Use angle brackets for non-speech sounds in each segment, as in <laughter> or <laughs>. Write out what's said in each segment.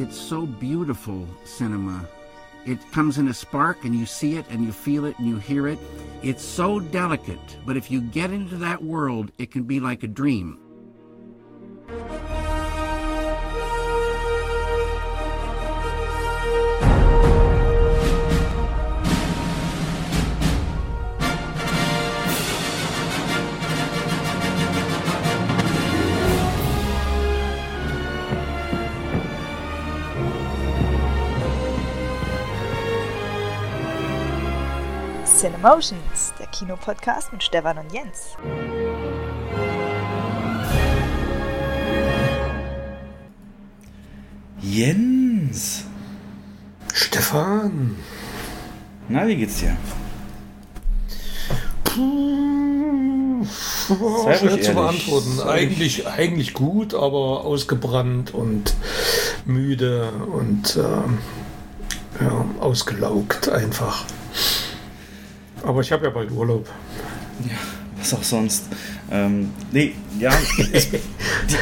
It's so beautiful, cinema. It comes in a spark and you see it and you feel it and you hear it. It's so delicate, but if you get into that world, it can be like a dream. Cinemotions, der Kinopodcast mit Stefan und Jens. Jens! Stefan! Na, wie geht's dir? Puh, Sei schwer zu beantworten. Sei Eigentlich, eigentlich gut, aber ausgebrannt und müde und ähm, ja, ausgelaugt einfach. Aber ich habe ja bald Urlaub. Ja, was auch sonst. Ähm, nee, ja, es, <laughs> die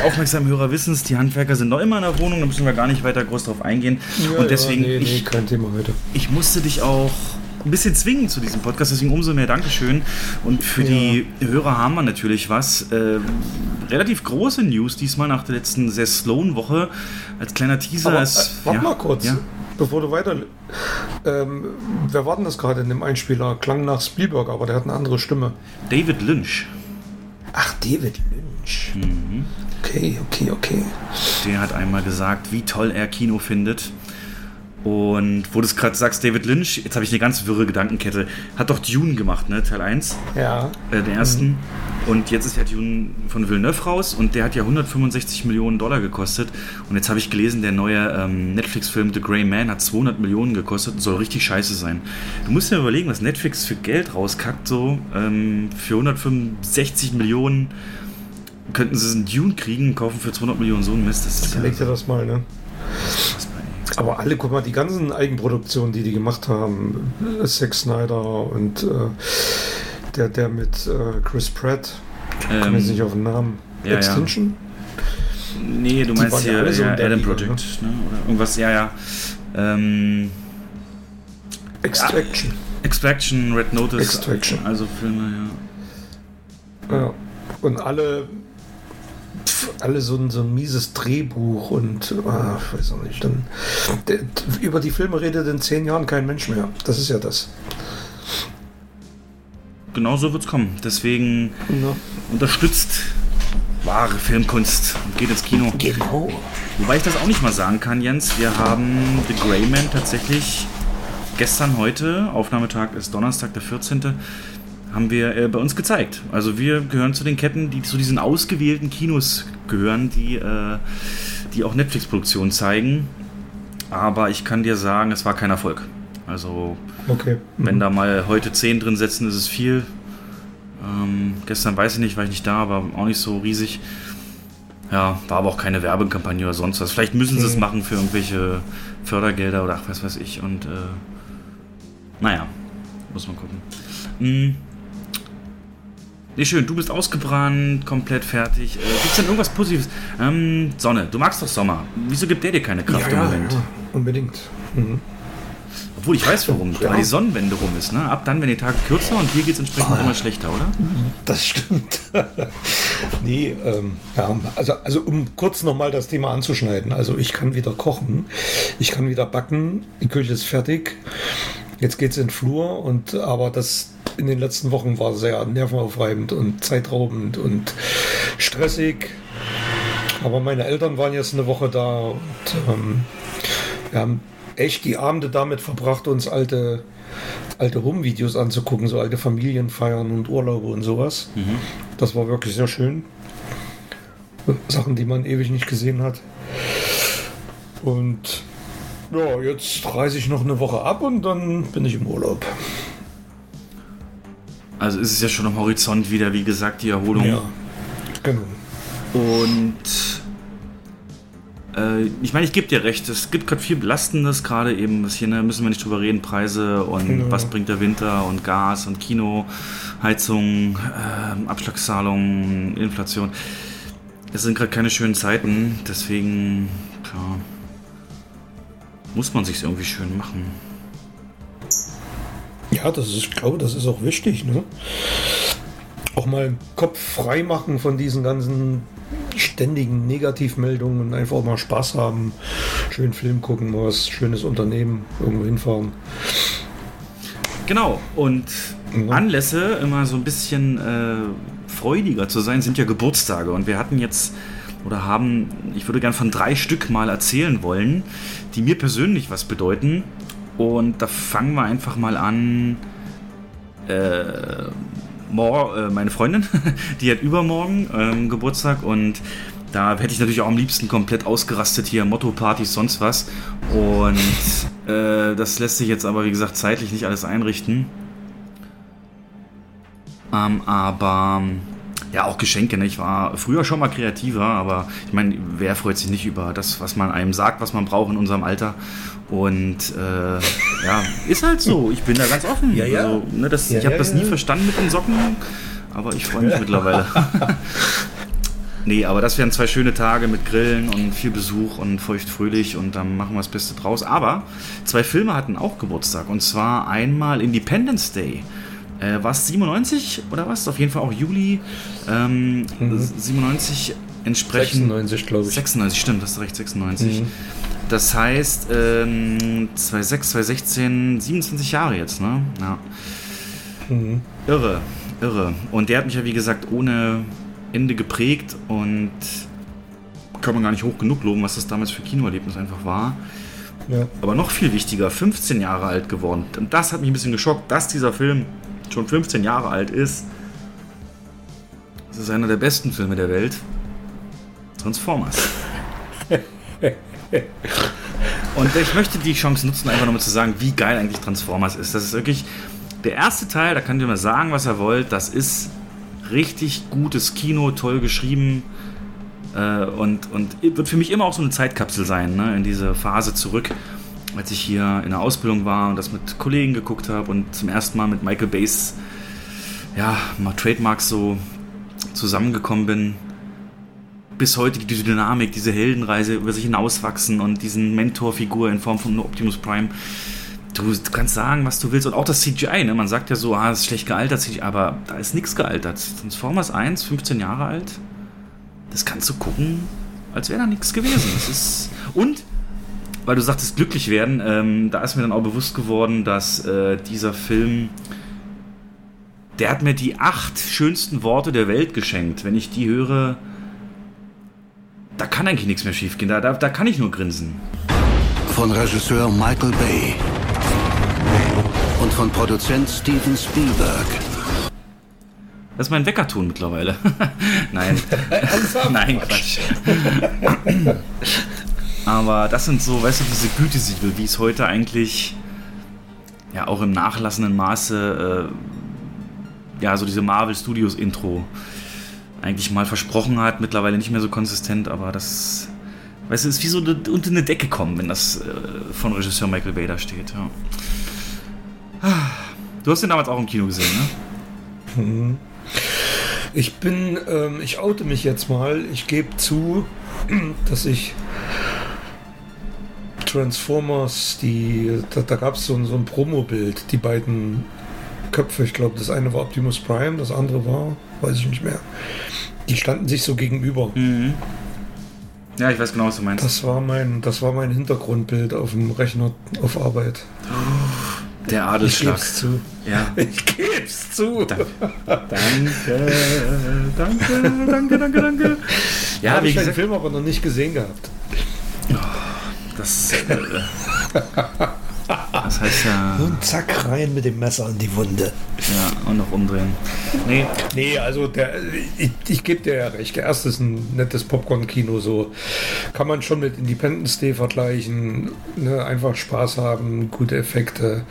aufmerksamen Hörer wissen es, die Handwerker sind noch immer in der Wohnung, da müssen wir gar nicht weiter groß drauf eingehen. Ja, Und deswegen, ja, nee, nee, ich, kein Thema heute. ich musste dich auch ein bisschen zwingen zu diesem Podcast, deswegen umso mehr Dankeschön. Und für Ja. die Hörer haben wir natürlich was. Äh, relativ große News diesmal nach der letzten sehr slowen Woche. Als kleiner Teaser Aber äh, ist. warte ja, mal kurz, Ja. Bevor du weiter. Ähm, wer war denn das gerade in dem Einspieler? Klang nach Spielberg, aber der hat eine andere Stimme. David Lynch. Ach, David Lynch. Mhm. Okay, okay, okay. Der hat einmal gesagt, wie toll er Kino findet. Und wo du es gerade sagst, David Lynch, jetzt habe ich eine ganz wirre Gedankenkette, hat doch Dune gemacht, ne? Teil 1, Ja. äh, den ersten. Und jetzt ist ja Dune von Villeneuve raus und der hat ja 165 Millionen Dollar gekostet. Und jetzt habe ich gelesen, der neue ähm, Netflix-Film The Grey Man hat 200 Millionen gekostet und soll richtig scheiße sein. Du musst dir überlegen, was Netflix für Geld rauskackt, so ähm, für 165 Millionen könnten sie einen Dune kriegen, kaufen für 200 Millionen so ein Mist. Das ist ja Überleg dir das mal, ne? Aber alle, guck mal, die ganzen Eigenproduktionen, die die gemacht haben, äh, Zack Snyder und äh, der, der mit äh, Chris Pratt, ich komme jetzt nicht auf den Namen, ja, ja. Extinction? Nee, du Die meinst ja hier alle so ja, Adam Liga, Project, ne? Oder irgendwas, ja, ja. Ähm, Extraction. Extraction, Red Notice. Extraction. Also Filme, ja. Ja. Und alle, alle so ein, so ein mieses Drehbuch und ich weiß auch nicht. Dann, der, über die Filme redet in zehn Jahren kein Mensch mehr. Das ist ja das. Genau so wird's kommen. Deswegen Ja. unterstützt wahre Filmkunst und geht ins Kino. Genau. Wobei ich das auch nicht mal sagen kann, Jens. Wir haben The Grey Man tatsächlich gestern, heute, Aufnahmetag ist Donnerstag, der 14., haben wir äh, bei uns gezeigt. Also wir gehören zu den Ketten, die zu diesen ausgewählten Kinos gehören, die, äh, die auch Netflix-Produktionen zeigen. Aber ich kann dir sagen, es war kein Erfolg. Also Okay. wenn da mal heute 10 drin setzen, ist es viel. Ähm, gestern weiß ich nicht, war ich nicht da, aber auch nicht so riesig. Ja, war aber auch keine Werbekampagne oder sonst was. Vielleicht müssen sie es Mhm. machen für irgendwelche Fördergelder oder ach, was weiß ich. Und äh, naja, muss man gucken. Hm. Nee, schön, du bist ausgebrannt, komplett fertig. Äh, Gibt es denn irgendwas Positives? Ähm, Sonne, du magst doch Sommer. Wieso gibt der dir keine Kraft ja, im Moment? ja, unbedingt. Mhm. Obwohl ich weiß warum, Ja. weil die Sonnenwende rum ist. Ne? Ab dann werden die Tage kürzer und hier geht es entsprechend Ah. immer schlechter, oder? Das stimmt. <laughs> nee, ähm, ja, also, also um kurz nochmal das Thema anzuschneiden. Also ich kann wieder kochen, ich kann wieder backen, die Küche ist fertig. Jetzt geht's in den Flur und aber das in den letzten Wochen war sehr nervenaufreibend und zeitraubend und stressig. Aber meine Eltern waren jetzt eine Woche da und ähm, wir haben echt die Abende damit verbracht, uns alte, alte Home-Videos anzugucken, so alte Familienfeiern und Urlaube und sowas. Das war wirklich sehr schön. Sachen, die man ewig nicht gesehen hat. Und ja, jetzt reise ich noch eine Woche ab und dann bin ich im Urlaub. Also ist es ja schon am Horizont wieder, wie gesagt, die Erholung. Ja, genau. Und äh, ich meine, ich gebe dir recht, es gibt gerade viel Belastendes, gerade eben, was hier, ne, müssen wir nicht drüber reden, Preise und Ja. was bringt der Winter und Gas und Kino, Heizung, ähm, Abschlagszahlungen, Inflation. Es sind gerade keine schönen Zeiten, deswegen, ja. muss man sich irgendwie schön machen. Ja, das ist, ich glaube, das ist auch wichtig, ne? Auch mal Kopf frei machen von diesen ganzen ständigen Negativmeldungen und einfach mal Spaß haben, schön Film gucken, mal was schönes Unternehmen, irgendwo hinfahren. Genau, und Mhm. Anlässe, immer so ein bisschen äh, freudiger zu sein, sind ja Geburtstage. Und wir hatten jetzt oder haben, ich würde gern von drei Stück mal erzählen wollen, die mir persönlich was bedeuten. Und da fangen wir einfach mal an. Äh, mor äh, meine Freundin, <laughs> die hat übermorgen ähm, Geburtstag und da hätte ich natürlich auch am liebsten komplett ausgerastet hier, Motto-Partys, sonst was. Und äh, das lässt sich jetzt aber, wie gesagt, zeitlich nicht alles einrichten. Ähm, aber ja, auch Geschenke. Ne? Ich war früher schon mal kreativer, aber ich meine, wer freut sich nicht über das, was man einem sagt, was man braucht in unserem Alter? Und äh, ja, ist halt so. Ich bin da ganz offen. Ja, ja. Also, ne, das, Ja, ich habe ja, das nie ja. verstanden mit den Socken, aber ich freue mich <laughs> mittlerweile. <laughs> Nee, aber das wären zwei schöne Tage mit Grillen und viel Besuch und feuchtfröhlich und dann machen wir das Beste draus. Aber zwei Filme hatten auch Geburtstag und zwar einmal Independence Day. Äh, war es 97 oder was? Auf jeden Fall auch Juli ähm, 97 entsprechend. 96, glaube ich. 96, stimmt, hast du recht, 96. Das heißt, ähm, 2006, 2016, 27 Jahre jetzt, ne? Ja. Irre, irre. Und der hat mich ja, wie gesagt, ohne Ende geprägt und kann man gar nicht hoch genug loben, was das damals für Kinoerlebnis einfach war. Ja. Aber noch viel wichtiger, 15 Jahre alt geworden. Und das hat mich ein bisschen geschockt, dass dieser Film schon 15 Jahre alt ist. Das ist einer der besten Filme der Welt. Transformers. <laughs> <laughs> Und ich möchte die Chance nutzen, einfach nochmal zu sagen, wie geil eigentlich Transformers ist. Das ist wirklich der erste Teil, da könnt ihr mal sagen, was ihr wollt. Das ist richtig gutes Kino, toll geschrieben. Äh, und, und wird für mich immer auch so eine Zeitkapsel sein, ne? in diese Phase zurück, als ich hier in der Ausbildung war und das mit Kollegen geguckt habe und zum ersten Mal mit Michael Bays, ja, mal Trademarks so zusammengekommen bin. Bis heute diese Dynamik, diese Heldenreise über sich hinauswachsen und diesen Mentorfigur in Form von Optimus Prime. Du, kannst sagen, was du willst. Und auch das CGI, ne? Man sagt ja so, ah, das ist schlecht gealtert, aber da ist nichts gealtert. Transformers 1, 15 Jahre alt. Das kannst du gucken, als wäre da nichts gewesen. Das ist. Und, weil du sagtest, glücklich werden, ähm, da ist mir dann auch bewusst geworden, dass äh, dieser Film. Der hat mir die acht schönsten Worte der Welt geschenkt. Wenn ich die höre, da kann eigentlich nichts mehr schiefgehen. Da, da, da kann ich nur grinsen. Von Regisseur Michael Bay und von Produzent Steven Spielberg. Das ist mein Weckerton mittlerweile. <laughs> Nein. <laughs> Nein, Quatsch. Aber das sind so, weißt du, diese Gütesiegel, wie es heute eigentlich ja auch im nachlassenden Maße äh, ja so diese Marvel Studios Intro eigentlich mal versprochen hat, mittlerweile nicht mehr so konsistent, aber das weißt du, ist wie so unter eine Decke kommen, wenn das äh, von Regisseur Michael Bay da steht. Ja. Du hast den damals auch im Kino gesehen, ne? Ich bin, ähm, ich oute mich jetzt mal. Ich gebe zu, <clears throat> dass ich Transformers, die, da, da gab es so, so ein Promo-Bild, die beiden Köpfe. Ich glaube, das eine war Optimus Prime, das andere war, weiß ich nicht mehr. Die standen sich so gegenüber. Ja, ich weiß genau, was du meinst. Das war mein, das war mein Hintergrundbild auf dem Rechner auf Arbeit. Der Ich Adelsschlag. geb's zu. Ja. <laughs> Ich geb's zu. Danke, danke, danke, danke, danke. Ja, Habe wie ich den gesagt, Film aber noch nicht gesehen gehabt. das, äh, <laughs> das heißt ja, Und zack, rein mit dem Messer in die Wunde. ja, und noch umdrehen. Nee, Nee, also der, ich, ich gebe dir ja recht. Der erste ist ein nettes Popcorn-Kino. So kann man schon mit Independence Day vergleichen. Ne? Einfach Spaß haben, gute Effekte,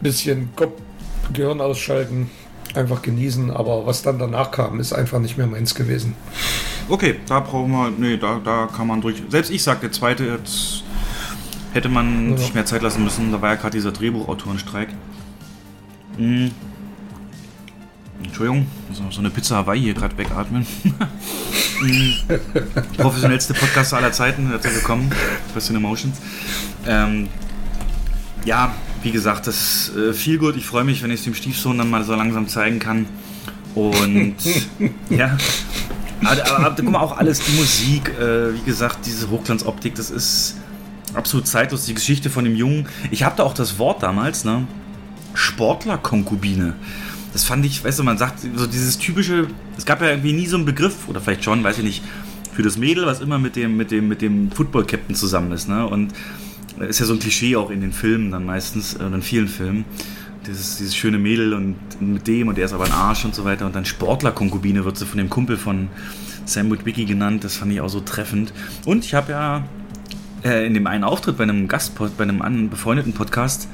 bisschen Kopf, Gehirn ausschalten, einfach genießen. Aber was dann danach kam, ist einfach nicht mehr meins gewesen. okay, da brauchen wir, nee, da, da kann man durch. Selbst ich sag, der zweite jetzt hätte man Ja. sich mehr Zeit lassen müssen. Da war ja gerade dieser Drehbuchautorenstreik. Hm. Entschuldigung, so, so eine Pizza Hawaii hier gerade wegatmen. <laughs> Professionellste Podcaster aller Zeiten, herzlich willkommen, Question Emotions. Ähm, ja, wie gesagt, das ist äh, viel gut. Ich freue mich, wenn ich es dem Stiefsohn dann mal so langsam zeigen kann. Und <laughs> ja, aber, aber, aber, guck mal, auch alles, die Musik, äh, wie gesagt, diese Hochglanzoptik, das ist absolut zeitlos. Die Geschichte von dem Jungen. Ich habe da auch das Wort damals, ne? Sportlerkonkubine. Das fand ich, weißt du, man sagt so dieses typische, es gab ja irgendwie nie so einen Begriff, oder vielleicht schon, weiß ich nicht, für das Mädel, was immer mit dem, mit dem, mit dem Football-Captain zusammen ist, ne? Und ist ja so ein Klischee auch in den Filmen dann meistens, oder in vielen Filmen. Dieses, dieses schöne Mädel und mit dem und der ist aber ein Arsch und so weiter. Und dann Sportlerkonkubine wird sie von dem Kumpel von Sam Witwicky genannt. Das fand ich auch so treffend. Und ich habe ja äh, in dem einen Auftritt bei einem Gast, bei einem anderen befreundeten Podcast,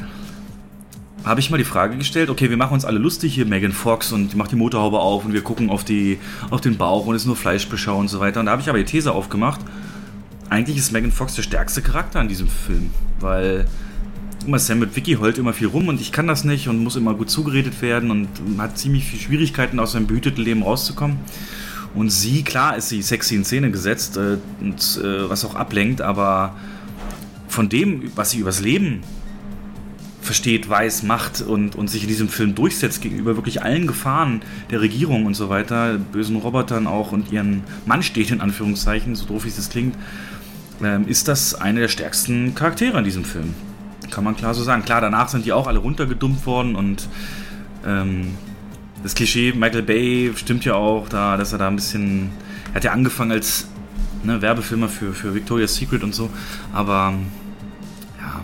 habe ich mal die Frage gestellt, okay, wir machen uns alle lustig hier, Megan Fox und die macht die Motorhaube auf und wir gucken auf, die, auf den Bauch und ist nur Fleischbeschau und so weiter. Und da habe ich aber die These aufgemacht, eigentlich ist Megan Fox der stärkste Charakter in diesem Film, weil immer Sam mit Vicky heult immer viel rum und ich kann das nicht und muss immer gut zugeredet werden und hat ziemlich viel Schwierigkeiten aus seinem behüteten Leben rauszukommen. Und sie, klar, ist sie sexy in Szene gesetzt äh, und äh, was auch ablenkt, aber von dem, was sie übers Leben versteht, weiß, macht und, und sich in diesem Film durchsetzt gegenüber wirklich allen Gefahren der Regierung und so weiter, bösen Robotern auch und ihren Mann steht in Anführungszeichen, so doof wie es klingt, ähm, ist das eine der stärksten Charaktere in diesem Film. Kann man klar so sagen. Klar, danach sind die auch alle runtergedumpt worden und ähm, das Klischee Michael Bay stimmt ja auch, da, dass er da ein bisschen. Er hat ja angefangen als ne, Werbefilmer für, für Victoria's Secret und so, aber ja,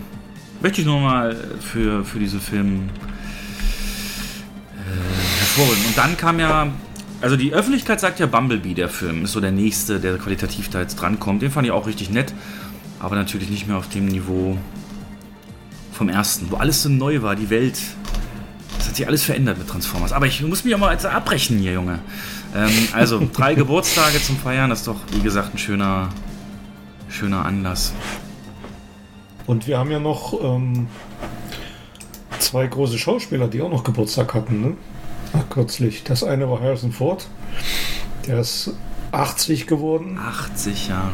möchte ich nur mal für, für diesen Film äh, hervorheben. Und dann kam ja also die Öffentlichkeit sagt ja Bumblebee, der Film, ist so der nächste, der qualitativ da jetzt drankommt. Den fand ich auch richtig nett, aber natürlich nicht mehr auf dem Niveau vom ersten, wo alles so neu war, die Welt. Hat sich alles verändert mit Transformers. Aber ich muss mich auch mal jetzt abbrechen hier, Junge. Ähm, also <laughs> drei Geburtstage zum Feiern, das ist doch, wie gesagt, ein schöner, schöner Anlass. Und wir haben ja noch ähm, zwei große Schauspieler, die auch noch Geburtstag hatten, ne? Ach, kürzlich. Das eine war Harrison Ford. Der ist 80 geworden. 80 Jahre.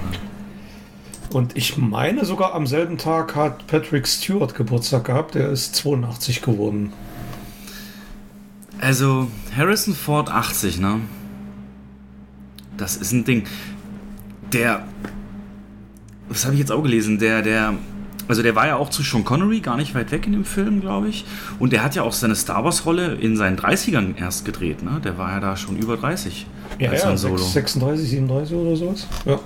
Und ich meine sogar am selben Tag hat Patrick Stewart Geburtstag gehabt. Der ist 82 geworden. Also Harrison Ford 80, ne? Das ist ein Ding. Der. Was habe ich jetzt auch gelesen? Der, der also der war ja auch zu Sean Connery gar nicht weit weg in dem Film, glaube ich. Und der hat ja auch seine Star Wars-Rolle in seinen 30ern erst gedreht. Ne? Der war ja da schon über 30. Ja, ja 36, 37 oder sowas. Ja.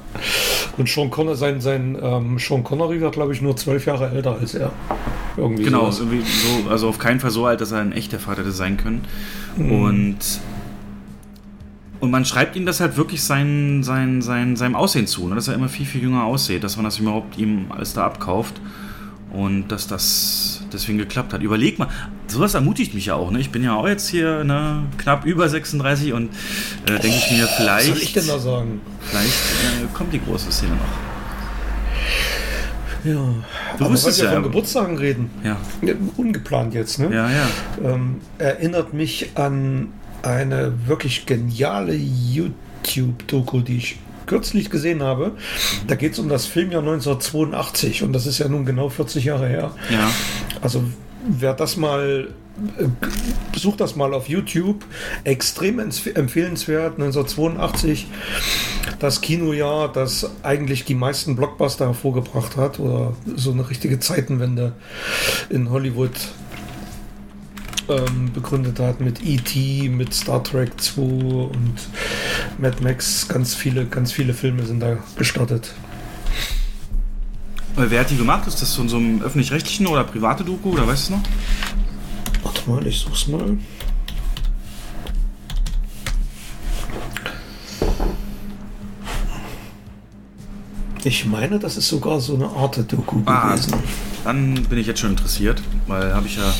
Und Sean Connery, sein, sein ähm, Sean Connery war, glaube ich, nur zwölf Jahre älter als er. Irgendwie genau, irgendwie so, also auf keinen Fall so alt, dass er ein echter Vater hätte sein können. Mhm. Und und man schreibt ihm das halt wirklich sein, sein, sein, seinem Aussehen zu, ne? dass er immer viel, viel jünger aussieht, dass man das überhaupt ihm alles da abkauft und dass das deswegen geklappt hat. Überleg mal, sowas ermutigt mich ja auch. Ne? Ich bin ja auch jetzt hier ne, knapp über 36 und äh, denke ich mir, vielleicht. Was soll ich denn da sagen? Vielleicht äh, kommt die große Szene noch. Ja, du musstest ja von Geburtstagen reden. Ja. Ungeplant jetzt, ne? Ja, ja. Ähm, erinnert mich an eine wirklich geniale YouTube-Doku, die ich kürzlich gesehen habe. Da geht es um das Filmjahr 1982 und das ist ja nun genau 40 Jahre her. Ja. Also wer das mal äh, besucht das mal auf YouTube. Extrem empfehlenswert. 1982 das Kinojahr, das eigentlich die meisten Blockbuster hervorgebracht hat oder so eine richtige Zeitenwende in Hollywood ähm, begründet hat mit E.T., mit Star Trek 2 und Mad Max. Ganz viele, ganz viele Filme sind da gestartet. Wer hat die gemacht? Ist das von so einem öffentlich-rechtlichen oder private Doku oder weißt du noch? Warte mal, ich such's mal. Ich meine, das ist sogar so eine Art Doku ah, gewesen. Dann bin ich jetzt schon interessiert, weil habe ich ja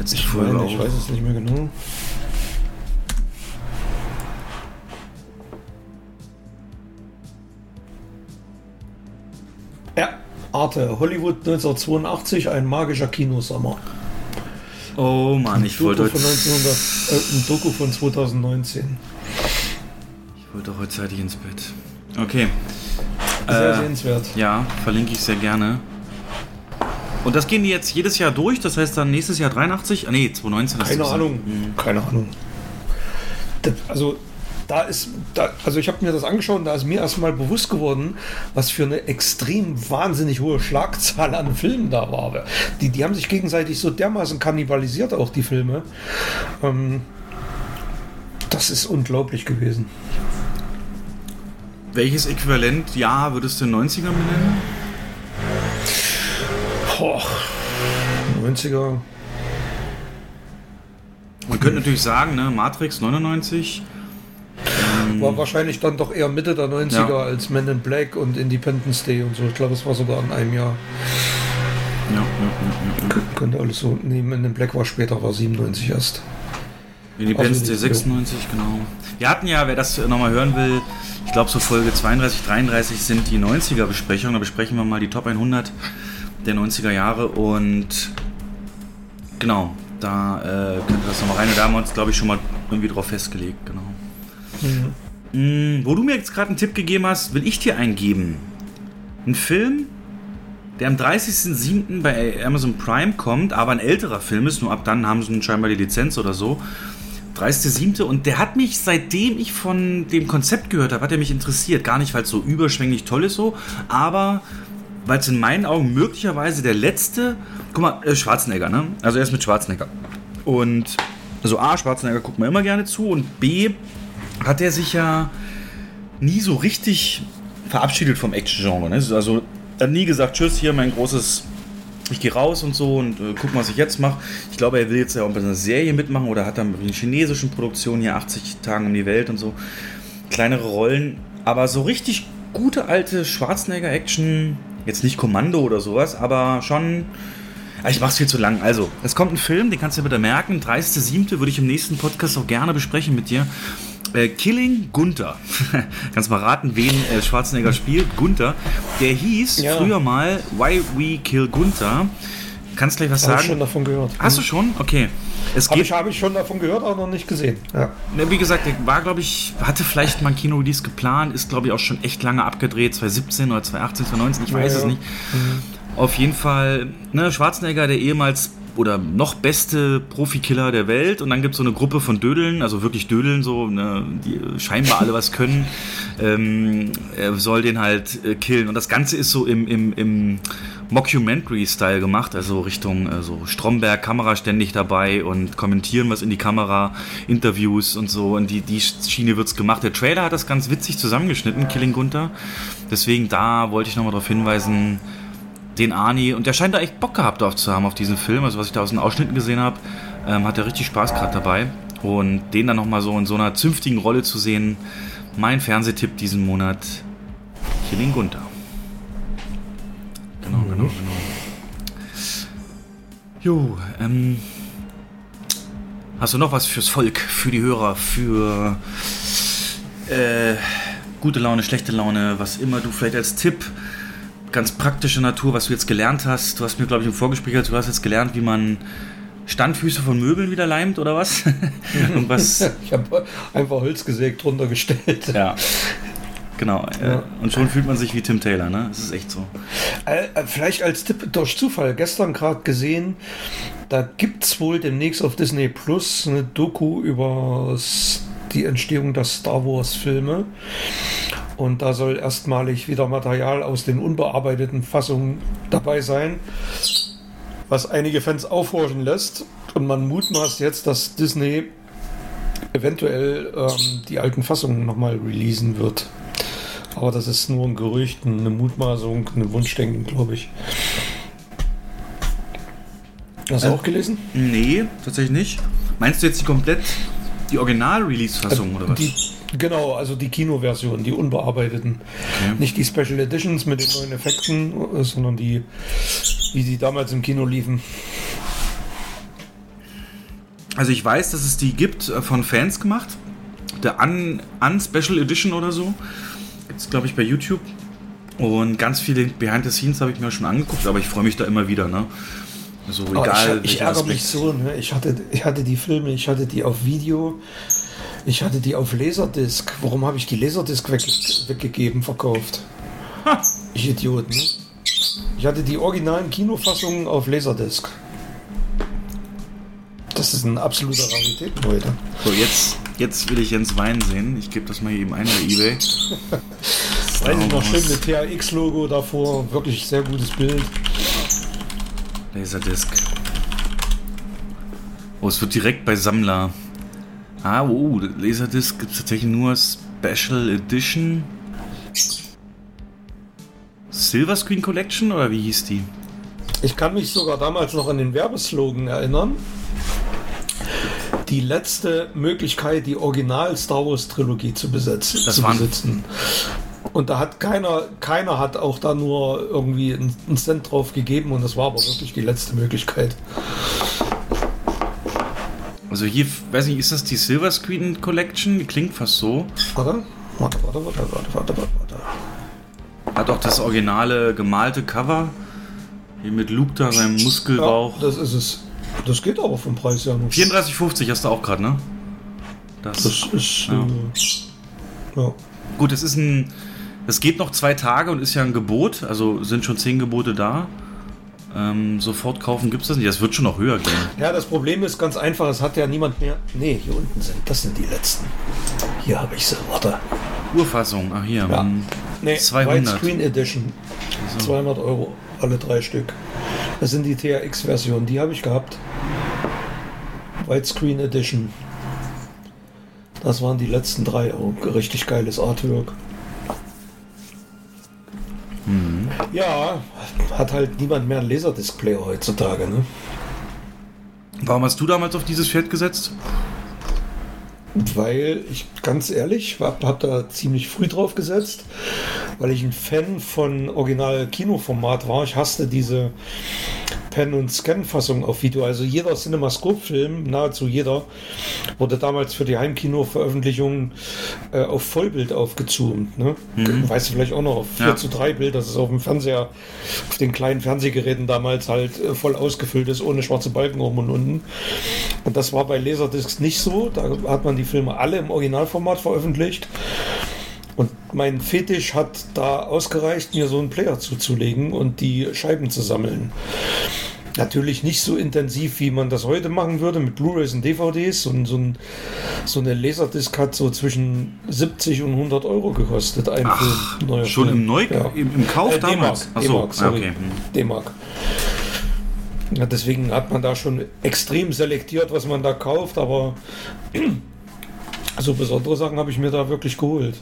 Jetzt ich, meine, ich weiß es nicht mehr genau. Ja, Arte, Hollywood 1982, ein magischer Kinosommer. Oh Mann, ich wollte von 1900, äh, ein Doku von 2019. wollte heute zeitig ins Bett. Okay. Sehr Äh, sehenswert. Ja, verlinke ich sehr gerne. Und das gehen die jetzt jedes Jahr durch, das heißt dann nächstes Jahr 83? Ah, nee, 2019 ist Keine. Ahnung. Keine Ahnung. Das, also, da ist, da, also ich habe mir das angeschaut und da ist mir erstmal bewusst geworden, was für eine extrem wahnsinnig hohe Schlagzahl an Filmen da war. Die, die haben sich gegenseitig so dermaßen kannibalisiert, auch die Filme. Ähm, das ist unglaublich gewesen. Welches Äquivalent Jahr würdest du in den 90ern benennen? Boah, 90er. Man könnte natürlich sagen, ne, Matrix 99. War wahrscheinlich dann doch eher Mitte der 90er Ja. als Men in Black und Independence Day und so. Ich glaube, es war sogar in einem Jahr. Ja, ja, ja, ja. Könnte alles so. Nee, Men in Black war später, war 97 erst. Independence Day Also, 96, genau. Wir hatten ja, wer das nochmal hören will, ich glaube so Folge 32, 33 sind die 90er Besprechungen. Da besprechen wir mal die Top 100 der 90er Jahre und genau, da äh, könnt ihr das nochmal rein. Und da haben wir uns, glaube ich, schon mal irgendwie drauf festgelegt, genau. Mm, wo du mir jetzt gerade einen Tipp gegeben hast, will ich dir eingeben. Ein Film, der am 30.07. bei Amazon Prime kommt, aber ein älterer Film ist, nur ab dann haben sie scheinbar die Lizenz oder so. 30.07. und der hat mich, seitdem ich von dem Konzept gehört habe, hat er mich interessiert. Gar nicht, weil es so überschwänglich toll ist so, aber weil es in meinen Augen möglicherweise der letzte, guck mal, äh, Schwarzenegger, ne? Also er ist mit Schwarzenegger. Und, also A, Schwarzenegger guckt man immer gerne zu und B, hat er sich ja nie so richtig verabschiedet vom Action-Genre. Ne? Also er hat nie gesagt, tschüss, hier mein großes, ich gehe raus und so und äh, guck mal, was ich jetzt mache. Ich glaube, er will jetzt ja auch bei einer Serie mitmachen oder hat dann in chinesischen Produktionen hier 80 Tagen um die Welt und so kleinere Rollen. Aber so richtig gute alte Schwarzenegger-Action, jetzt nicht Kommando oder sowas, aber schon... Ah, Ich mach's viel zu lang. Also, es kommt ein Film, den kannst du dir bitte merken. 30.07. würde ich im nächsten Podcast auch gerne besprechen mit dir. Äh, Killing Gunther. <laughs> Kannst mal raten, wen äh, Schwarzenegger spielt. Gunther. Der hieß Ja. früher mal Why We Kill Gunther. Kannst gleich was Habe ich schon sagen? davon gehört. Hast du schon? Okay. Es Habe geht ich, hab ich schon davon gehört, aber noch nicht gesehen. Ja. Ne, Wie gesagt, der war, glaube ich, hatte vielleicht mal ein Kino-Release geplant, ist, glaube ich, auch schon echt lange abgedreht, 2017 oder 2018, 2019, ich weiß Ja, es ja. nicht. Auf jeden Fall, ne, Schwarzenegger, der ehemals oder noch beste Profikiller der Welt und dann gibt es so eine Gruppe von Dödeln, also wirklich Dödeln, so, ne, die scheinbar alle was können, <laughs> ähm, er soll den halt äh, killen und das Ganze ist so im, im, im Mockumentary-Style gemacht, also Richtung äh, so Stromberg, Kamera ständig dabei und kommentieren was in die Kamera, Interviews und so. Und die, die Schiene wird's gemacht. Der Trailer hat das ganz witzig zusammengeschnitten, Killing Gunther. Deswegen da wollte ich nochmal darauf hinweisen, den Arnie, und der scheint da echt Bock gehabt drauf zu haben auf diesen Film. Also was ich da aus den Ausschnitten gesehen habe, ähm, hat er richtig Spaß gerade dabei. Und den dann nochmal so in so einer zünftigen Rolle zu sehen, mein Fernsehtipp diesen Monat, Killing Gunther. Genau, genau, genau. Jo, ähm. Hast du noch was fürs Volk, für die Hörer, für äh, gute Laune, schlechte Laune, was immer du vielleicht als Tipp, ganz praktische Natur, was du jetzt gelernt hast? Du hast mir, glaube ich, im Vorgespräch, gesagt, du hast jetzt gelernt, wie man Standfüße von Möbeln wieder leimt oder was? <laughs> <laughs> Und was? Ich habe einfach Holz gesägt, drunter gestellt. Ja. Genau. Äh, Ja. Und schon fühlt man sich wie Tim Taylor, ne? Das ist echt so. Äh, äh, vielleicht als Tipp durch Zufall, gestern gerade gesehen, da gibt es wohl demnächst auf Disney Plus eine Doku über die Entstehung der Star Wars Filme. Und da soll erstmalig wieder Material aus den unbearbeiteten Fassungen dabei sein, was einige Fans aufhorchen lässt. Und man mutmaßt jetzt, dass Disney eventuell ähm, die alten Fassungen nochmal releasen wird. Aber das ist nur ein Gerücht, eine Mutmaßung, ein Wunschdenken, glaube ich. Hast du Äh, auch gelesen? Nee, tatsächlich nicht. Meinst du jetzt die komplett die Original-Release-Fassung oder was? Die, genau, also die Kinoversion, die unbearbeiteten. Okay. Nicht die Special Editions mit den neuen Effekten, äh, sondern die, wie die damals im Kino liefen. Also ich weiß, dass es die gibt, äh, von Fans gemacht. Der Un, Un Special Edition oder so. Gibt es, glaube ich, bei YouTube. Und ganz viele Behind the Scenes habe ich mir schon angeguckt, aber ich freue mich da immer wieder, ne? Also Aber egal. ich, ich ärgere mich so, ne? ich, hatte, ich hatte die Filme, ich hatte die auf Video. Ich hatte die auf Laserdisc. Warum habe ich die Laserdisc wegge weggegeben, verkauft? Ich Idiot, ne? Ich hatte die originalen Kinofassungen auf Laserdisc. Das ist ein absoluter Rarität heute. So, jetzt, jetzt will ich Jens Wein sehen. Ich gebe das mal eben ein bei Ebay. Weiß ich noch schön mit THX-Logo davor. Wirklich sehr gutes Bild. Laserdisc. Oh, es wird direkt bei Sammler. Ah, oh, Laserdisc gibt es tatsächlich nur Special Edition. Silver Screen Collection oder wie hieß die? Ich kann mich sogar damals noch an den Werbeslogan erinnern. Die letzte Möglichkeit, die Original Star Wars Trilogie zu, besetzen, Das zu besitzen. Und da hat keiner, keiner hat auch da nur irgendwie einen Cent drauf gegeben und das war aber wirklich die letzte Möglichkeit. Also hier, weiß nicht, ist das die Silver Screen Collection? Die klingt fast so. Warte, warte, warte, warte, warte, warte, warte. warte. Hat auch das originale gemalte Cover. Hier mit Luke da, seinem Muskelbauch. Ja, das ist es. Das geht aber vom Preis ja noch. 34,50 hast du auch gerade, ne? Das, Das ist. Ja. Äh, ja. Gut, es ist ein. Es geht noch zwei Tage und ist ja ein Gebot. Also sind schon zehn Gebote da. Ähm, sofort kaufen gibt es das nicht. Das wird schon noch höher gehen. Ja, das Problem ist ganz einfach, es hat ja niemand mehr. Nee, hier unten sind, das sind die letzten. Hier habe ich sie, warte. Urfassung, ach hier. Ja. hm, Nee, 200. Widescreen Edition. 200 Euro, alle drei Stück. Das sind die THX-Versionen, die habe ich gehabt. Widescreen Edition. Das waren die letzten drei. Oh, richtig geiles Artwork. Ja, hat halt niemand mehr einen Laserdisc-Player heutzutage, ne? Warum hast du damals auf dieses Pferd gesetzt? Weil ich ganz ehrlich hab, hab da ziemlich früh drauf gesetzt, weil ich ein Fan von Original-Kinoformat war. Ich hasste diese Pen- und Scan-Fassung auf Video. Also jeder Cinemascope-Film, nahezu jeder, wurde damals für die Heimkino-Veröffentlichung äh, auf Vollbild aufgezoomt. Ne? Weißt du vielleicht auch noch, auf 4 Ja. zu 3 Bild, dass es auf dem Fernseher, auf den kleinen Fernsehgeräten damals halt äh, voll ausgefüllt ist, ohne schwarze Balken oben und unten. Und das war bei Laserdiscs nicht so. Da hat man die Filme alle im Originalformat veröffentlicht. Und mein Fetisch hat da ausgereicht, mir so einen Player zuzulegen und die Scheiben zu sammeln. Natürlich nicht so intensiv, wie man das heute machen würde mit Blu-rays und DVDs. Und so, ein, so eine Laserdisc hat so zwischen 70 und 100 Euro gekostet. Ein Ach, Film, neuer schon Film. im Neu Ja. im, im Kauf Äh, damals? D-Mark, Ach so, D-Mark, sorry. okay. D-Mark. Ja, deswegen hat man da schon extrem selektiert, was man da kauft, aber <clears throat> so besondere Sachen habe ich mir da wirklich geholt.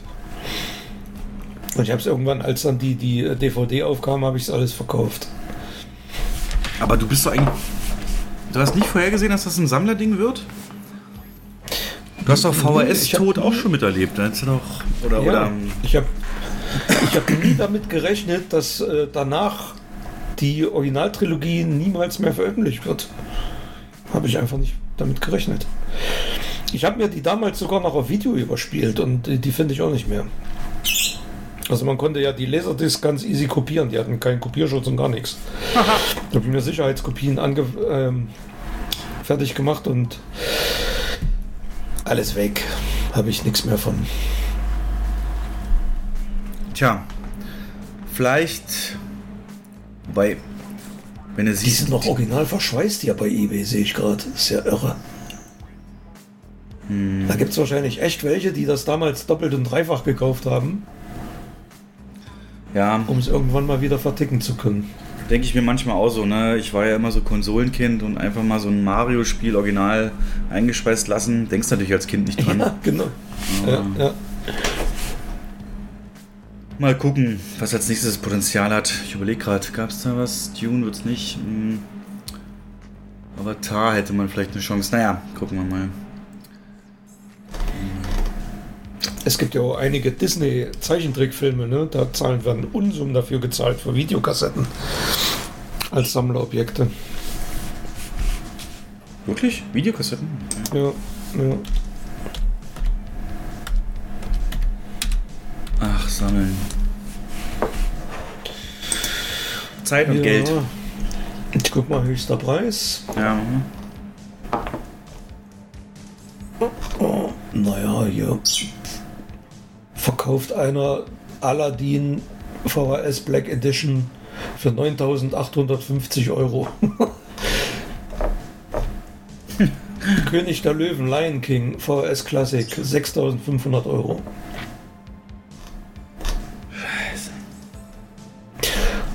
Und ich habe es irgendwann, als dann die, die DVD aufkam, habe ich es alles verkauft. Aber du bist doch eigentlich. Du hast nicht vorhergesehen, dass das ein Sammlerding wird? Du hast doch VHS-Tod auch schon miterlebt. Du doch. Oder, Ja, oder. ich habe ich hab nie damit gerechnet, dass äh, danach die Originaltrilogie niemals mehr veröffentlicht wird. Habe ich einfach nicht damit gerechnet. Ich habe mir die damals sogar noch auf Video überspielt und die, die finde ich auch nicht mehr. Also man konnte ja die Laserdisc ganz easy kopieren, die hatten keinen Kopierschutz und gar nichts. Da habe ich mir Sicherheitskopien ange ähm, fertig gemacht und alles weg. Habe ich nichts mehr von. Tja. Vielleicht. Wobei. Wenn du Die siehst. sind noch original verschweißt hier bei eBay, sehe ich gerade. Ist ja irre. Da gibt es wahrscheinlich echt welche, die das damals doppelt und dreifach gekauft haben, Ja, um es irgendwann mal wieder verticken zu können. denke ich mir manchmal auch so, ne? Ich war ja immer so Konsolenkind und einfach mal so ein Mario-Spiel original eingespeist lassen. Denkst natürlich als Kind nicht dran. Ja, genau. Ja, ja. Mal gucken, was als nächstes Potenzial hat. Ich überlege gerade, gab es da was? Dune wird es nicht. Hm. Avatar hätte man vielleicht eine Chance. Naja, gucken wir mal. Es gibt ja auch einige Disney-Zeichentrickfilme, ne? Da zahlen werden Unsummen dafür gezahlt für Videokassetten als Sammlerobjekte. Wirklich? Videokassetten? Ja, ja. Ach, sammeln. Zeit und ja. Geld. Ich guck mal, höchster Preis. Ja. Naja, hier verkauft einer Aladdin VHS Black Edition für 9850 Euro. <laughs> König der Löwen, Lion King, VHS Classic, 6500 Euro.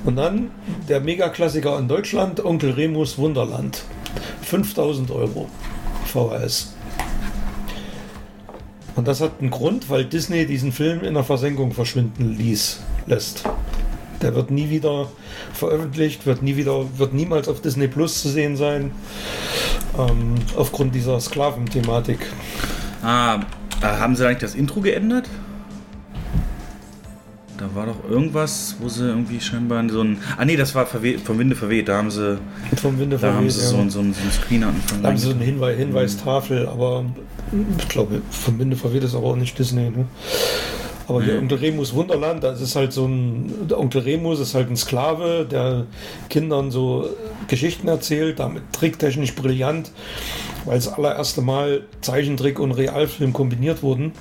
Und dann der Megaklassiker in Deutschland, Onkel Remus Wunderland. 5000 Euro VHS. Und das hat einen Grund, weil Disney diesen Film in der Versenkung verschwinden ließ, lässt. Der wird nie wieder veröffentlicht, wird nie wieder, wird niemals auf Disney Plus zu sehen sein. Ähm, aufgrund dieser Sklaventhematik. Ah, haben sie eigentlich das Intro geändert? Da war doch irgendwas, wo sie irgendwie scheinbar so ein. Ah nee, das war vom Winde verweht. Da haben sie, Vom Winde da haben verweht, sie ja. so, ein- so, ein- so ein Screen am Anfang. Da haben sie so eine Hinweis, Hinweistafel, aber ich glaube, vom Winde verweht ist aber auch nicht Disney. Ne? Aber hier. Onkel Remus Wunderland, das ist halt so ein. Der Onkel Remus ist halt ein Sklave, der Kindern so Geschichten erzählt, damit tricktechnisch brillant, weil das allererste Mal Zeichentrick und Realfilm kombiniert wurden.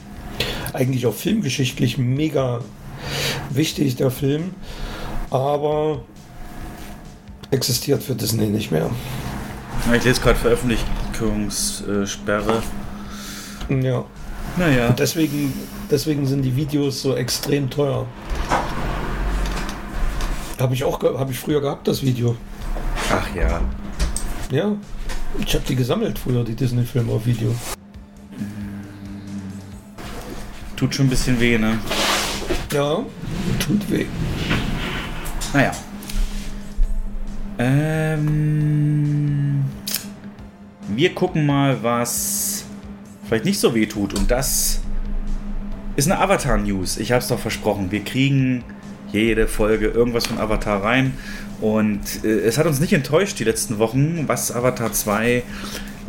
Eigentlich auch filmgeschichtlich mega wichtig, der Film. Aber existiert für Disney nicht mehr. Ich lese gerade Veröffentlichungssperre. Ja. Naja. Deswegen, deswegen sind die Videos so extrem teuer. Habe ich auch ge- hab ich früher gehabt, das Video. Ach ja. Ja. Ich habe die gesammelt früher, die Disney-Filme auf Video. Tut schon ein bisschen weh, ne? Ja, tut weh. Naja. Ähm, wir gucken mal, was vielleicht nicht so weh tut. Und das ist eine Avatar-News. Ich habe es doch versprochen. Wir kriegen jede Folge irgendwas von Avatar rein. Und äh, es hat uns nicht enttäuscht die letzten Wochen, was Avatar 2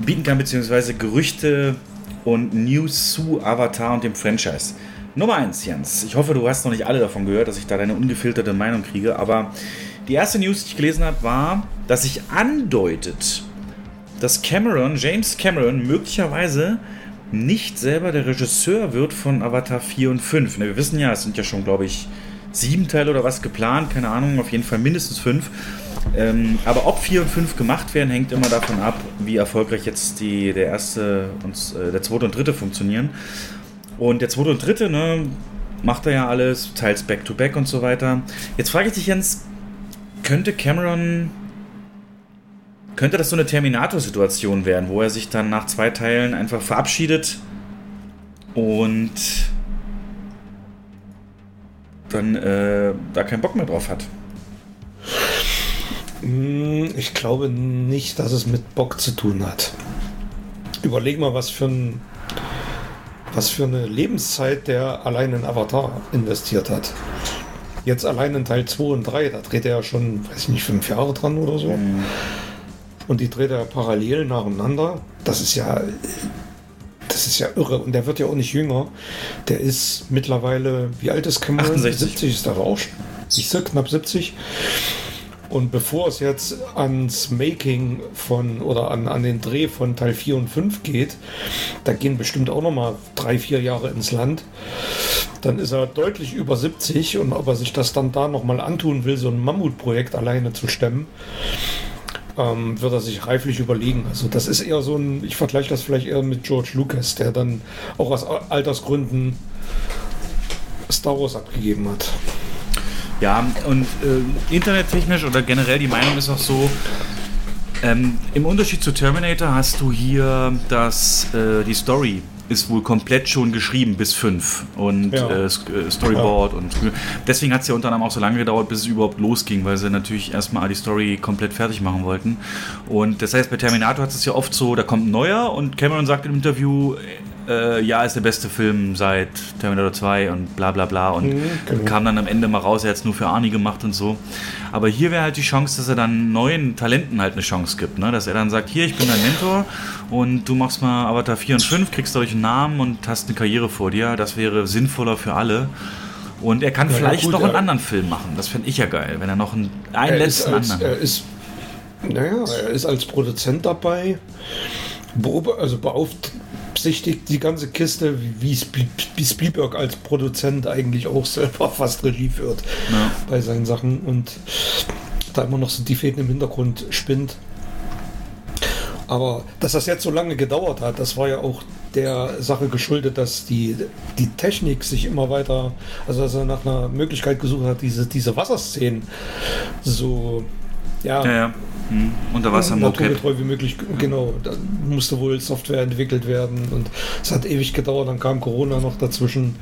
bieten kann, beziehungsweise Gerüchte und News zu Avatar und dem Franchise. Nummer 1, Jens. Ich hoffe, du hast noch nicht alle davon gehört, dass ich da deine ungefilterte Meinung kriege. Aber die erste News, die ich gelesen habe, war, dass sich andeutet, dass Cameron, James Cameron, möglicherweise nicht selber der Regisseur wird von Avatar 4 und 5. Ne, Wir wissen ja, es sind ja schon, glaube ich, sieben Teile oder was geplant, keine Ahnung, auf jeden Fall mindestens fünf. Ähm, aber ob 4 und 5 gemacht werden, hängt immer davon ab, wie erfolgreich jetzt die, der erste und äh, der zweite und dritte funktionieren. Und der zweite und dritte, ne, macht er ja alles, teils Back-to-Back und so weiter. Jetzt frage ich dich, Jens, könnte Cameron könnte das so eine Terminator-Situation werden, wo er sich dann nach zwei Teilen einfach verabschiedet und dann äh, da keinen Bock mehr drauf hat? Hm, Ich glaube nicht, dass es mit Bock zu tun hat. Überleg mal, was für, ein, was für eine Lebenszeit der allein in Avatar investiert hat. Jetzt allein in Teil 2 und 3, da dreht er ja schon, weiß ich nicht, fünf Jahre dran oder so. Und die dreht er parallel nacheinander. Das ist ja, das ist ja irre. Und der wird ja auch nicht jünger. Der ist mittlerweile, wie alt ist Cameron? 68. 70 ist er auch schon. Ich sag knapp 70. Und bevor es jetzt ans Making von oder an, an den Dreh von Teil 4 und 5 geht, da gehen bestimmt auch noch mal drei, vier Jahre ins Land. Dann ist er deutlich über 70 und ob er sich das dann da noch mal antun will, so ein Mammutprojekt alleine zu stemmen, ähm, wird er sich reiflich überlegen. Also das ist eher so ein, ich vergleiche das vielleicht eher mit George Lucas, der dann auch aus Altersgründen Star Wars abgegeben hat. Ja, und äh, internettechnisch oder generell die Meinung ist auch so, ähm, im Unterschied zu Terminator hast du hier das, äh, die Story ist wohl komplett schon geschrieben bis 5 und Ja. äh, äh, Storyboard und deswegen hat es ja unter anderem auch so lange gedauert, bis es überhaupt losging, weil sie natürlich erstmal die Story komplett fertig machen wollten. Und das heißt, bei Terminator hat es ja oft so, da kommt ein neuer und Cameron sagt im Interview, äh, ja, ist der beste Film seit Terminator 2 und bla bla bla und genau. kam dann am Ende mal raus, er hat es nur für Arnie gemacht und so. Aber hier wäre halt die Chance, dass er dann neuen Talenten halt eine Chance gibt, ne? dass er dann sagt, hier, ich bin dein Mentor und du machst mal Avatar 4 und 5, kriegst dadurch einen Namen und hast eine Karriere vor dir. Das wäre sinnvoller für alle. Und er kann Ja, vielleicht gut, noch einen ja. anderen Film machen. Das fände ich ja geil, wenn er noch einen, einen er letzten als, anderen. Er ist, naja, er ist als Produzent dabei, also beauft, beabsichtigt, die ganze Kiste, wie Spielberg als Produzent eigentlich auch selber <laughs> fast Regie führt ja. bei seinen Sachen und da immer noch so die Fäden im Hintergrund spinnt. Aber dass das jetzt so lange gedauert hat, das war ja auch der Sache geschuldet, dass die, die Technik sich immer weiter, also dass er nach einer Möglichkeit gesucht hat, diese, diese Wasserszenen so, ja, ja, ja. Hm. Unterwasser naturgetreu wie möglich, genau. Da musste wohl Software entwickelt werden und es hat ewig gedauert, dann kam Corona noch dazwischen,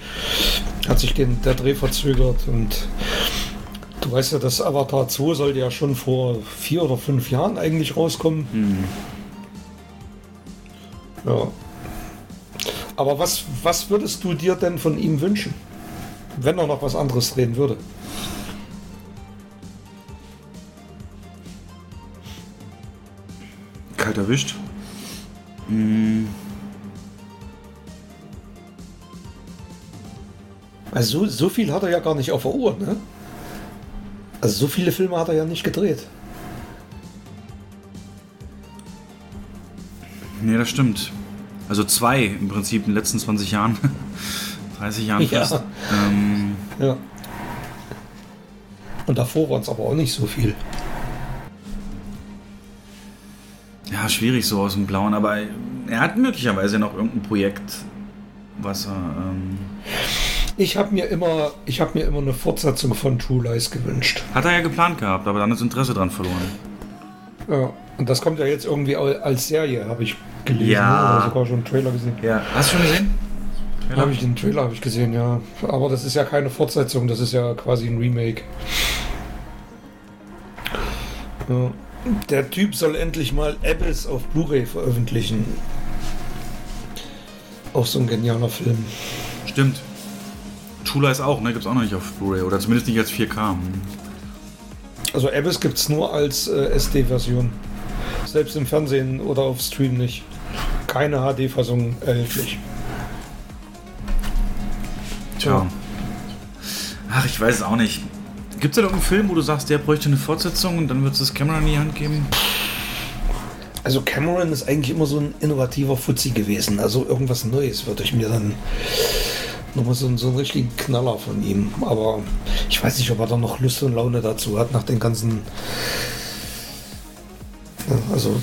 hat sich den, der Dreh verzögert und Du weißt ja, das Avatar 2 sollte ja schon vor vier oder fünf Jahren eigentlich rauskommen. Mhm. Ja. Aber was, was würdest du dir denn von ihm wünschen, wenn er noch was anderes drehen würde? Kalt erwischt. Hm. Also so, so viel hat er ja gar nicht auf der Uhr, ne? Also so viele Filme hat er ja nicht gedreht. Nee, das stimmt. Also zwei im Prinzip in den letzten 20 Jahren. <laughs> 30 Jahren fast. Ja. Ähm, ja. Und davor waren es aber auch nicht so viel. Ja, schwierig so aus dem Blauen, aber er hat möglicherweise noch irgendein Projekt, was er. Ähm ich habe mir immer, ich habe mir immer eine Fortsetzung von True Lies gewünscht. Hat er ja geplant gehabt, aber dann ist Interesse dran verloren. Ja, und das kommt ja jetzt irgendwie als Serie, habe ich gelesen. Ja. Oder sogar schon einen Trailer gesehen. Ja. Hast du schon gesehen? Habe ich den Trailer habe ich gesehen, ja. Aber das ist ja keine Fortsetzung, das ist ja quasi ein Remake. Ja. Der Typ soll endlich mal Abyss auf Blu-ray veröffentlichen. Auch so ein genialer Film. Stimmt. True Lies auch, ne? Gibt's auch noch nicht auf Blu-ray oder zumindest nicht als 4K. Also Abyss gibt's nur als äh, SD-Version. Selbst im Fernsehen oder auf Stream nicht. Keine HD-Fassung erhältlich. Tja. Ach, ich weiß es auch nicht. Gibt es da irgendeinen Film, wo du sagst, der bräuchte eine Fortsetzung und dann wird es Cameron in die Hand geben? Also Cameron ist eigentlich immer so ein innovativer Fuzzi gewesen. Also irgendwas Neues würde ich mir dann nochmal so, so einen richtigen Knaller von ihm. Aber ich weiß nicht, ob er da noch Lust und Laune dazu hat nach den ganzen also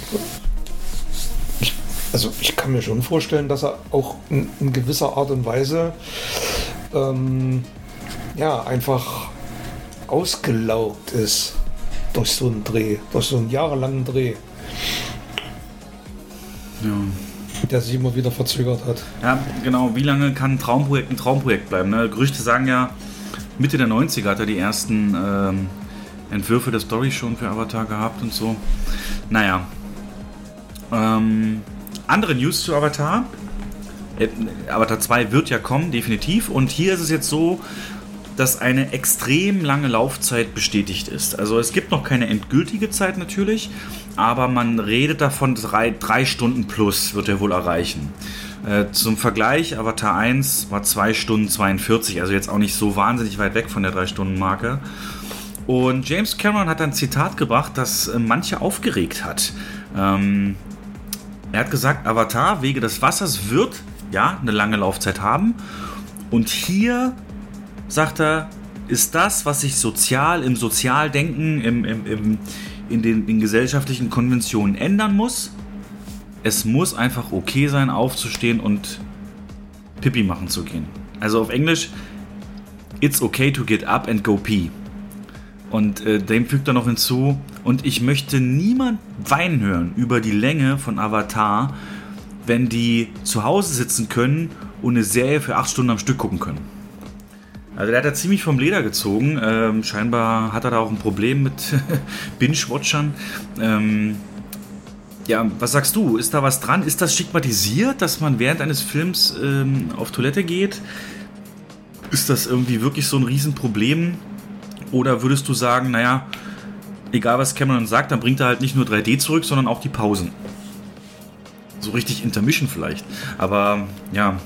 ich, also ich kann mir schon vorstellen, dass er auch in, in gewisser Art und Weise ähm, ja einfach ausgelaugt ist durch so einen Dreh, durch so einen jahrelangen Dreh. Ja. Der sich immer wieder verzögert hat. Ja, genau. Wie lange kann ein Traumprojekt ein Traumprojekt bleiben? Ne? Gerüchte sagen ja, Mitte der 90er hat er die ersten ähm, Entwürfe der Story schon für Avatar gehabt und so. Naja. Ähm, andere News zu Avatar. Äh, Avatar 2 wird ja kommen, definitiv. Und hier ist es jetzt so, dass eine extrem lange Laufzeit bestätigt ist. Also es gibt noch keine endgültige Zeit natürlich, aber man redet davon, drei, drei Stunden plus wird er wohl erreichen. Äh, zum Vergleich, Avatar 1 war 2 Stunden 42, also jetzt auch nicht so wahnsinnig weit weg von der 3-Stunden-Marke. Und James Cameron hat ein Zitat gebracht, das äh, manche aufgeregt hat. Ähm, er hat gesagt, Avatar Wege des Wassers wird ja eine lange Laufzeit haben. Und hier, sagt er, ist das, was sich sozial im Sozialdenken, im, im, im, in den in gesellschaftlichen Konventionen ändern muss. Es muss einfach okay sein, aufzustehen und Pipi machen zu gehen. Also auf Englisch, it's okay to get up and go pee. Und äh, dem fügt er noch hinzu, und ich möchte niemand weinen hören über die Länge von Avatar, wenn die zu Hause sitzen können und eine Serie für acht Stunden am Stück gucken können. Also der hat da ziemlich vom Leder gezogen. Ähm, scheinbar hat er da auch ein Problem mit <laughs> Binge-Watchern. Ähm, ja, was sagst du? Ist da was dran? Ist das stigmatisiert, dass man während eines Films ähm, auf Toilette geht? Ist das irgendwie wirklich so ein Riesenproblem? Oder würdest du sagen, naja, egal was Cameron sagt, dann bringt er halt nicht nur 3D zurück, sondern auch die Pausen. So richtig Intermission vielleicht. Aber ja,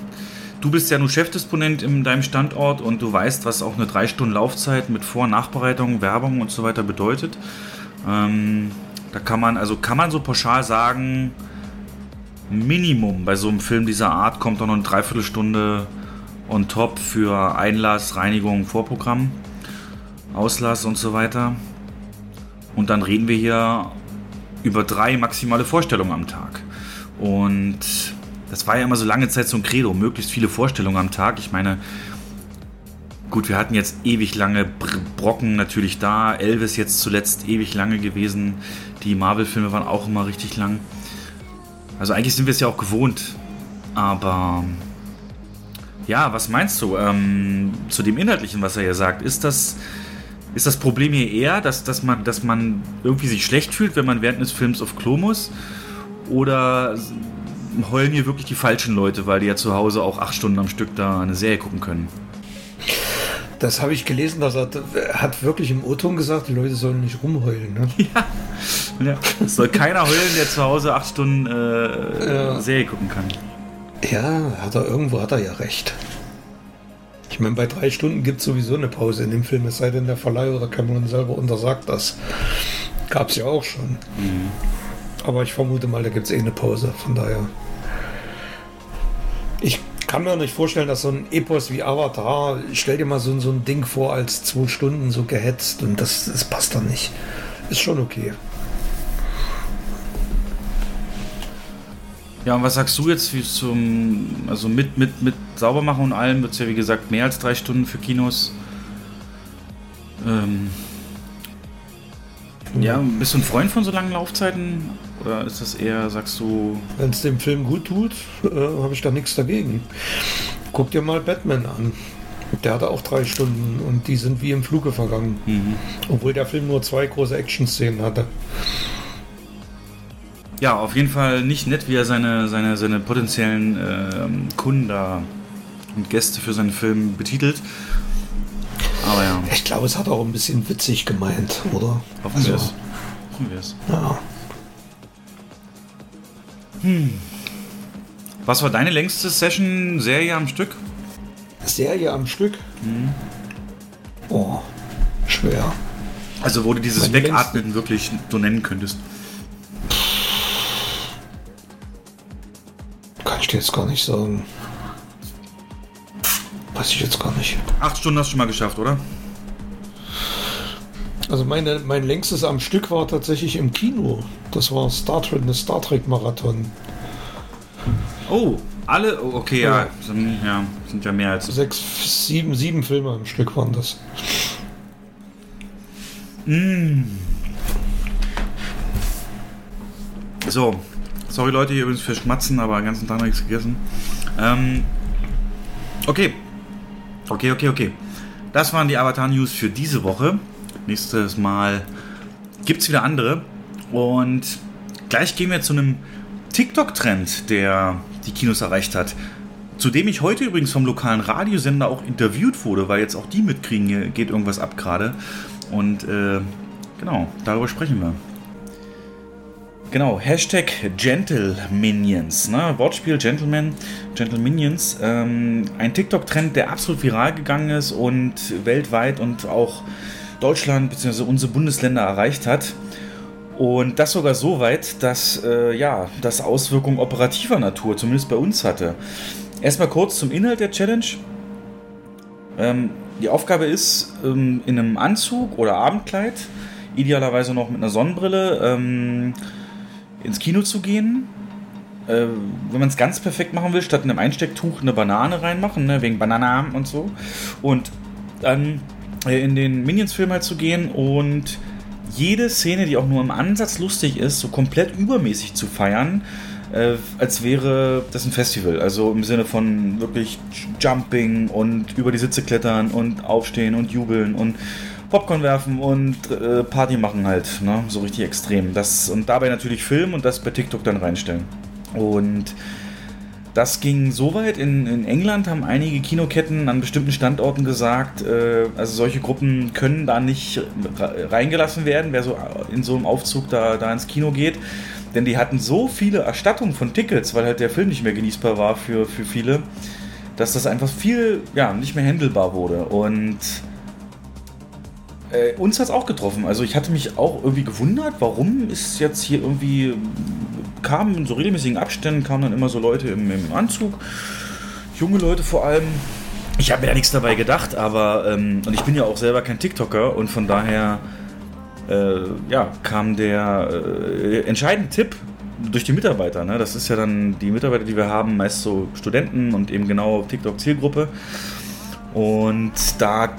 du bist ja nur Chefdisponent in deinem Standort und du weißt, was auch eine 3 Stunden Laufzeit mit Vor- und Nachbereitung, Werbung und so weiter bedeutet. Ähm, da kann man, also kann man so pauschal sagen, Minimum bei so einem Film dieser Art kommt doch noch eine Dreiviertelstunde on top für Einlass, Reinigung, Vorprogramm, Auslass und so weiter. Und dann reden wir hier über drei maximale Vorstellungen am Tag. Und das war ja immer so lange Zeit so ein Credo, möglichst viele Vorstellungen am Tag. Ich meine, gut, wir hatten jetzt ewig lange Brocken natürlich da. Elvis jetzt zuletzt ewig lange gewesen. Die Marvel-Filme waren auch immer richtig lang. Also eigentlich sind wir es ja auch gewohnt. Aber ja, was meinst du ähm, zu dem Inhaltlichen, was er hier sagt? Ist das, ist das Problem hier eher, dass, dass, man, dass man irgendwie sich schlecht fühlt, wenn man während des Films auf Klo muss? Oder heulen hier wirklich die falschen Leute, weil die ja zu Hause auch acht Stunden am Stück da eine Serie gucken können? Das habe ich gelesen, dass er hat wirklich im O-Ton gesagt, die Leute sollen nicht rumheulen. Ne? <laughs> Ja. ja. Es soll keiner heulen, der zu Hause acht Stunden äh, ja. Serie gucken kann. Ja, hat er irgendwo hat er ja recht. Ich meine, bei drei Stunden gibt es sowieso eine Pause in dem Film, es sei denn, der Verleih oder Cameron selber untersagt das. Gab es ja auch schon. Mhm. Aber ich vermute mal, da gibt es eh eine Pause, von daher. Ich kann mir nicht vorstellen, dass so ein Epos wie Avatar, stell dir mal so, so ein Ding vor als zwei Stunden so gehetzt und das, das passt dann nicht. Ist schon okay. Ja, und was sagst du jetzt wie zum, also mit, mit, mit Saubermachen und allem wird es ja wie gesagt mehr als drei Stunden für Kinos. Ähm, ja, bist du ein Freund von so langen Laufzeiten? Oder ist das eher, sagst du. Wenn es dem Film gut tut, äh, habe ich da nichts dagegen. Guck dir mal Batman an. Der hatte auch drei Stunden und die sind wie im Fluge vergangen. Mhm. Obwohl der Film nur zwei große Action-Szenen hatte. Ja, auf jeden Fall nicht nett, wie er seine, seine, seine potenziellen äh, Kunden da und Gäste für seinen Film betitelt. Aber ja. Ich glaube, es hat auch ein bisschen witzig gemeint, oder? Hoffen also, wir es. Hoffen wir es. Ja. Hm. Was war deine längste Session, Serie am Stück? Serie am Stück? Hm. Oh, schwer. Also, wo du dieses Meine Wegatmen längste... wirklich so nennen könntest. Kann ich dir jetzt gar nicht sagen. Weiß ich jetzt gar nicht. Acht Stunden hast du schon mal geschafft, oder? Also meine, mein längstes am Stück war tatsächlich im Kino. Das war Star Trek, eine Star Trek Marathon. Oh, alle? Oh, okay, ja. Ja, sind, ja. Sind ja mehr als. Sechs, sieben, sieben Filme am Stück waren das. Mm. So. Sorry Leute hier übrigens für Schmatzen, aber den ganzen Tag nichts gegessen. Ähm, okay. Okay, okay, okay. Das waren die Avatar-News für diese Woche. Nächstes Mal gibt es wieder andere. Und gleich gehen wir zu einem TikTok-Trend, der die Kinos erreicht hat. Zu dem ich heute übrigens vom lokalen Radiosender auch interviewt wurde, weil jetzt auch die mitkriegen, hier geht irgendwas ab gerade. Und äh, genau, darüber sprechen wir. Genau, Hashtag Gentle Minions, ne? Wortspiel Gentleman, Gentle Minions. Ähm, ein TikTok-Trend, der absolut viral gegangen ist und weltweit und auch Deutschland bzw. unsere Bundesländer erreicht hat. Und das sogar so weit, dass äh, ja, das Auswirkungen operativer Natur, zumindest bei uns hatte. Erstmal kurz zum Inhalt der Challenge. Ähm, die Aufgabe ist, ähm, in einem Anzug oder Abendkleid, idealerweise noch mit einer Sonnenbrille, ähm, ins Kino zu gehen. Äh, wenn man es ganz perfekt machen will, statt in einem Einstecktuch eine Banane reinmachen, ne, wegen Bananen und so. Und dann in den Minions-Film halt zu gehen und jede Szene, die auch nur im Ansatz lustig ist, so komplett übermäßig zu feiern, äh, als wäre das ein Festival. Also im Sinne von wirklich Jumping und über die Sitze klettern und aufstehen und jubeln und Popcorn werfen und äh, Party machen halt, ne? so richtig extrem. Das, und dabei natürlich filmen und das bei TikTok dann reinstellen. Und das ging so weit, in, in England haben einige Kinoketten an bestimmten Standorten gesagt, äh, also solche Gruppen können da nicht reingelassen werden, wer so in so einem Aufzug da, da ins Kino geht. Denn die hatten so viele Erstattungen von Tickets, weil halt der Film nicht mehr genießbar war für, für viele, dass das einfach viel, ja, nicht mehr handelbar wurde. Und äh, uns hat es auch getroffen. Also ich hatte mich auch irgendwie gewundert, warum ist jetzt hier irgendwie, kamen in so regelmäßigen Abständen, kamen dann immer so Leute im, im Anzug, junge Leute vor allem. Ich habe mir da nichts dabei gedacht, aber, ähm, und ich bin ja auch selber kein TikToker und von daher, äh, ja, kam der äh, entscheidende Tipp durch die Mitarbeiter. Ne? Das ist ja dann die Mitarbeiter, die wir haben, meist so Studenten und eben genau TikTok-Zielgruppe. Und da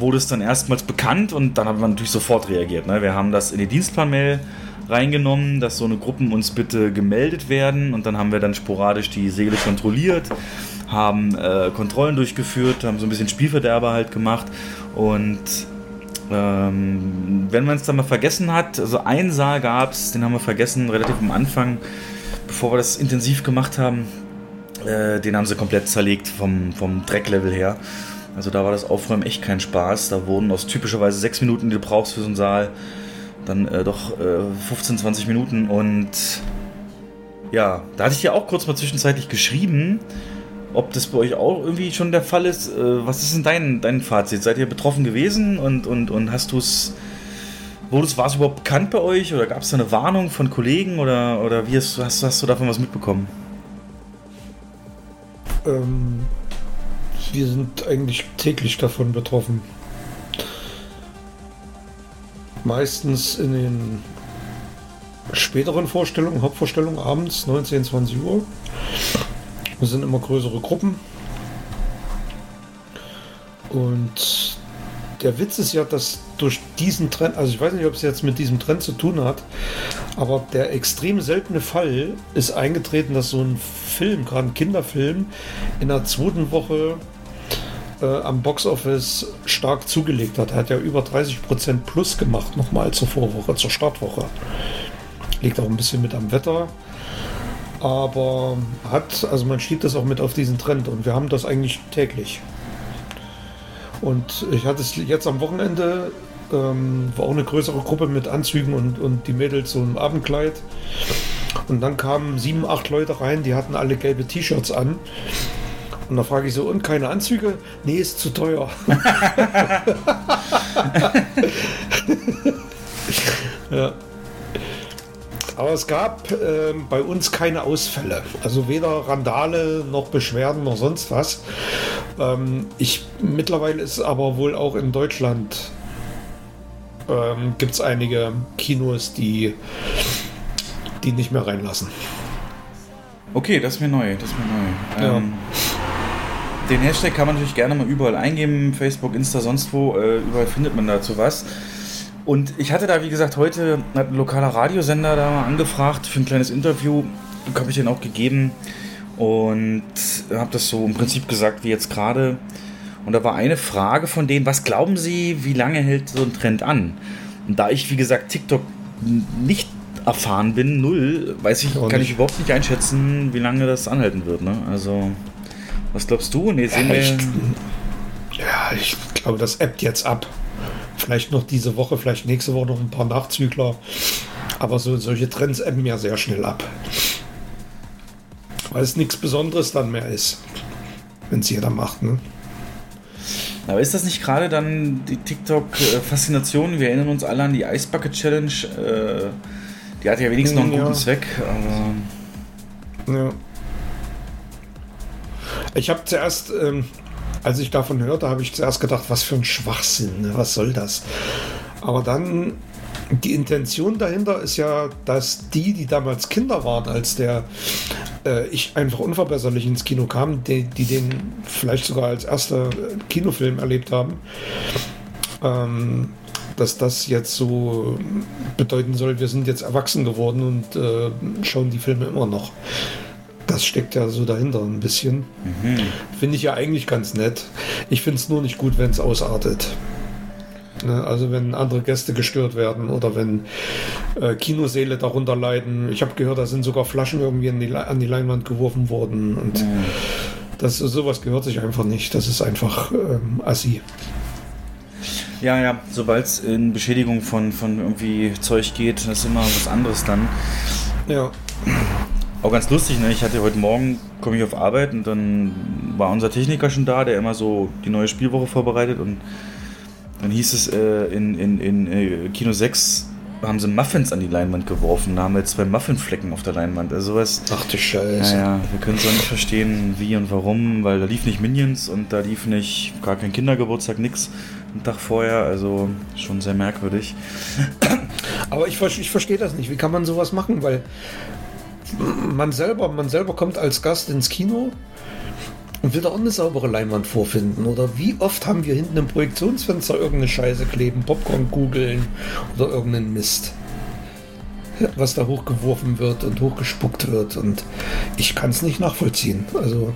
wurde es dann erstmals bekannt und dann haben wir natürlich sofort reagiert. Ne? Wir haben das in die Dienstplan-Mail reingenommen, dass so eine Gruppen uns bitte gemeldet werden und dann haben wir dann sporadisch die Seele kontrolliert, haben äh, Kontrollen durchgeführt, haben so ein bisschen Spielverderber halt gemacht und ähm, wenn man es dann mal vergessen hat, also einen Saal gab es, den haben wir vergessen, relativ am Anfang, bevor wir das intensiv gemacht haben, äh, den haben sie komplett zerlegt vom, vom Drecklevel her. Also da war das Aufräumen echt kein Spaß. Da wurden aus typischerweise sechs Minuten, die du brauchst für so einen Saal, dann äh, doch äh, 15, 20 Minuten. Und ja, da hatte ich ja auch kurz mal zwischenzeitlich geschrieben, ob das bei euch auch irgendwie schon der Fall ist. Äh, was ist denn dein, dein Fazit? Seid ihr betroffen gewesen und, und, und hast du es. War es überhaupt bekannt bei euch oder gab es da eine Warnung von Kollegen oder, oder wie hast, hast, hast du davon was mitbekommen? Ähm, wir sind eigentlich täglich davon betroffen. Meistens in den späteren Vorstellungen, Hauptvorstellungen abends, 19, 20 Uhr. Wir sind immer größere Gruppen. Und der Witz ist ja, dass durch diesen Trend, also ich weiß nicht, ob es jetzt mit diesem Trend zu tun hat, aber der extrem seltene Fall ist eingetreten, dass so ein Film, gerade ein Kinderfilm, in der zweiten Woche äh, am Boxoffice stark zugelegt hat. Er hat ja über 30% plus gemacht, nochmal zur Vorwoche, zur Startwoche. Liegt auch ein bisschen mit am Wetter. Aber hat, also man schiebt das auch mit auf diesen Trend und wir haben das eigentlich täglich. Und ich hatte es jetzt am Wochenende, ähm, war auch eine größere Gruppe mit Anzügen und, und die Mädels so im Abendkleid. Und dann kamen sieben, acht Leute rein, die hatten alle gelbe T-Shirts an. Und da frage ich so, und keine Anzüge? Nee, ist zu teuer. <laughs> ja. Aber es gab äh, bei uns keine Ausfälle. Also weder Randale noch Beschwerden noch sonst was. Ähm, ich, mittlerweile ist aber wohl auch in Deutschland ähm, gibt es einige Kinos, die, die nicht mehr reinlassen. Okay, das ist mir neu. Das ist mir neu. Ja. Den Hashtag kann man natürlich gerne mal überall eingeben, Facebook, Insta, sonst wo. Äh, überall findet man dazu was. Und ich hatte da, wie gesagt, heute hat ein lokaler Radiosender da mal angefragt für ein kleines Interview. Habe ich den auch gegeben und habe das so im Prinzip gesagt wie jetzt gerade. Und da war eine Frage von denen, was glauben Sie, wie lange hält so ein Trend an? Und da ich, wie gesagt, TikTok nicht erfahren bin, null, weiß ich, kann ich überhaupt nicht einschätzen, wie lange das anhalten wird. Ne? Also was glaubst du? Nee, sehen ja, ich, ja, ich glaube, das appt jetzt ab. Vielleicht noch diese Woche, vielleicht nächste Woche noch ein paar Nachzügler. Aber so, solche Trends ebben ja sehr schnell ab. Weil es nichts Besonderes dann mehr ist, wenn es jeder macht. Ne? Aber ist das nicht gerade dann die TikTok-Faszination? Wir erinnern uns alle an die Ice Bucket Challenge. Äh, die hat ja wenigstens noch einen ja. guten Zweck. Aber ja. Ich habe zuerst, ähm, als ich davon hörte, habe ich zuerst gedacht, was für ein Schwachsinn, ne? was soll das? Aber dann, die Intention dahinter ist ja, dass die, die damals Kinder waren, als der äh, ich einfach unverbesserlich ins Kino kam, die, die den vielleicht sogar als erster Kinofilm erlebt haben, ähm, dass das jetzt so bedeuten soll, wir sind jetzt erwachsen geworden und äh, schauen die Filme immer noch. Das steckt ja so dahinter ein bisschen. Mhm. Finde ich ja eigentlich ganz nett. Ich finde es nur nicht gut, wenn es ausartet. Ne, also wenn andere Gäste gestört werden oder wenn äh, Kinosäle darunter leiden. Ich habe gehört, da sind sogar Flaschen irgendwie an die, an die Leinwand geworfen worden. Und mhm. das, sowas gehört sich einfach nicht. Das ist einfach ähm, assi. Ja, ja, sobald es in Beschädigung von, von irgendwie Zeug geht, das ist immer was anderes dann. Ja. Auch ganz lustig, ne? Ich hatte heute Morgen, komme ich auf Arbeit und dann war unser Techniker schon da, der immer so die neue Spielwoche vorbereitet und Dann hieß es äh, in, in, in äh, Kino 6 haben sie Muffins an die Leinwand geworfen. Da haben wir zwei Muffinflecken auf der Leinwand. Also sowas. Ach du Scheiße. Naja, wir können es auch nicht verstehen, wie und warum, weil da lief nicht Minions und da lief nicht gar kein Kindergeburtstag, nix einen Tag vorher. Also schon sehr merkwürdig. Aber ich, ich verstehe das nicht. Wie kann man sowas machen? Weil man selber, man selber kommt als Gast ins Kino und will da auch eine saubere Leinwand vorfinden. Oder wie oft haben wir hinten im Projektionsfenster irgendeine Scheiße kleben, Popcorn-Kugeln oder irgendeinen Mist, was da hochgeworfen wird und hochgespuckt wird. Und ich kann es nicht nachvollziehen. Also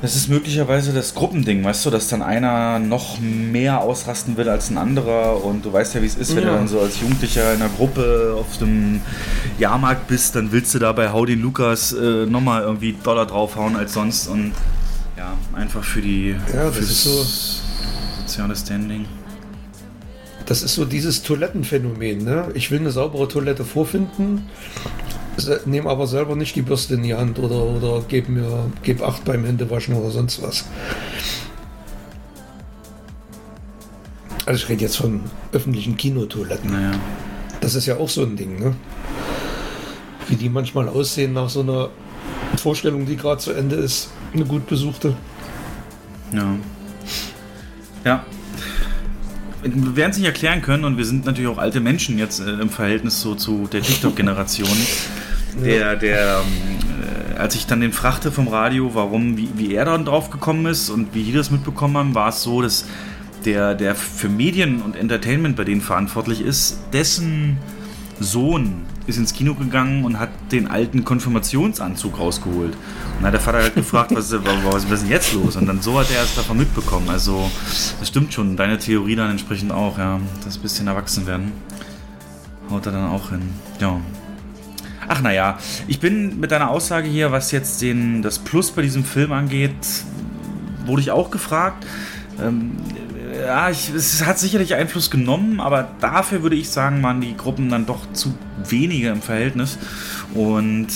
Das ist möglicherweise das Gruppending, weißt du, dass dann einer noch mehr ausrasten will als ein anderer und du weißt ja, wie es ist, wenn Ja. du dann so als Jugendlicher in einer Gruppe auf dem Jahrmarkt bist, dann willst du da bei den Lukas äh, nochmal irgendwie Dollar draufhauen als sonst und ja, einfach für die Ja, das fürs ist so- soziale Standing. Das ist so dieses Toilettenphänomen. Ne? Ich will eine saubere Toilette vorfinden, nehme aber selber nicht die Bürste in die Hand oder, oder gebe mir geb acht beim Händewaschen oder sonst was. Also ich rede jetzt von öffentlichen Kinotoiletten. Naja. Das ist ja auch so ein Ding, ne? Wie die manchmal aussehen nach so einer Vorstellung, die gerade zu Ende ist. Eine gut besuchte. Ja. Ja. Wir werden es nicht erklären können und wir sind natürlich auch alte Menschen jetzt äh, im Verhältnis so zu der TikTok-Generation. Der, der, ähm, äh, als ich dann den fragte vom Radio, warum, wie, wie er dann drauf gekommen ist und wie die das mitbekommen haben, war es so, dass der, der für Medien und Entertainment bei denen verantwortlich ist, dessen Sohn ist ins Kino gegangen und hat den alten Konfirmationsanzug rausgeholt. Und hat der Vater halt gefragt, was, was, was ist denn jetzt los? Und dann so hat er es davon mitbekommen. Also, das stimmt schon. Deine Theorie dann entsprechend auch, ja. Das bisschen erwachsen werden. Haut er dann auch hin. Ja. Ach naja, ich bin mit deiner Aussage hier, was jetzt den, das Plus bei diesem Film angeht, wurde ich auch gefragt. Ähm, ja, ich, es hat sicherlich Einfluss genommen, aber dafür würde ich sagen, waren die Gruppen dann doch zu wenige im Verhältnis. Und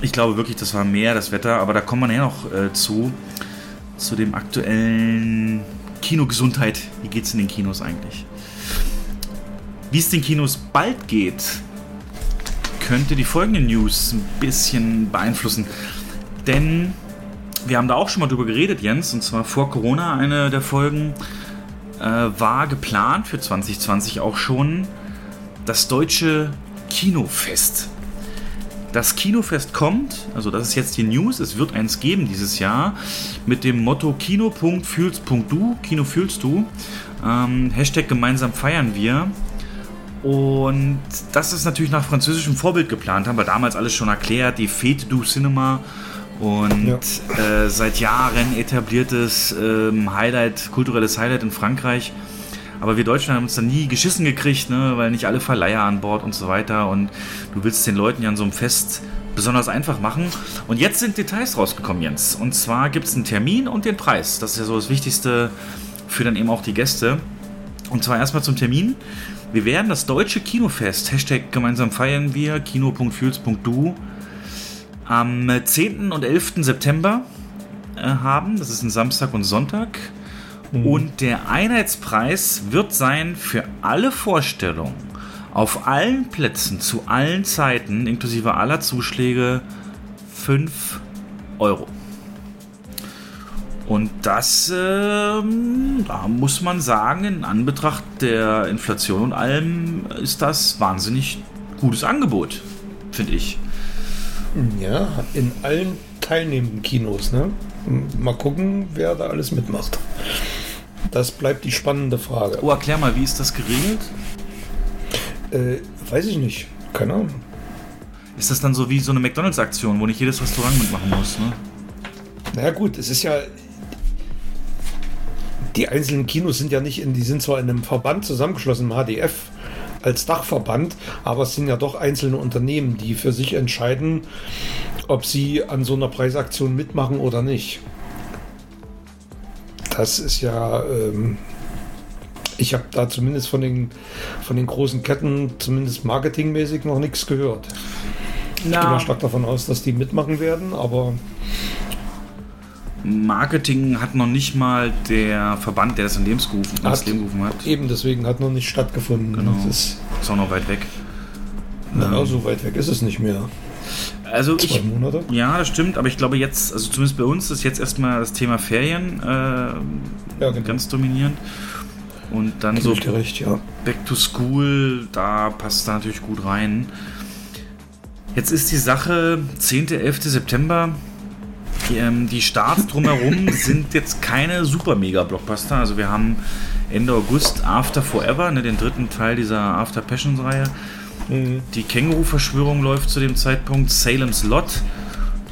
ich glaube wirklich, das war mehr das Wetter, aber da kommt man ja noch äh, zu, zu dem aktuellen Kinogesundheit. Wie geht es in den Kinos eigentlich? Wie es den Kinos bald geht, könnte die folgende News ein bisschen beeinflussen. Denn wir haben da auch schon mal drüber geredet, Jens, und zwar vor Corona, eine der Folgen äh, war geplant für 2020 auch schon das deutsche Kinofest. Das Kinofest kommt, also das ist jetzt die News, es wird eins geben dieses Jahr mit dem Motto Kino.fühlst.du, Kino fühlst du, ähm, Hashtag gemeinsam feiern wir. Und das ist natürlich nach französischem Vorbild geplant, haben wir damals alles schon erklärt, die Fete du Cinema und äh, seit Jahren etabliertes ähm, Highlight, kulturelles Highlight in Frankreich. Aber wir Deutschen haben uns da nie geschissen gekriegt, ne, weil nicht alle Verleiher an Bord und so weiter. Und du willst den Leuten ja an so einem Fest besonders einfach machen. Und jetzt sind Details rausgekommen, Jens. Und zwar gibt es einen Termin und den Preis. Das ist ja so das Wichtigste für dann eben auch die Gäste. Und zwar erstmal zum Termin. Wir werden das deutsche Kinofest, Hashtag gemeinsam feiern wir, kino.fühls.du, am 10. und 11. September äh, haben. Das ist ein Samstag und Sonntag. Und der Einheitspreis wird sein für alle Vorstellungen auf allen Plätzen zu allen Zeiten, inklusive aller Zuschläge, 5 Euro. Und das, ähm, da muss man sagen, in Anbetracht der Inflation und allem ist das wahnsinnig gutes Angebot, finde ich. Ja, in allen teilnehmenden Kinos. Ne? Mal gucken, wer da alles mitmacht. Das bleibt die spannende Frage. Oh, erklär mal, wie ist das geregelt? Äh, weiß ich nicht. Keine Ahnung. Ist das dann so wie so eine McDonalds-Aktion, wo nicht jedes Restaurant mitmachen muss, ne? Naja gut, es ist ja. Die einzelnen Kinos sind ja nicht in, die sind zwar in einem Verband zusammengeschlossen, im HDF als Dachverband, aber es sind ja doch einzelne Unternehmen, die für sich entscheiden, ob sie an so einer Preisaktion mitmachen oder nicht. Das ist ja. Ähm, ich habe da zumindest von den, von den großen Ketten, zumindest marketingmäßig, noch nichts gehört. Ich gehe mal stark davon aus, dass die mitmachen werden, aber Marketing hat noch nicht mal der Verband, der das in Lebens gerufen, Hat- ins Leben gerufen hat. Eben, deswegen hat noch nicht stattgefunden. Genau. Das ist, Ist auch noch weit weg. na, so weit weg ist es nicht mehr. Also Zwei ich, Monate? ja, das stimmt, aber ich glaube jetzt, also zumindest bei uns ist jetzt erstmal das Thema Ferien äh, Ja, genau. ganz dominierend. Und dann Gebe so recht, ja. Back to School, da passt da natürlich gut rein. Jetzt ist die Sache 10. 11. September. Die, ähm, die Starts drumherum <laughs> sind jetzt keine super mega Blockbuster. Also wir haben Ende August After Forever, ne, den dritten Teil dieser After Passions Reihe. Die Känguru-Verschwörung läuft zu dem Zeitpunkt. Salem's Lot.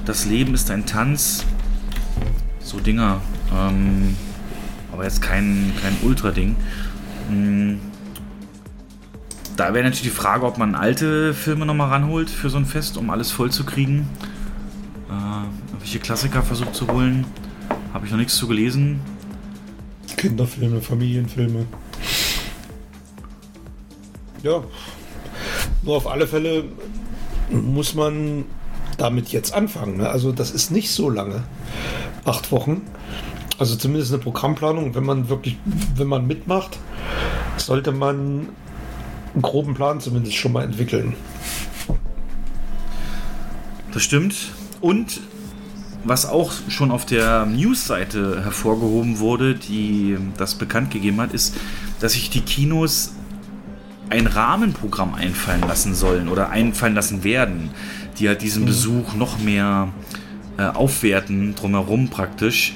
Das Leben ist ein Tanz. So Dinger. Ähm, aber jetzt kein, kein Ultra-Ding. Mm. Da wäre natürlich die Frage, ob man alte Filme nochmal ranholt für so ein Fest, um alles voll zu kriegen. Äh, welche Klassiker versucht zu holen. Habe ich noch nichts zu gelesen. Kinderfilme, Familienfilme. Ja. Nur auf alle Fälle muss man damit jetzt anfangen. Ne? Also das ist nicht so lange. Acht Wochen. Also zumindest eine Programmplanung, wenn man wirklich, wenn man mitmacht, sollte man einen groben Plan zumindest schon mal entwickeln. Das stimmt. Und was auch schon auf der News-Seite hervorgehoben wurde, die das bekannt gegeben hat, ist, dass sich die Kinos ein Rahmenprogramm einfallen lassen sollen oder einfallen lassen werden, die halt diesen Besuch noch mehr äh, aufwerten, drumherum praktisch.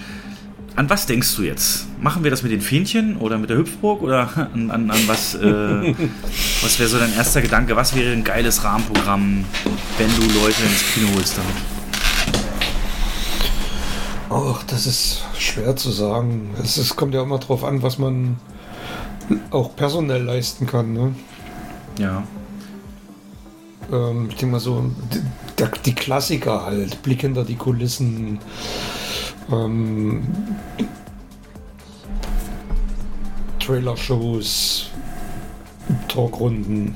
An was denkst du jetzt? Machen wir das mit den Fähnchen oder mit der Hüpfburg oder an, an, an was? Äh, <laughs> was wäre so dein erster Gedanke? Was wäre ein geiles Rahmenprogramm, wenn du Leute ins Kino holst damit? Ach, das ist schwer zu sagen. Es kommt ja immer drauf an, was man auch personell leisten kann. Ne? Ja. Ähm, ich denke mal so, die, die Klassiker halt, Blick hinter die Kulissen, ähm, Trailer-Shows, Talkrunden.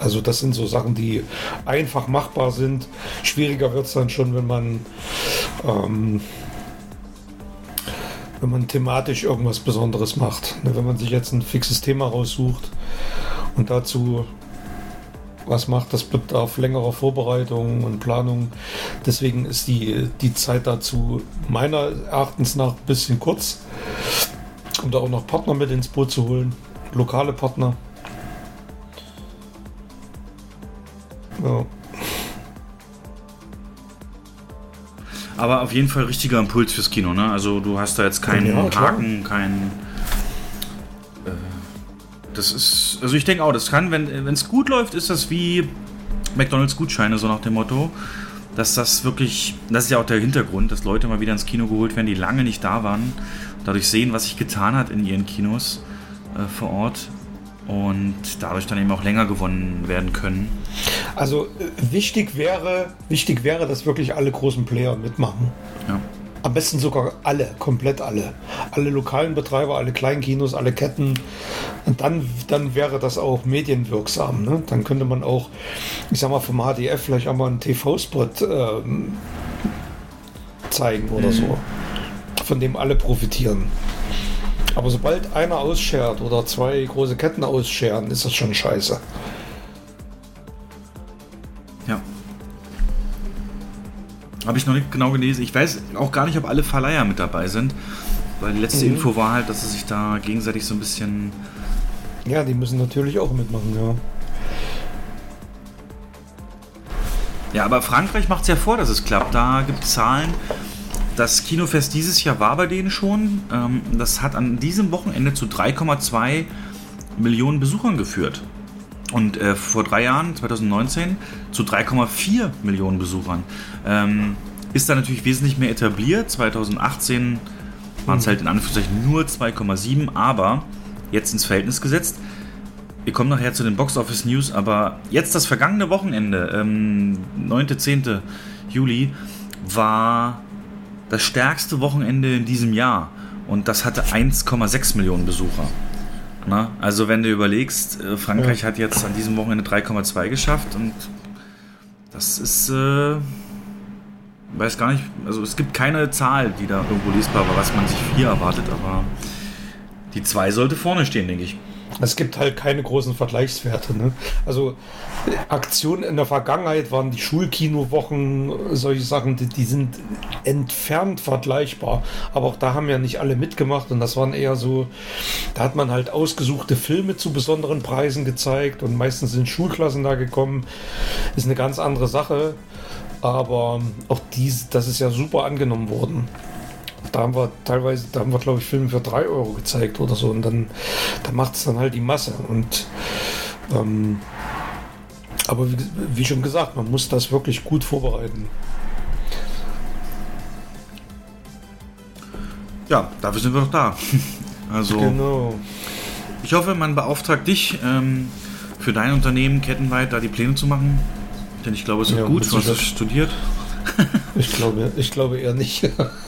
Also das sind so Sachen, die einfach machbar sind. Schwieriger wird es dann schon, wenn man ähm, wenn man thematisch irgendwas Besonderes macht. Ne, Wenn man sich jetzt ein fixes Thema raussucht und dazu was macht, das bedarf längerer Vorbereitung und Planung. Deswegen ist die, die Zeit dazu meiner Erachtens nach ein bisschen kurz, um da auch noch Partner mit ins Boot zu holen, lokale Partner. Ja. Aber auf jeden Fall richtiger Impuls fürs Kino, ne? Also du hast da jetzt keinen Ja. Haken, keinen. Äh, das ist. Also ich denke auch, das kann, wenn es gut läuft, ist das wie McDonalds Gutscheine, so nach dem Motto. Dass das wirklich, das ist ja auch der Hintergrund, dass Leute mal wieder ins Kino geholt werden, die lange nicht da waren, dadurch sehen, was sich getan hat in ihren Kinos äh, vor Ort und dadurch dann eben auch länger gewonnen werden können. Also äh, wichtig wäre, wichtig wäre, dass wirklich alle großen Player mitmachen. Ja. Am besten sogar alle, komplett alle. Alle lokalen Betreiber, alle kleinen Kinos, alle Ketten. Und dann, dann wäre das auch medienwirksam. Ne? Dann könnte man auch, ich sag mal, vom HDF vielleicht auch mal einen TV-Spot ähm, zeigen oder so. Von dem alle profitieren. Aber sobald einer ausschert oder zwei große Ketten ausscheren, ist das schon scheiße. Ja. Habe ich noch nicht genau gelesen. Ich weiß auch gar nicht, ob alle Verleiher mit dabei sind. Weil die letzte Mhm. Info war halt, dass sie sich da gegenseitig so ein bisschen. Ja, die müssen natürlich auch mitmachen, ja. Ja, aber Frankreich macht es ja vor, dass es klappt. Da gibt es Zahlen. Das Kinofest dieses Jahr war bei denen schon. Ähm, das hat an diesem Wochenende zu 3,2 Millionen Besuchern geführt. Und äh, vor drei Jahren, 2019, zu 3,4 Millionen Besuchern. Ähm, ist da natürlich wesentlich mehr etabliert. 2018 waren es halt in Anführungszeichen nur 2,7, aber jetzt ins Verhältnis gesetzt. Wir kommen nachher zu den Box Office News, aber jetzt das vergangene Wochenende, ähm, 9. 10. Juli, war das stärkste Wochenende in diesem Jahr und das hatte 1,6 Millionen Besucher. Na, also wenn du überlegst, äh, Frankreich hat jetzt an diesem Wochenende 3,2 geschafft und das ist äh, weiß gar nicht, also es gibt keine Zahl, die da irgendwo lesbar war, was man sich hier erwartet, aber die 2 sollte vorne stehen, denke ich. Es gibt halt keine großen Vergleichswerte. Ne? Also Aktionen in der Vergangenheit waren die Schulkinowochen, solche Sachen, die, die, sind entfernt vergleichbar. Aber auch da haben ja nicht alle mitgemacht und das waren eher so, da hat man halt ausgesuchte Filme zu besonderen Preisen gezeigt und meistens sind Schulklassen da gekommen. Ist eine ganz andere Sache. Aber auch dies, das ist ja super angenommen worden. Da haben wir teilweise, da haben wir, glaube ich, Filme für 3 Euro gezeigt oder so. Und dann, da macht es dann halt die Masse. Und ähm, aber wie, wie, schon gesagt, man muss das wirklich gut vorbereiten. Ja, dafür sind wir doch da. <laughs> Also, genau. ich hoffe, man beauftragt dich ähm, für dein Unternehmen kettenweit da die Pläne zu machen. Denn ich glaube, es wird ja, gut, du hast studiert. ich glaube, ich glaube eher nicht. <laughs>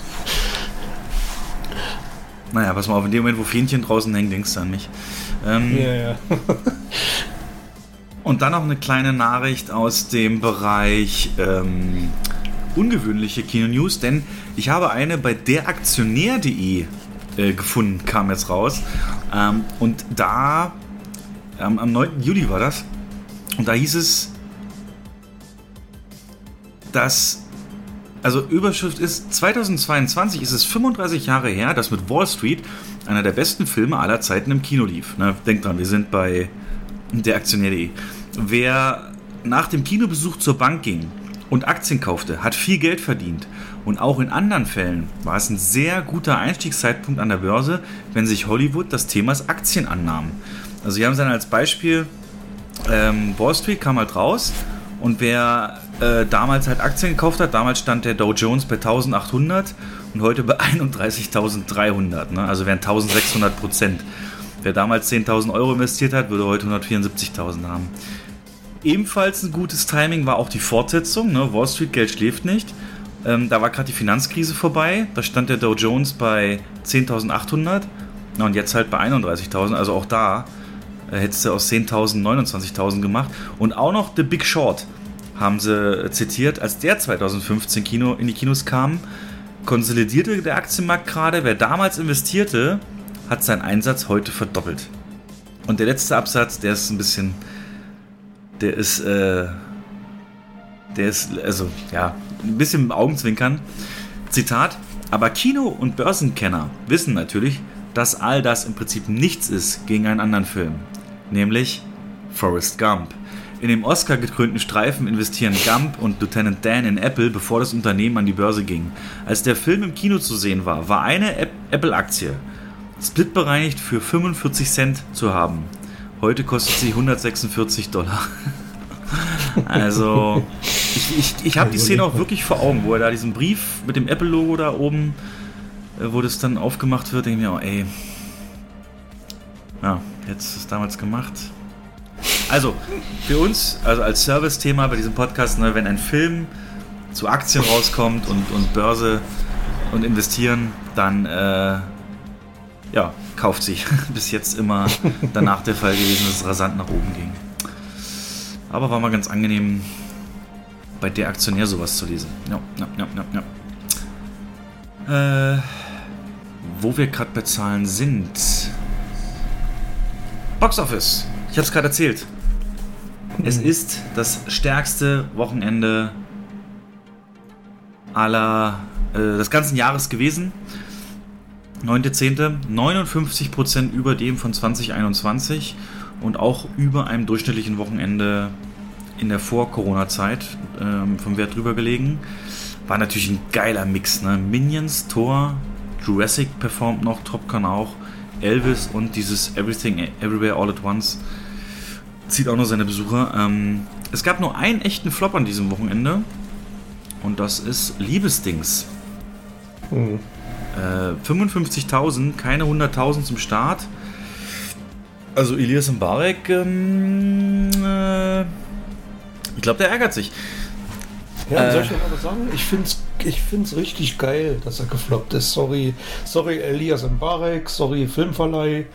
Naja, pass mal auf, in dem Moment, wo Fähnchen draußen hängen, denkst du an mich. Ähm, ja, ja. <laughs> und dann noch eine kleine Nachricht aus dem Bereich ähm, ungewöhnliche Kino-News, denn ich habe eine bei deraktionär.de äh, gefunden, kam jetzt raus. Ähm, und da, am 9. Juli war das, und da hieß es, dass also Überschrift ist, 2022 ist es 35 Jahre her, dass mit Wall Street einer der besten Filme aller Zeiten im Kino lief. Ne? Denkt dran, wir sind bei der Aktionär.de. Wer nach dem Kinobesuch zur Bank ging und Aktien kaufte, hat viel Geld verdient. Und auch in anderen Fällen war es ein sehr guter Einstiegszeitpunkt an der Börse, wenn sich Hollywood das Themas Aktien annahm. Also hier haben sie dann als Beispiel, ähm, Wall Street kam halt raus und wer äh, damals halt Aktien gekauft hat, damals stand der Dow Jones bei 1800 und heute bei 31.300. Ne? Also wären 1600 Prozent. Wer damals 10.000 Euro investiert hat, würde heute 174.000 haben. Ebenfalls ein gutes Timing war auch die Fortsetzung. Ne? Wall Street Geld schläft nicht. Ähm, da war gerade die Finanzkrise vorbei. Da stand der Dow Jones bei 10.800 und jetzt halt bei 31.000. Also auch da äh, hättest du aus 10.000 29.000 gemacht. Und auch noch The Big Short haben sie zitiert, als der 2015 Kino in die Kinos kam, konsolidierte der Aktienmarkt gerade. Wer damals investierte, hat seinen Einsatz heute verdoppelt. Und der letzte Absatz, der ist ein bisschen, der ist, äh, der ist, also ja, ein bisschen im Augenzwinkern. Zitat, aber Kino- und Börsenkenner wissen natürlich, dass all das im Prinzip nichts ist gegen einen anderen Film, nämlich Forrest Gump. In dem Oscar-gekrönten Streifen investieren Gump und Lieutenant Dan in Apple, bevor das Unternehmen an die Börse ging. Als der Film im Kino zu sehen war, war eine Apple-Aktie splitbereinigt für 45 Cent zu haben. Heute kostet sie 146 Dollar. <laughs> also, ich, ich, ich habe die Szene auch wirklich vor Augen, wo er da diesen Brief mit dem Apple-Logo da oben, äh, wo das dann aufgemacht wird, denke ich mir, oh, ey. Ja, jetzt ist es damals gemacht. Also, für uns, also als Service-Thema bei diesem Podcast, ne, wenn ein Film zu Aktien rauskommt und, und Börse und investieren, dann äh, ja, kauft sich. <laughs> Bis jetzt immer danach der Fall gewesen, dass es rasant nach oben ging. Aber war mal ganz angenehm, bei der Aktionär sowas zu lesen. Ja, ja, ja, ja, ja. Äh, wo wir gerade bei Zahlen sind. Box Office. Ich habe es gerade erzählt. Es ist das stärkste Wochenende aller äh, des ganzen Jahres gewesen. 9.10. 59% über dem von 2021 und auch über einem durchschnittlichen Wochenende in der Vor-Corona-Zeit ähm, vom Wert drüber gelegen. War natürlich ein geiler Mix. Ne? Minions, Thor, Jurassic performt noch, Top Gun auch, Elvis und dieses Everything Everywhere All at Once zieht auch noch seine Besucher. Ähm, es gab nur einen echten Flop an diesem Wochenende. Und das ist Liebesdings. Mhm. Äh, 55.000, keine 100.000 zum Start. Also Elias Mbarek, ähm, äh, ich glaube, der ärgert sich. Ja, äh, soll ich aber sagen, ich finde es ich find's richtig geil, dass er gefloppt ist. Sorry, sorry Elias Mbarek, sorry Filmverleih,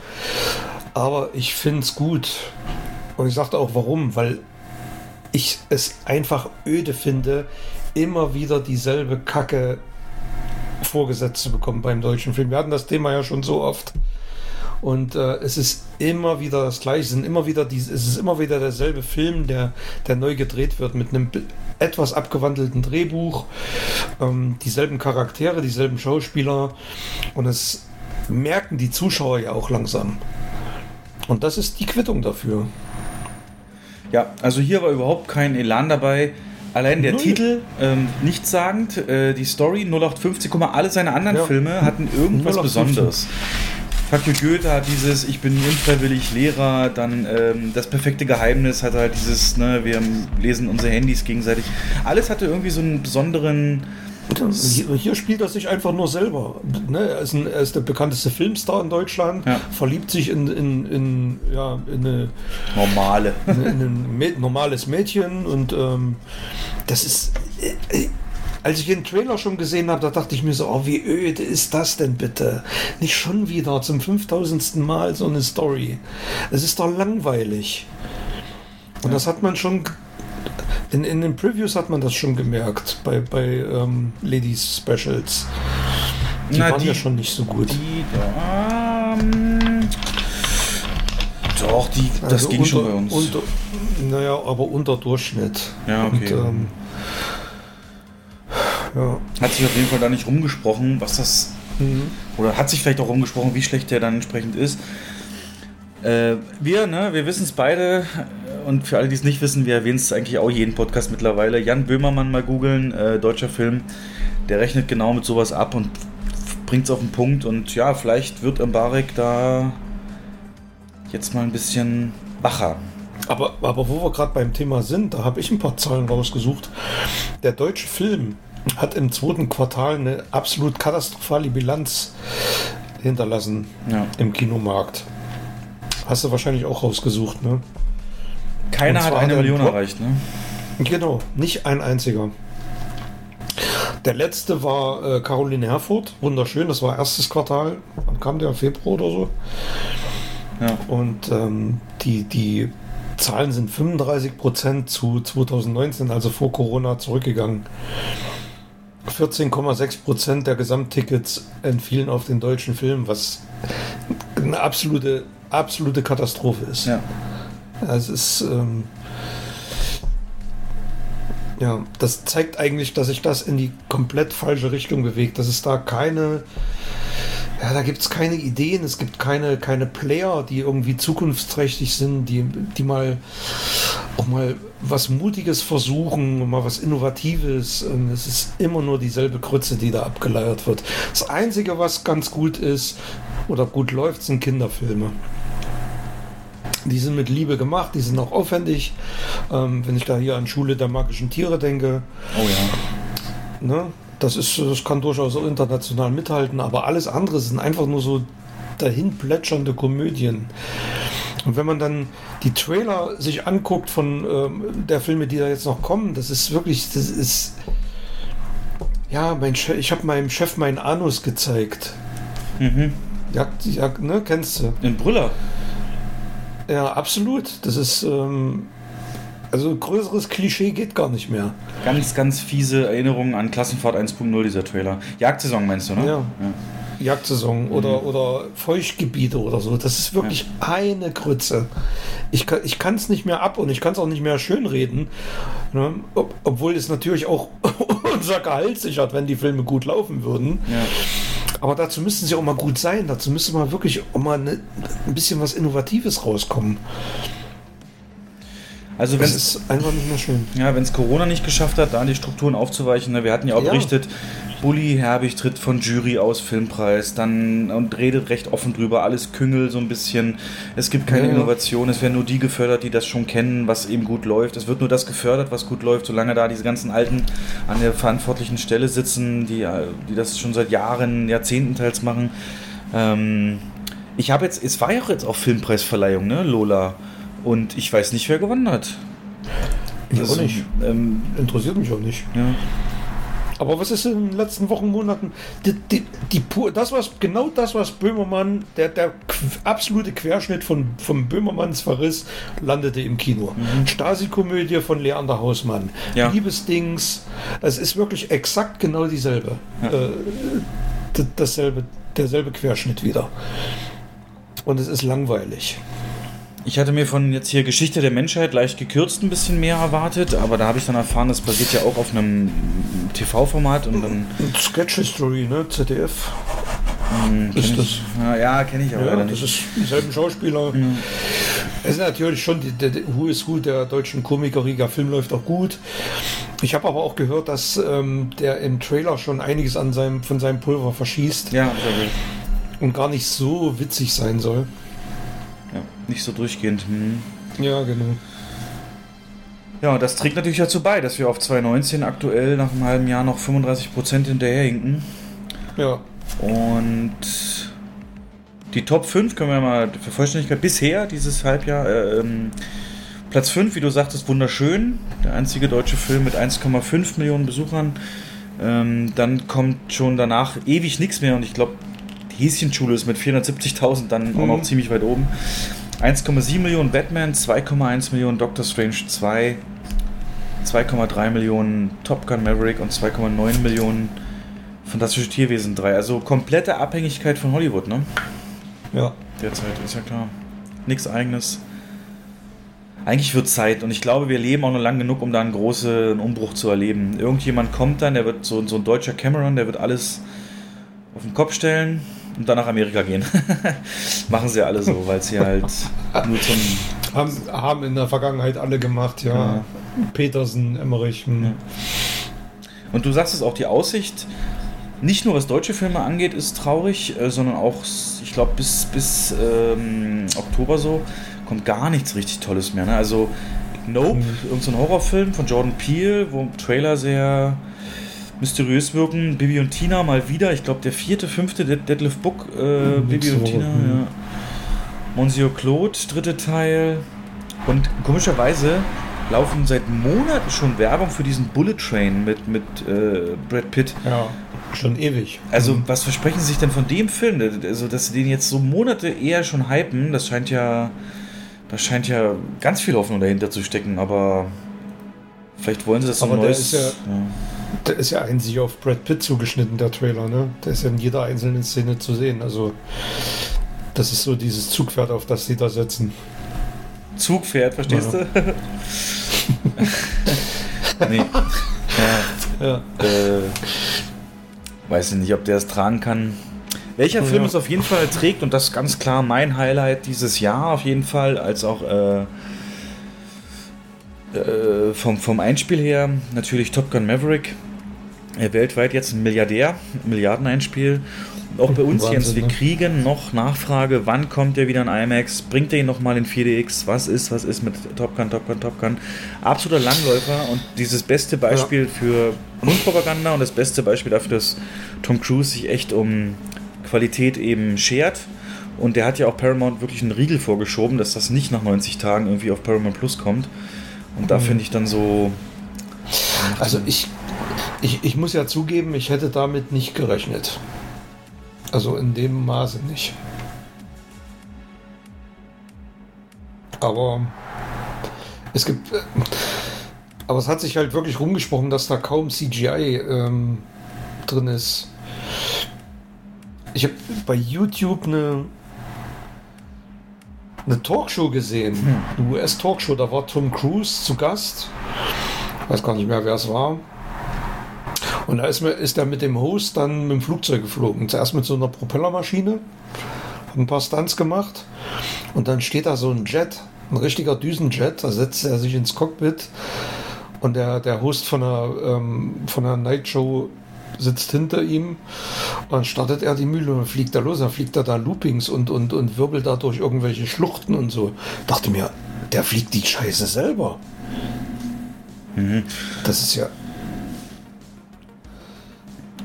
aber ich finde es gut. Und ich sagte auch warum, weil ich es einfach öde finde, immer wieder dieselbe Kacke vorgesetzt zu bekommen beim deutschen Film. Wir hatten das Thema ja schon so oft. Und äh, es ist immer wieder das Gleiche. Es, sind immer wieder die, es ist immer wieder derselbe Film, der, der neu gedreht wird mit einem etwas abgewandelten Drehbuch, ähm, dieselben Charaktere, dieselben Schauspieler. Und es merken die Zuschauer ja auch langsam. Und das ist die Quittung dafür. Ja, also hier war überhaupt kein Elan dabei. Allein der Null. Titel, ähm, nichtssagend, äh, die Story 0850, guck mal, alle seine anderen Ja. Filme hatten irgendwas 0815. Besonderes. You Goethe hat dieses Ich bin unfreiwillig Lehrer, dann ähm, das perfekte Geheimnis hat halt dieses, ne, wir lesen unsere Handys gegenseitig. Alles hatte irgendwie so einen besonderen. Hier, hier spielt er sich einfach nur selber. Ne? Er, ist ein, er ist der bekannteste Filmstar in Deutschland, Ja. verliebt sich in, in, in, ja, in, eine, Normale. <laughs> in, in ein Mä- normales Mädchen und ähm, das ist. Äh, äh, als ich den Trailer schon gesehen habe, da dachte ich mir so, oh, wie öde ist das denn bitte? Nicht schon wieder zum 5000. Mal so eine Story. Es ist doch langweilig. Und das hat man schon in, in den Previews hat man das schon gemerkt bei, bei ähm, Ladies Specials. Die Na, waren die- ja schon nicht so gut. Die, ähm, doch, die, das Also ging schon bei uns. Unter, naja, aber unter Durchschnitt. Ja, okay. Und, ähm, ja. hat sich auf jeden Fall da nicht rumgesprochen, was das. Mhm. Oder hat sich vielleicht auch rumgesprochen, wie schlecht der dann entsprechend ist. Äh, wir, ne, wir wissen es beide. Und für alle, die es nicht wissen, wir erwähnen es eigentlich auch jeden Podcast mittlerweile. Jan Böhmermann mal googeln, äh, deutscher Film. Der rechnet genau mit sowas ab und bringt es auf den Punkt. Und ja, vielleicht wird Mbarek da jetzt mal ein bisschen wacher. Aber, aber wo wir gerade beim Thema sind, da habe ich ein paar Zahlen rausgesucht. Der deutsche Film hat im zweiten Quartal eine absolut katastrophale Bilanz hinterlassen Ja. im Kinomarkt. Hast du wahrscheinlich auch rausgesucht, ne? Keiner hat eine Million Pro- erreicht, ne? Genau, nicht ein einziger. Der letzte war äh, Caroline Herfurth, wunderschön, das war erstes Quartal, wann kam der? Februar oder so. Ja. Und ähm, die, die Zahlen sind 35% zu 2019, also vor Corona, zurückgegangen. 14,6% der Gesamttickets entfielen auf den deutschen Film, was eine absolute, absolute Katastrophe ist. Ja. Also es ist, ähm, ja, das zeigt eigentlich, dass sich das in die komplett falsche Richtung bewegt. Dass es da keine, ja, da gibt es keine Ideen, es gibt keine, keine Player, die irgendwie zukunftsträchtig sind, die, die mal auch mal was Mutiges versuchen, mal was Innovatives. Und es ist immer nur dieselbe Krütze, die da abgeleiert wird. Das Einzige, was ganz gut ist oder gut läuft, sind Kinderfilme. Die sind mit Liebe gemacht, die sind auch aufwendig. Ähm, wenn ich da hier an Schule der magischen Tiere denke, Oh ja. ne, das, ist, das kann durchaus auch international mithalten, aber alles andere sind einfach nur so dahin plätschernde Komödien. Und wenn man dann die Trailer sich anguckt von ähm, der Filme, die da jetzt noch kommen, das ist wirklich, das ist. Ja, mein Chef, ich habe meinem Chef meinen Anus gezeigt. Mhm. Jagd, Jagd, ne, kennst du? Ein Brüller. Ja, absolut. Das ist, ähm, also größeres Klischee geht gar nicht mehr. Ganz, ganz fiese Erinnerungen an Klassenfahrt 1.0, dieser Trailer. Jagdsaison meinst du, ne? Ja. Jagdsaison oder, oder Feuchtgebiete oder so. Das ist wirklich eine Grütze. Ich kann es kann's nicht mehr ab und ich kann es auch nicht mehr schönreden. Ne? Ob, obwohl es natürlich auch <laughs> unser Gehalt sichert, wenn die Filme gut laufen würden. Ja. Aber dazu müssten sie auch mal gut sein. Dazu müsste mal wirklich auch mal ne, ein bisschen was Innovatives rauskommen. Also wenn Das es ist einfach nicht mehr schön. ja, wenn's Corona nicht geschafft hat, da die Strukturen aufzuweichen, ne? wir hatten ja auch Ja. berichtet, Bully Herbig tritt von Jury aus Filmpreis, dann und redet recht offen drüber, alles Küngel so ein bisschen. Es gibt keine Ja, ja. Innovation, es werden nur die gefördert, die das schon kennen, was eben gut läuft. Es wird nur das gefördert, was gut läuft, solange da diese ganzen Alten an der verantwortlichen Stelle sitzen, die, äh, die das schon seit Jahren, Jahrzehnten teils machen. Ähm, ich habe jetzt, es war ja auch jetzt auch Filmpreisverleihung, ne, Lola. Und ich weiß nicht, wer gewonnen hat. Ich Also, auch nicht. Ähm, Interessiert mich auch nicht. ja. Aber was ist in den letzten Wochen, Monaten? Die, die, die, das, was, genau das, was Böhmermann, der, der absolute Querschnitt von, von Böhmermanns Verriss, landete im Kino. Mhm. Stasi-Komödie von Leander Hausmann. Ja. Liebesdings. Es ist wirklich exakt genau dieselbe. Ja. Äh, dasselbe, derselbe Querschnitt wieder. Und es ist langweilig. Ich hatte mir von jetzt hier Geschichte der Menschheit leicht gekürzt ein bisschen mehr erwartet, aber da habe ich dann erfahren, das basiert ja auch auf einem TV-Format und dann. Sketch History, ne? ZDF. Hm, ist das? Ja, ja kenne ich aber ja, das ist dieselben Schauspieler. Mhm. Es ist natürlich schon der, Who is Who der deutschen Komikerriga. Film läuft auch gut. Ich habe aber auch gehört, dass ähm, der im Trailer schon einiges an seinem, von seinem Pulver verschießt. Ja, sehr gut. Und gar nicht so witzig sein soll. Nicht so durchgehend. Hm. Ja, genau. Ja, und das trägt natürlich dazu bei, dass wir auf 2019 aktuell nach einem halben Jahr noch 35% hinterherhinken. Ja. Und die Top 5 können wir mal für Vollständigkeit bisher dieses Halbjahr. Äh, ähm, Platz 5, wie du sagtest, wunderschön. Der einzige deutsche Film mit 1,5 Millionen Besuchern. Ähm, dann kommt schon danach ewig nichts mehr und ich glaube, die Häschenschule ist mit 470.000 dann mhm. auch noch mhm. ziemlich weit oben. 1,7 Millionen Batman, 2,1 Millionen Doctor Strange 2, 2,3 Millionen Top Gun Maverick und 2,9 Millionen Fantastische Tierwesen 3. Also komplette Abhängigkeit von Hollywood, ne? Ja. Derzeit, ist ja klar. Nichts eigenes. Eigentlich wird Zeit und ich glaube, wir leben auch noch lang genug, um da einen großen Umbruch zu erleben. Irgendjemand kommt dann, der wird so, so ein deutscher Cameron, der wird alles auf den Kopf stellen und dann nach Amerika gehen. <laughs> Machen sie alle so, weil sie halt nur zum. Haben, haben in der Vergangenheit alle gemacht, ja. ja. Petersen, Emmerich. Hm. Ja. Und du sagst es auch, die Aussicht, nicht nur was deutsche Filme angeht, ist traurig, äh, sondern auch, ich glaube, bis, bis ähm, Oktober so kommt gar nichts richtig Tolles mehr. Ne? Also Nope, irgendein Horrorfilm von Jordan Peele, wo Trailer sehr mysteriös wirken. Bibi und Tina mal wieder. Ich glaube, der vierte, fünfte Dead Deadlift Book. Äh, mhm, Bibi und Tina, mhm. ja. Monsieur Claude, dritte Teil. Und komischerweise laufen seit Monaten schon Werbung für diesen Bullet Train mit, mit äh, Brad Pitt. Ja, schon ewig. Also, mhm. was versprechen Sie sich denn von dem Film? Also, dass Sie den jetzt so Monate eher schon hypen, das scheint ja. Da scheint ja ganz viel Hoffnung dahinter zu stecken, aber vielleicht wollen sie das so neues. Ja, ja der ist ja einzig auf Brad Pitt zugeschnitten, der Trailer, ne? Der ist ja in jeder einzelnen Szene zu sehen. Also, das ist so dieses Zugpferd, auf das sie da setzen. Zugpferd, verstehst ja. du? <laughs> nee. Ja. ja. Äh, weiß ich nicht, ob der es tragen kann. Welcher Film es auf jeden Fall trägt, und das ist ganz klar mein Highlight dieses Jahr auf jeden Fall, als auch äh, äh, vom, vom Einspiel her natürlich Top Gun Maverick. Äh, weltweit jetzt ein Milliardär, ein Milliardeneinspiel. Auch bei uns Wahnsinn, Jens, wir ne? kriegen noch Nachfrage, wann kommt der wieder in IMAX? Bringt er ihn nochmal in 4DX? Was ist, was ist mit Top Gun, Top Gun, Top Gun? Absoluter Langläufer und dieses beste Beispiel ja. für Mundpropaganda und das beste Beispiel dafür, dass Tom Cruise sich echt um Qualität eben schert. Und der hat ja auch Paramount wirklich einen Riegel vorgeschoben, dass das nicht nach 90 Tagen irgendwie auf Paramount Plus kommt. Und da mhm. finde ich dann so. Also ich, ich, ich muss ja zugeben, ich hätte damit nicht gerechnet. Also in dem Maße nicht. Aber es gibt. Äh, aber es hat sich halt wirklich rumgesprochen, dass da kaum CGI ähm, drin ist. Ich habe bei YouTube eine eine Talkshow gesehen, hm. eine US-Talkshow, da war Tom Cruise zu Gast. Ich weiß gar nicht mehr, wer es war. Und da ist, ist er mit dem Host dann mit dem Flugzeug geflogen. Zuerst mit so einer Propellermaschine, hat ein paar Stunts gemacht. Und dann steht da so ein Jet, ein richtiger Düsenjet, da setzt er sich ins Cockpit. Und der, der Host von der, ähm, von der Night Show sitzt hinter ihm. Dann startet er die Mühle und fliegt da los. Dann fliegt er da Loopings und, und, und wirbelt da durch irgendwelche Schluchten und so. Dachte mir, der fliegt die Scheiße selber. Mhm. Das ist ja.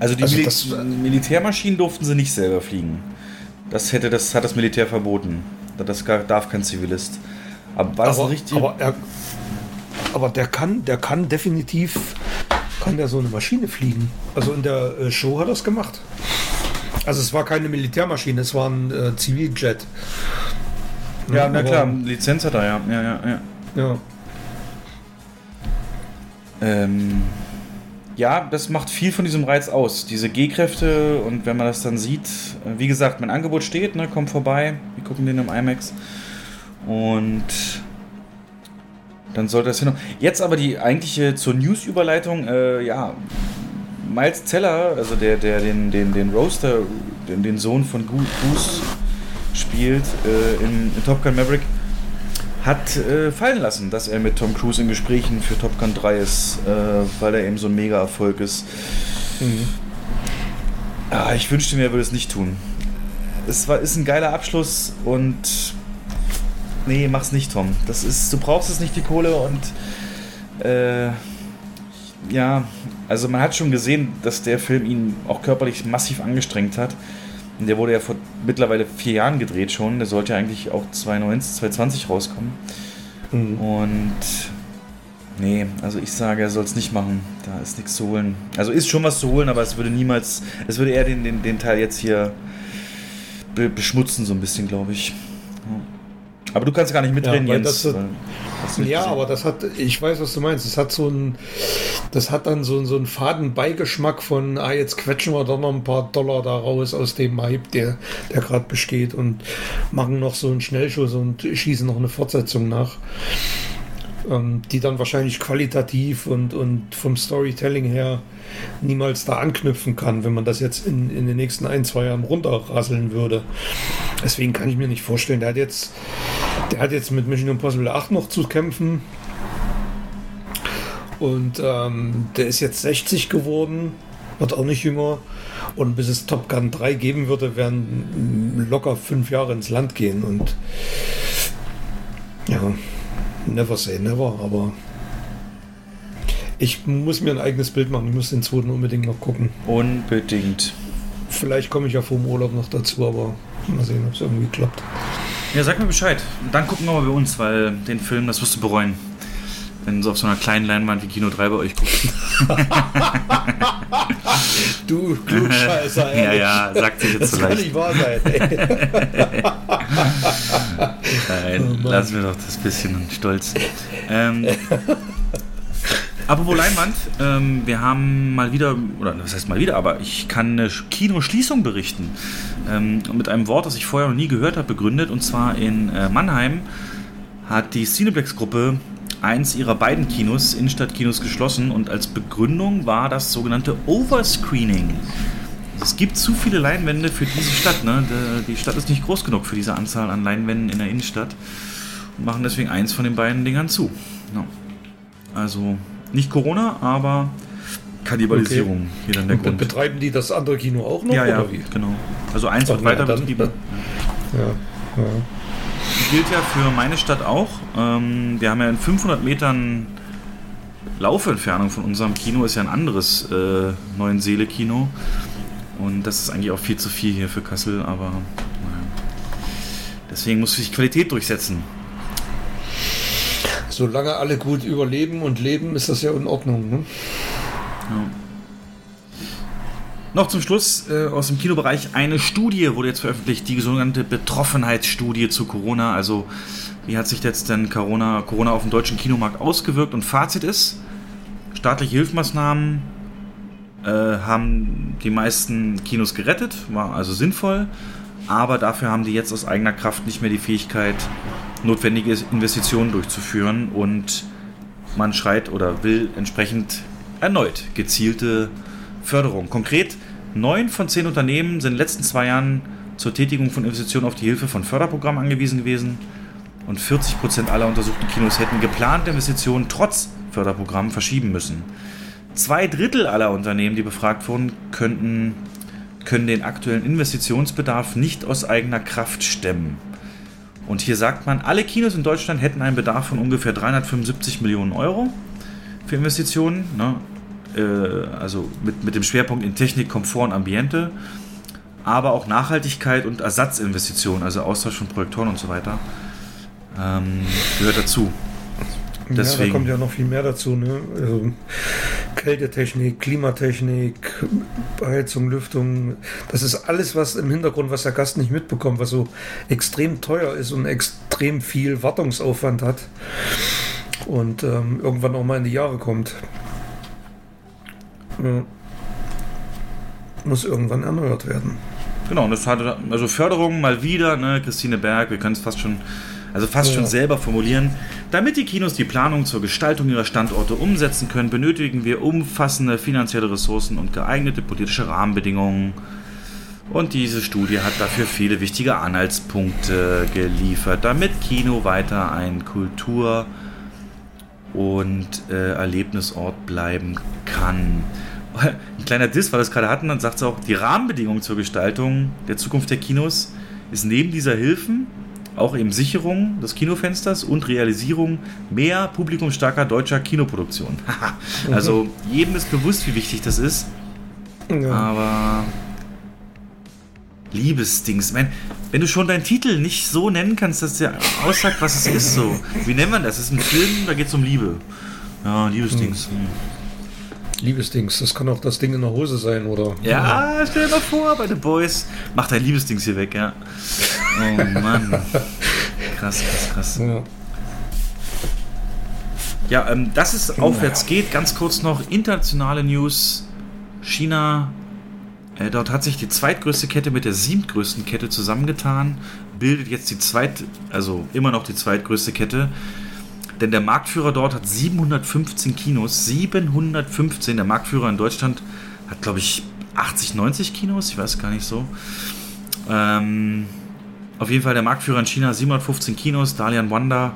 Also die also Mil das, Militärmaschinen durften sie nicht selber fliegen. Das hätte das hat das Militär verboten. Das darf kein Zivilist. Aber war das aber, richtig? Aber, er, aber der kann, der kann definitiv kann der so eine Maschine fliegen? Also in der äh, Show hat er es gemacht. Also es war keine Militärmaschine, es war ein äh, Ziviljet. Ja, na klar, Lizenz hat er, ja. Ja, ja, ja. Ja. Ähm, ja, das macht viel von diesem Reiz aus. Diese G-Kräfte und wenn man das dann sieht, äh, wie gesagt, mein Angebot steht, ne, kommt vorbei. Wir gucken den im IMAX. Und dann sollte das hin. Jetzt aber die eigentliche zur News-Überleitung, äh, ja. Miles Zeller, also der, der den, den, den Roaster, den, den Sohn von Goose spielt äh, in, in Top Gun Maverick, hat äh, fallen lassen, dass er mit Tom Cruise in Gesprächen für Top Gun 3 ist, äh, weil er eben so ein Mega-Erfolg ist. Ah, ich wünschte mir, er würde es nicht tun. Es war, ist ein geiler Abschluss und nee, mach's nicht, Tom. Das ist, du brauchst es nicht, die Kohle und äh, ja, also man hat schon gesehen, dass der Film ihn auch körperlich massiv angestrengt hat. Der wurde ja vor mittlerweile vier Jahren gedreht schon. Der sollte ja eigentlich auch 2019, 2020 rauskommen. Und nee, also ich sage, er soll es nicht machen. Da ist nichts zu holen. Also ist schon was zu holen, aber es würde niemals, es würde eher den, den, den Teil jetzt hier be beschmutzen, so ein bisschen, glaube ich. Aber du kannst gar nicht mitreden, Ja, Jens. das- nicht Ja, aber das hat, ich weiß, was du meinst. Das hat so ein, das hat dann so, so einen faden Beigeschmack von, ah, jetzt quetschen wir doch noch ein paar Dollar da raus aus dem Hype, der, der gerade besteht und machen noch so einen Schnellschuss und schießen noch eine Fortsetzung nach. Ähm, die dann wahrscheinlich qualitativ und, und vom Storytelling her niemals da anknüpfen kann, wenn man das jetzt in, in den nächsten ein, zwei Jahren runterrasseln würde. Deswegen kann ich mir nicht vorstellen, der hat jetzt, der hat jetzt mit Mission Impossible 8 noch zu kämpfen. Und ähm, der ist jetzt 60 geworden, wird auch nicht jünger. Und bis es Top Gun 3 geben würde, werden locker fünf Jahre ins Land gehen. Und ja, never say never, aber ich muss mir ein eigenes Bild machen. Ich muss den zweiten unbedingt noch gucken. Unbedingt. Vielleicht komme ich ja vor dem Urlaub noch dazu, aber mal sehen, ob es irgendwie klappt. Ja, sag mir Bescheid. Dann gucken wir mal bei uns, weil den Film, das wirst du bereuen. Wenn du auf so einer kleinen Leinwand wie Kino 3 bei euch guckst. <laughs> Du Klugscheißer, <laughs> ja, ehrlich. ja, sagt sich jetzt Das so kann leicht. nicht wahr sein. Ey. <laughs> Nein, Oh Mann. lass mir doch das bisschen Stolz. Ähm, apropos Leinwand, ähm, wir haben mal wieder, oder was heißt mal wieder, aber ich kann eine Kinoschließung berichten. Ähm, mit einem Wort, das ich vorher noch nie gehört habe, begründet. Und zwar in äh, Mannheim hat die Cineplex-Gruppe eins ihrer beiden Kinos, Innenstadtkinos, geschlossen. Und als Begründung war das sogenannte Overscreening. Es gibt zu viele Leinwände für diese Stadt. Ne? Die- Stadt ist nicht groß genug für diese Anzahl an Leinwänden in der Innenstadt. Und machen deswegen eins von den beiden Dingern zu. Ja. Also nicht Corona, aber Kannibalisierung. Hier dann der Und Grund. betreiben die das andere Kino auch noch? Ja, ja, genau. Also eins Ach, wird weiter dann- betrieben. Ja, ja. Gilt ja für meine Stadt auch. Ähm, wir haben ja in 500 Metern Laufentfernung von unserem Kino, ist ja ein anderes äh, Neuenseele-Kino. Und das ist eigentlich auch viel zu viel hier für Kassel, aber naja. Deswegen muss sich Qualität durchsetzen. Solange alle gut überleben und leben, ist das ja in Ordnung. Ne? Noch zum Schluss äh, aus dem Kinobereich eine Studie wurde jetzt veröffentlicht, die sogenannte Betroffenheitsstudie zu Corona. Also wie hat sich jetzt denn Corona, Corona auf dem deutschen Kinomarkt ausgewirkt? Und Fazit ist, staatliche Hilfsmaßnahmen äh, haben die meisten Kinos gerettet, war also sinnvoll, aber dafür haben die jetzt aus eigener Kraft nicht mehr die Fähigkeit, notwendige Investitionen durchzuführen und man schreit oder will entsprechend erneut gezielte Förderung. Konkret, neun von zehn Unternehmen sind in den letzten zwei Jahren zur Tätigung von Investitionen auf die Hilfe von Förderprogrammen angewiesen gewesen und 40 Prozent aller untersuchten Kinos hätten geplante Investitionen trotz Förderprogrammen verschieben müssen. Zwei Drittel aller Unternehmen, die befragt wurden, könnten, können den aktuellen Investitionsbedarf nicht aus eigener Kraft stemmen. Und hier sagt man, alle Kinos in Deutschland hätten einen Bedarf von ungefähr 375 Millionen Euro für Investitionen. Ne? Äh, also mit, mit dem Schwerpunkt in Technik, Komfort und Ambiente. Aber auch Nachhaltigkeit und Ersatzinvestitionen, also Austausch von Projektoren und so weiter, ähm, gehört dazu. Ja, da Deswegen. kommt ja noch viel mehr dazu. Ne? Also Kältetechnik, Klimatechnik, Heizung, Lüftung. Das ist alles, was im Hintergrund, was der Gast nicht mitbekommt, was so extrem teuer ist und extrem viel Wartungsaufwand hat. Und ähm, irgendwann auch mal in die Jahre kommt. Ja. Muss irgendwann erneuert werden. Genau, und das hatte also Förderung mal wieder, ne, Christine Berg, wir können es fast schon, also fast Ja. schon selber formulieren. Damit die Kinos die Planung zur Gestaltung ihrer Standorte umsetzen können, benötigen wir umfassende finanzielle Ressourcen und geeignete politische Rahmenbedingungen. Und diese Studie hat dafür viele wichtige Anhaltspunkte geliefert, damit Kino weiter ein Kultur- und äh, Erlebnisort bleiben kann. <laughs> Ein kleiner Diss, weil wir das gerade hatten, dann sagt sie auch, die Rahmenbedingungen zur Gestaltung der Zukunft der Kinos ist neben dieser Hilfen auch eben Sicherung des Kinofensters und Realisierung mehr publikumsstarker deutscher Kinoproduktion. <laughs> also jedem ist bewusst, wie wichtig das ist, Ja. aber Liebesdings. Ich mein, wenn du schon deinen Titel nicht so nennen kannst, dass der aussagt, was es ist, so. Wie nennt man das? Das ist ein Film, da geht es um Liebe. Ja, Liebesdings. Hm. Liebesdings, das kann auch das Ding in der Hose sein, oder? Ja, stell dir mal vor, bei The Boys. Mach dein Liebesdings hier weg, ja. Oh Mann. Krass, krass, krass. Ja. Ja, ähm, dass es aufwärts geht, ganz kurz noch internationale News. China, äh, dort hat sich die zweitgrößte Kette mit der siebtgrößten Kette zusammengetan, bildet jetzt die zweit, also immer noch die zweitgrößte Kette. Denn der Marktführer dort hat 715 Kinos, 715. Der Marktführer in Deutschland hat, glaube ich, 80, 90 Kinos, ich weiß gar nicht so. Ähm, auf jeden Fall der Marktführer in China 715 Kinos, Dalian Wanda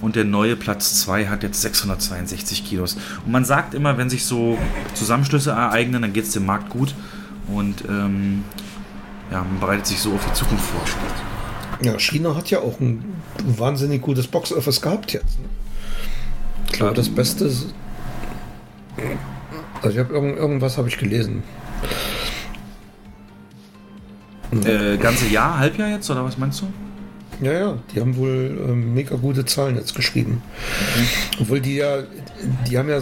und der neue Platz 2 hat jetzt 662 Kinos. Und man sagt immer, wenn sich so Zusammenschlüsse ereignen, dann geht es dem Markt gut und ähm, ja, man bereitet sich so auf die Zukunft vor. Ja, China hat ja auch ein wahnsinnig gutes Box-Office gehabt jetzt. Ne? Ich glaube, das Beste ist. Also ich habe irgend, irgendwas habe ich gelesen. Äh, ganze Jahr, Halbjahr jetzt oder was meinst du? Ja, ja, die haben wohl ähm, mega gute Zahlen jetzt geschrieben. Obwohl die ja, die haben ja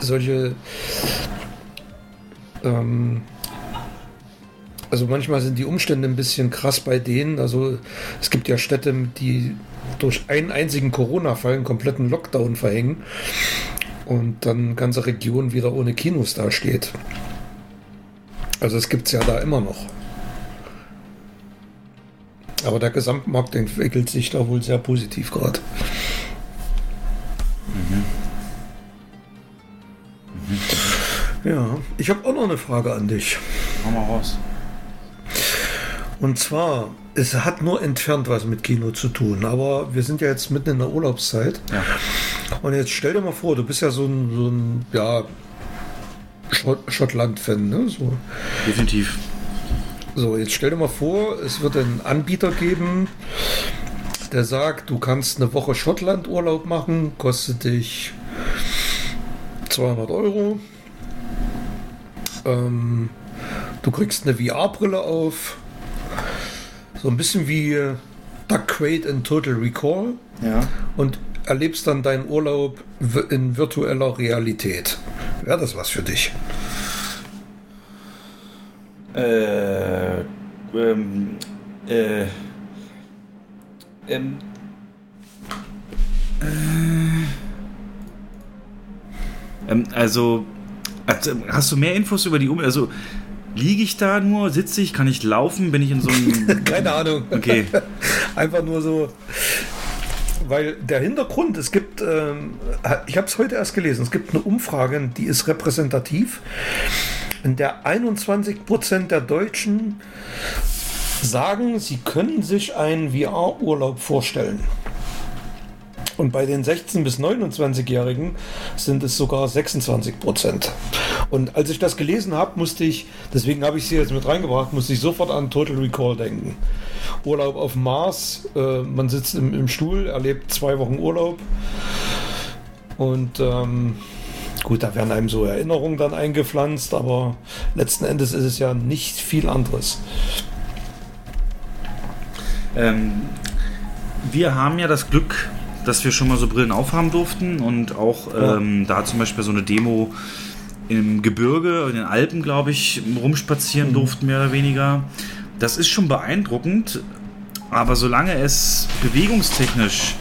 solche, ähm, also manchmal sind die Umstände ein bisschen krass bei denen. Also es gibt ja Städte, die durch einen einzigen Corona-Fall einen kompletten Lockdown verhängen und dann ganze Region wieder ohne Kinos dasteht. Also es gibt es ja da immer noch. Aber der Gesamtmarkt entwickelt sich da wohl sehr positiv gerade. Ja, ich habe auch noch eine Frage an dich. Hau mal raus. Und zwar, es hat nur entfernt was mit Kino zu tun, aber wir sind ja jetzt mitten in der Urlaubszeit. Ja. Und jetzt stell dir mal vor, du bist ja so ein, so ein ja, Schott Schottland-Fan, ne? So. Definitiv. So, jetzt stell dir mal vor, es wird einen Anbieter geben, der sagt, du kannst eine Woche Schottland Urlaub machen, kostet dich 200 Euro. Ähm, du kriegst eine VR-Brille auf, so ein bisschen wie Duck Crate in Total Recall Ja. und erlebst dann deinen Urlaub in virtueller Realität. Wäre das was für dich? Äh, ähm, äh, ähm, äh, ähm, also, also, hast du mehr Infos über die Um... Also, liege ich da nur, sitze ich, kann ich laufen, bin ich in so einem... <laughs> Keine Ahnung. Okay, <laughs> Einfach nur so, weil der Hintergrund, es gibt, ähm, ich habe es heute erst gelesen, es gibt eine Umfrage, die ist repräsentativ, in der 21% der Deutschen sagen, sie können sich einen VR-Urlaub vorstellen. Und bei den 16- bis 29-Jährigen sind es sogar 26 Prozent. Und als ich das gelesen habe, musste ich, deswegen habe ich sie jetzt mit reingebracht, musste ich sofort an Total Recall denken. Urlaub auf Mars, äh, man sitzt im, im Stuhl, erlebt zwei Wochen Urlaub. Und ähm, gut, da werden einem so Erinnerungen dann eingepflanzt, aber letzten Endes ist es ja nicht viel anderes. ähm, wir haben ja das Glück, dass wir schon mal so Brillen aufhaben durften und auch ähm, da zum Beispiel so eine Demo im Gebirge, in den Alpen, glaube ich, rumspazieren durften, mehr oder weniger. Das ist schon beeindruckend, aber solange es bewegungstechnisch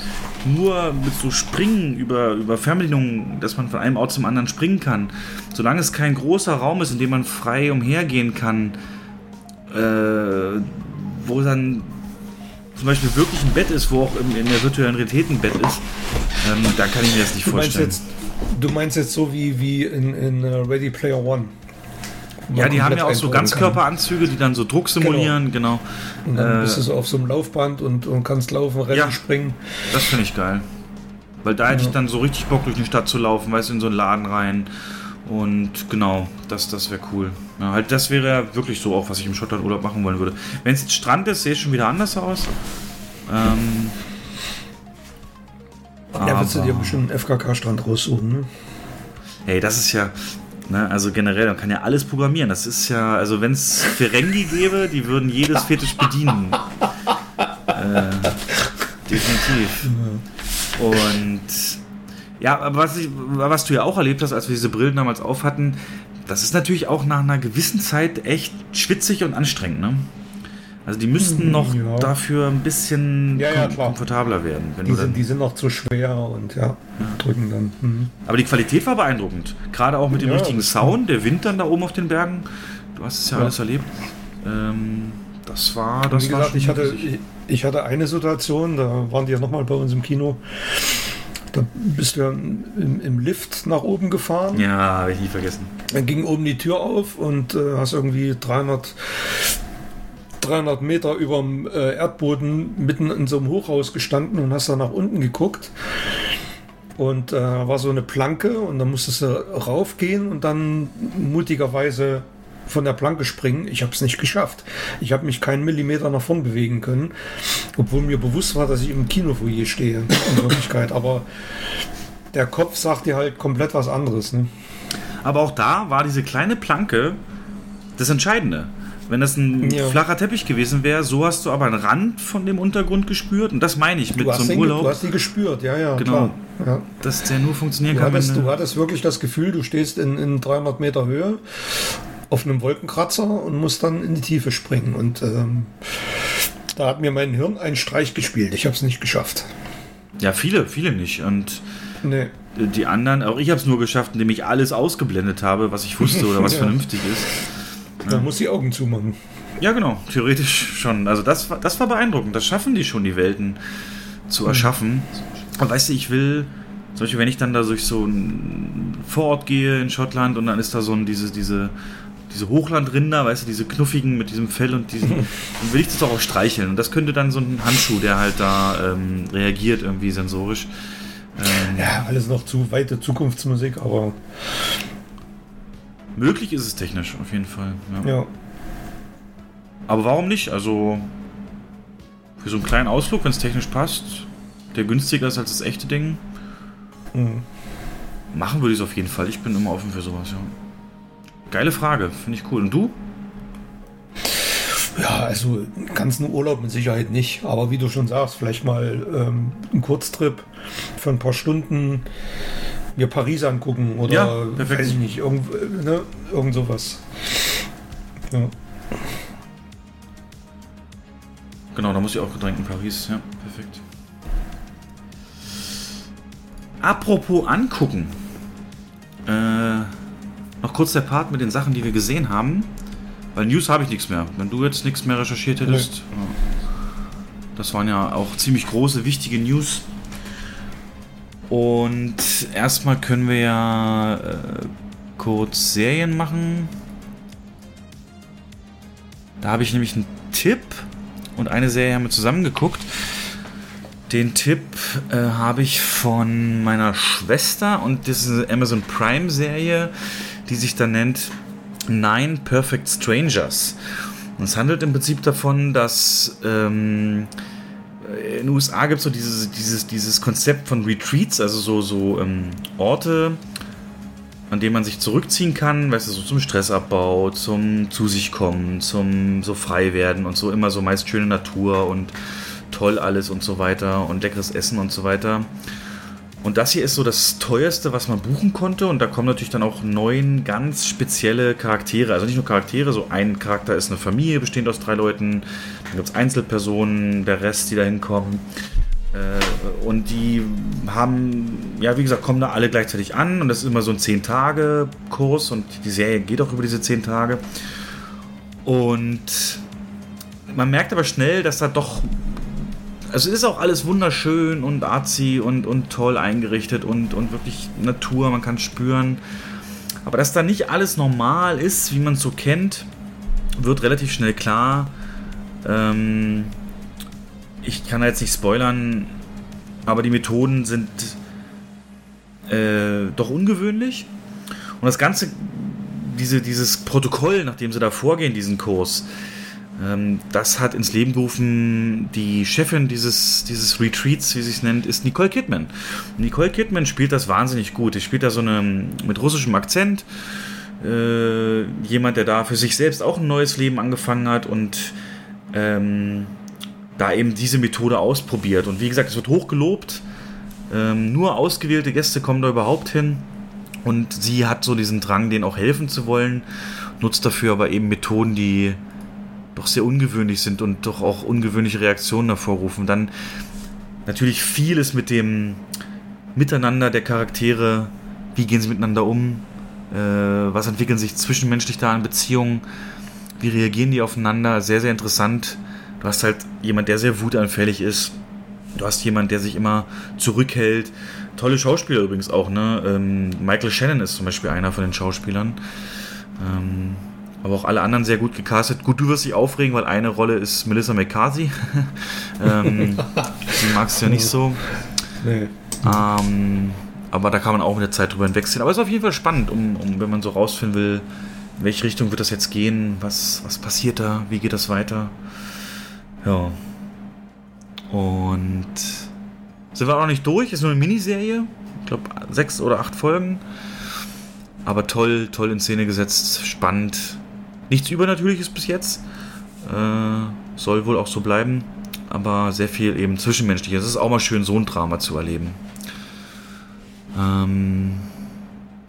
nur mit so Springen über, über Fernbedienungen, dass man von einem Ort zum anderen springen kann, solange es kein großer Raum ist, in dem man frei umhergehen kann, äh, wo dann zum Beispiel wirklich ein Bett ist, wo auch im, in der virtuellen Realität ein Bett ist, ähm, da kann ich mir das nicht Du meinst, vorstellen. jetzt, du meinst jetzt so wie, wie in, in äh, Ready Player One. Ja, die haben ja auch so Ganzkörperanzüge, die dann so Druck simulieren, genau. kann. Und dann Äh, bist du so auf so einem Laufband und, und kannst laufen, rennen, Ja. springen. Das finde ich geil. Weil da hätte ich dann so richtig Bock, durch die Stadt zu laufen, weißt du, in so einen Laden rein. Und genau, das, das wäre cool. Ja, halt, das wäre ja wirklich so auch, was ich im Schottland-Urlaub machen wollen würde. Wenn es jetzt Strand ist, sähe es schon wieder anders aus. Ähm, Ja, willst du dir bestimmt einen FKK-Strand raussuchen, ne? Hey, das ist ja, ne, also generell, man kann ja alles programmieren. Das ist ja, also wenn es Ferengi gäbe, die würden jedes Fetisch bedienen. <laughs> äh, definitiv. Und ja, aber was, ich, was du ja auch erlebt hast, als wir diese Brillen damals auf hatten, das ist natürlich auch nach einer gewissen Zeit echt schwitzig und anstrengend, ne? Also die müssten noch ja. dafür ein bisschen Ja, ja, komfortabler werden. Die sind, die sind noch zu schwer und ja, drücken dann. Mhm. aber die Qualität war beeindruckend. Gerade auch mit dem richtigen Sound, der Wind dann da oben auf den Bergen. Du hast es ja, alles erlebt. Ähm, das war, das wie war gesagt, ich hatte, ich, ich hatte eine Situation, da waren die ja nochmal bei uns im Kino. Da bist du im, im Lift nach oben gefahren. Ja, habe ich nie vergessen. Dann ging oben die Tür auf und äh, hast irgendwie 300, 300 Meter über dem äh, Erdboden mitten in so einem Hochhaus gestanden und hast da nach unten geguckt. Und äh, war so eine Planke und dann musstest du raufgehen und dann mutigerweise von der Planke springen. Ich habe es nicht geschafft. Ich habe mich keinen Millimeter nach vorn bewegen können, obwohl mir bewusst war, dass ich im Kinofoyer stehe in Wirklichkeit. Aber der Kopf sagt dir halt komplett was anderes. Ne? Aber auch da war diese kleine Planke das Entscheidende. Wenn das ein Ja. flacher Teppich gewesen wäre, so hast du aber einen Rand von dem Untergrund gespürt. Und das meine ich mit so einem Urlaub, du hast die gespürt, ja, ja, Genau. Ja. dass der nur funktionieren Du, kann. hattest, wenn du hattest wirklich das Gefühl, du stehst in, in 300 Meter Höhe auf einem Wolkenkratzer und musst dann in die Tiefe springen. Und ähm, da hat mir mein Hirn einen Streich gespielt. Ich habe es nicht geschafft. ja, viele, viele nicht. Und Nee. die anderen, auch ich habe es nur geschafft, indem ich alles ausgeblendet habe, was ich wusste oder was <laughs> Ja. vernünftig ist. Man muss die Augen zumachen. Ja, genau, theoretisch schon. Also das war, das war beeindruckend. Das schaffen die schon, die Welten zu erschaffen. Und weißt du, ich will, zum Beispiel, wenn ich dann da durch so ein Vorort gehe in Schottland und dann ist da so ein, diese, diese, diese Hochlandrinder, weißt du, diese knuffigen mit diesem Fell und diesen, <laughs> dann will ich das doch auch streicheln. Und das könnte dann so ein Handschuh, der halt da ähm, reagiert, irgendwie sensorisch. Ähm, Ja, alles noch zu weite Zukunftsmusik, aber Möglich ist es technisch, auf jeden Fall. Ja. ja. Aber warum nicht? Also für so einen kleinen Ausflug, wenn es technisch passt, der günstiger ist als das echte Ding, Mhm. machen würde ich es auf jeden Fall. Ich bin immer offen für sowas, ja. Geile Frage, finde ich cool. Und du? Ja, also einen ganzen Urlaub mit Sicherheit nicht. Aber wie du schon sagst, vielleicht mal ähm, einen Kurztrip für ein paar Stunden mir Paris angucken oder Ja, perfekt. weiß ich nicht, irgend, ne, irgend sowas. Ja. Genau, da muss ich auch gedrängt in Paris. Ja, perfekt. Apropos angucken. Äh, noch kurz der Part mit den Sachen, die wir gesehen haben. Weil News habe ich nichts mehr. Wenn du jetzt nichts mehr recherchiert hättest. Ja. Das waren ja auch ziemlich große, wichtige News. Und erstmal können wir ja äh, kurz Serien machen. Da habe ich nämlich einen Tipp und eine Serie haben wir zusammen geguckt. Den Tipp äh, habe ich von meiner Schwester und das ist eine Amazon Prime Serie, die sich da nennt Nine Perfect Strangers. Und es handelt im Prinzip davon, dass ähm, in den USA gibt es so dieses, dieses, dieses Konzept von Retreats, also so, so ähm, Orte, an denen man sich zurückziehen kann, weißt du, so zum Stressabbau, zum zu sich kommen, zum so frei werden und so immer so meist schöne Natur und toll alles und so weiter und leckeres Essen und so weiter. Und das hier ist so das teuerste, was man buchen konnte. Und da kommen natürlich dann auch neun ganz spezielle Charaktere. Also nicht nur Charaktere, so ein Charakter ist eine Familie, bestehend aus drei Leuten. Dann gibt es Einzelpersonen, der Rest, die da hinkommen. Äh, und die haben, ja, wie gesagt, kommen da alle gleichzeitig an. Und das ist immer so ein 10-Tage-Kurs. Und die Serie geht auch über diese 10 Tage. Und man merkt aber schnell, dass da doch also ist auch alles wunderschön und arzi und, und toll eingerichtet und, und wirklich Natur, man kann spüren. Aber dass da nicht alles normal ist, wie man es so kennt, wird relativ schnell klar. Ähm, ich kann jetzt nicht spoilern, aber die Methoden sind äh, doch ungewöhnlich. Und das Ganze, diese, dieses Protokoll, nach dem sie da vorgehen, diesen Kurs, das hat ins Leben gerufen, die Chefin dieses, dieses Retreats, wie sie es nennt, ist Nicole Kidman. Nicole Kidman spielt das wahnsinnig gut. Sie spielt da so eine mit russischem Akzent. Äh, jemand, der da für sich selbst auch ein neues Leben angefangen hat und ähm, da eben diese Methode ausprobiert. Und wie gesagt, es wird hochgelobt. Ähm, nur ausgewählte Gäste kommen da überhaupt hin. Und sie hat so diesen Drang, denen auch helfen zu wollen, nutzt dafür aber eben Methoden, die doch sehr ungewöhnlich sind und doch auch ungewöhnliche Reaktionen hervorrufen. Dann natürlich vieles mit dem Miteinander der Charaktere, wie gehen sie miteinander um, äh, was entwickeln sich zwischenmenschlich da an Beziehungen, wie reagieren die aufeinander, sehr, sehr interessant. Du hast halt jemand, der sehr wutanfällig ist. Du hast jemand, der sich immer zurückhält. Tolle Schauspieler übrigens auch, ne? Ähm, Michael Shannon ist zum Beispiel einer von den Schauspielern. Ähm, aber auch alle anderen sehr gut gecastet. Gut, du wirst dich aufregen, weil eine Rolle ist Melissa McCarthy. <laughs> ähm, <laughs> die magst du ja nicht so. Nee. Ähm, aber da kann man auch mit der Zeit drüber hinwegsehen. Aber es ist auf jeden Fall spannend, um, um, wenn man so rausfinden will, in welche Richtung wird das jetzt gehen, was, was passiert da, wie geht das weiter. Ja. Und sind wir auch noch nicht durch, ist nur eine Miniserie. Ich glaube, sechs oder acht Folgen. Aber toll, toll in Szene gesetzt, spannend. Nichts Übernatürliches bis jetzt. Äh, soll wohl auch so bleiben. Aber sehr viel eben Zwischenmenschliches. Es ist auch mal schön, so ein Drama zu erleben. Ähm,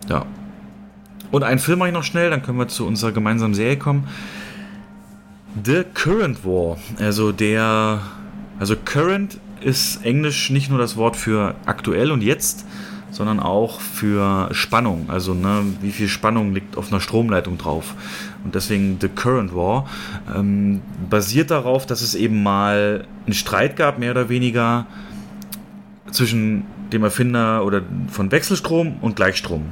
ja. Und einen Film mache ich noch schnell, dann können wir zu unserer gemeinsamen Serie kommen. The Current War. Also der. Also Current ist Englisch nicht nur das Wort für aktuell und jetzt, sondern auch für Spannung. Also ne, wie viel Spannung liegt auf einer Stromleitung drauf. Und deswegen The Current War ähm, basiert darauf, dass es eben mal einen Streit gab, mehr oder weniger, zwischen dem Erfinder oder von Wechselstrom und Gleichstrom.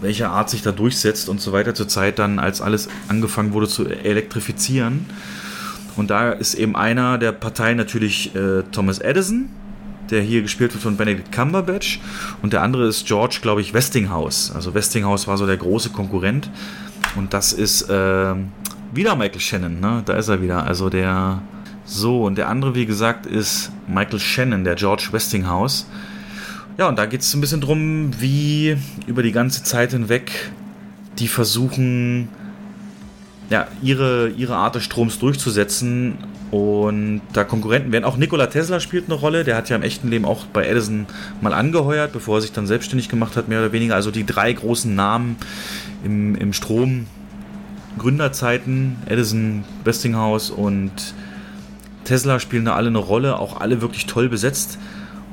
Welche Art sich da durchsetzt und so weiter zur Zeit dann, als alles angefangen wurde zu elektrifizieren. Und da ist eben einer der Parteien natürlich äh, Thomas Edison, der hier gespielt wird von Benedict Cumberbatch. Und der andere ist George, glaube ich, Westinghouse. Also Westinghouse war so der große Konkurrent. Und das ist äh, wieder Michael Shannon, ne? Da ist er wieder. Also der. So, und der andere, wie gesagt, ist Michael Shannon, der George Westinghouse. Ja, und da geht es ein bisschen drum, wie über die ganze Zeit hinweg die versuchen, ja, ihre, ihre Art des Stroms durchzusetzen und da Konkurrenten werden. Auch Nikola Tesla spielt eine Rolle. Der hat ja im echten Leben auch bei Edison mal angeheuert, bevor er sich dann selbstständig gemacht hat, mehr oder weniger. Also die drei großen Namen im, im Strom. Gründerzeiten, Edison, Westinghouse und Tesla spielen da alle eine Rolle, auch alle wirklich toll besetzt.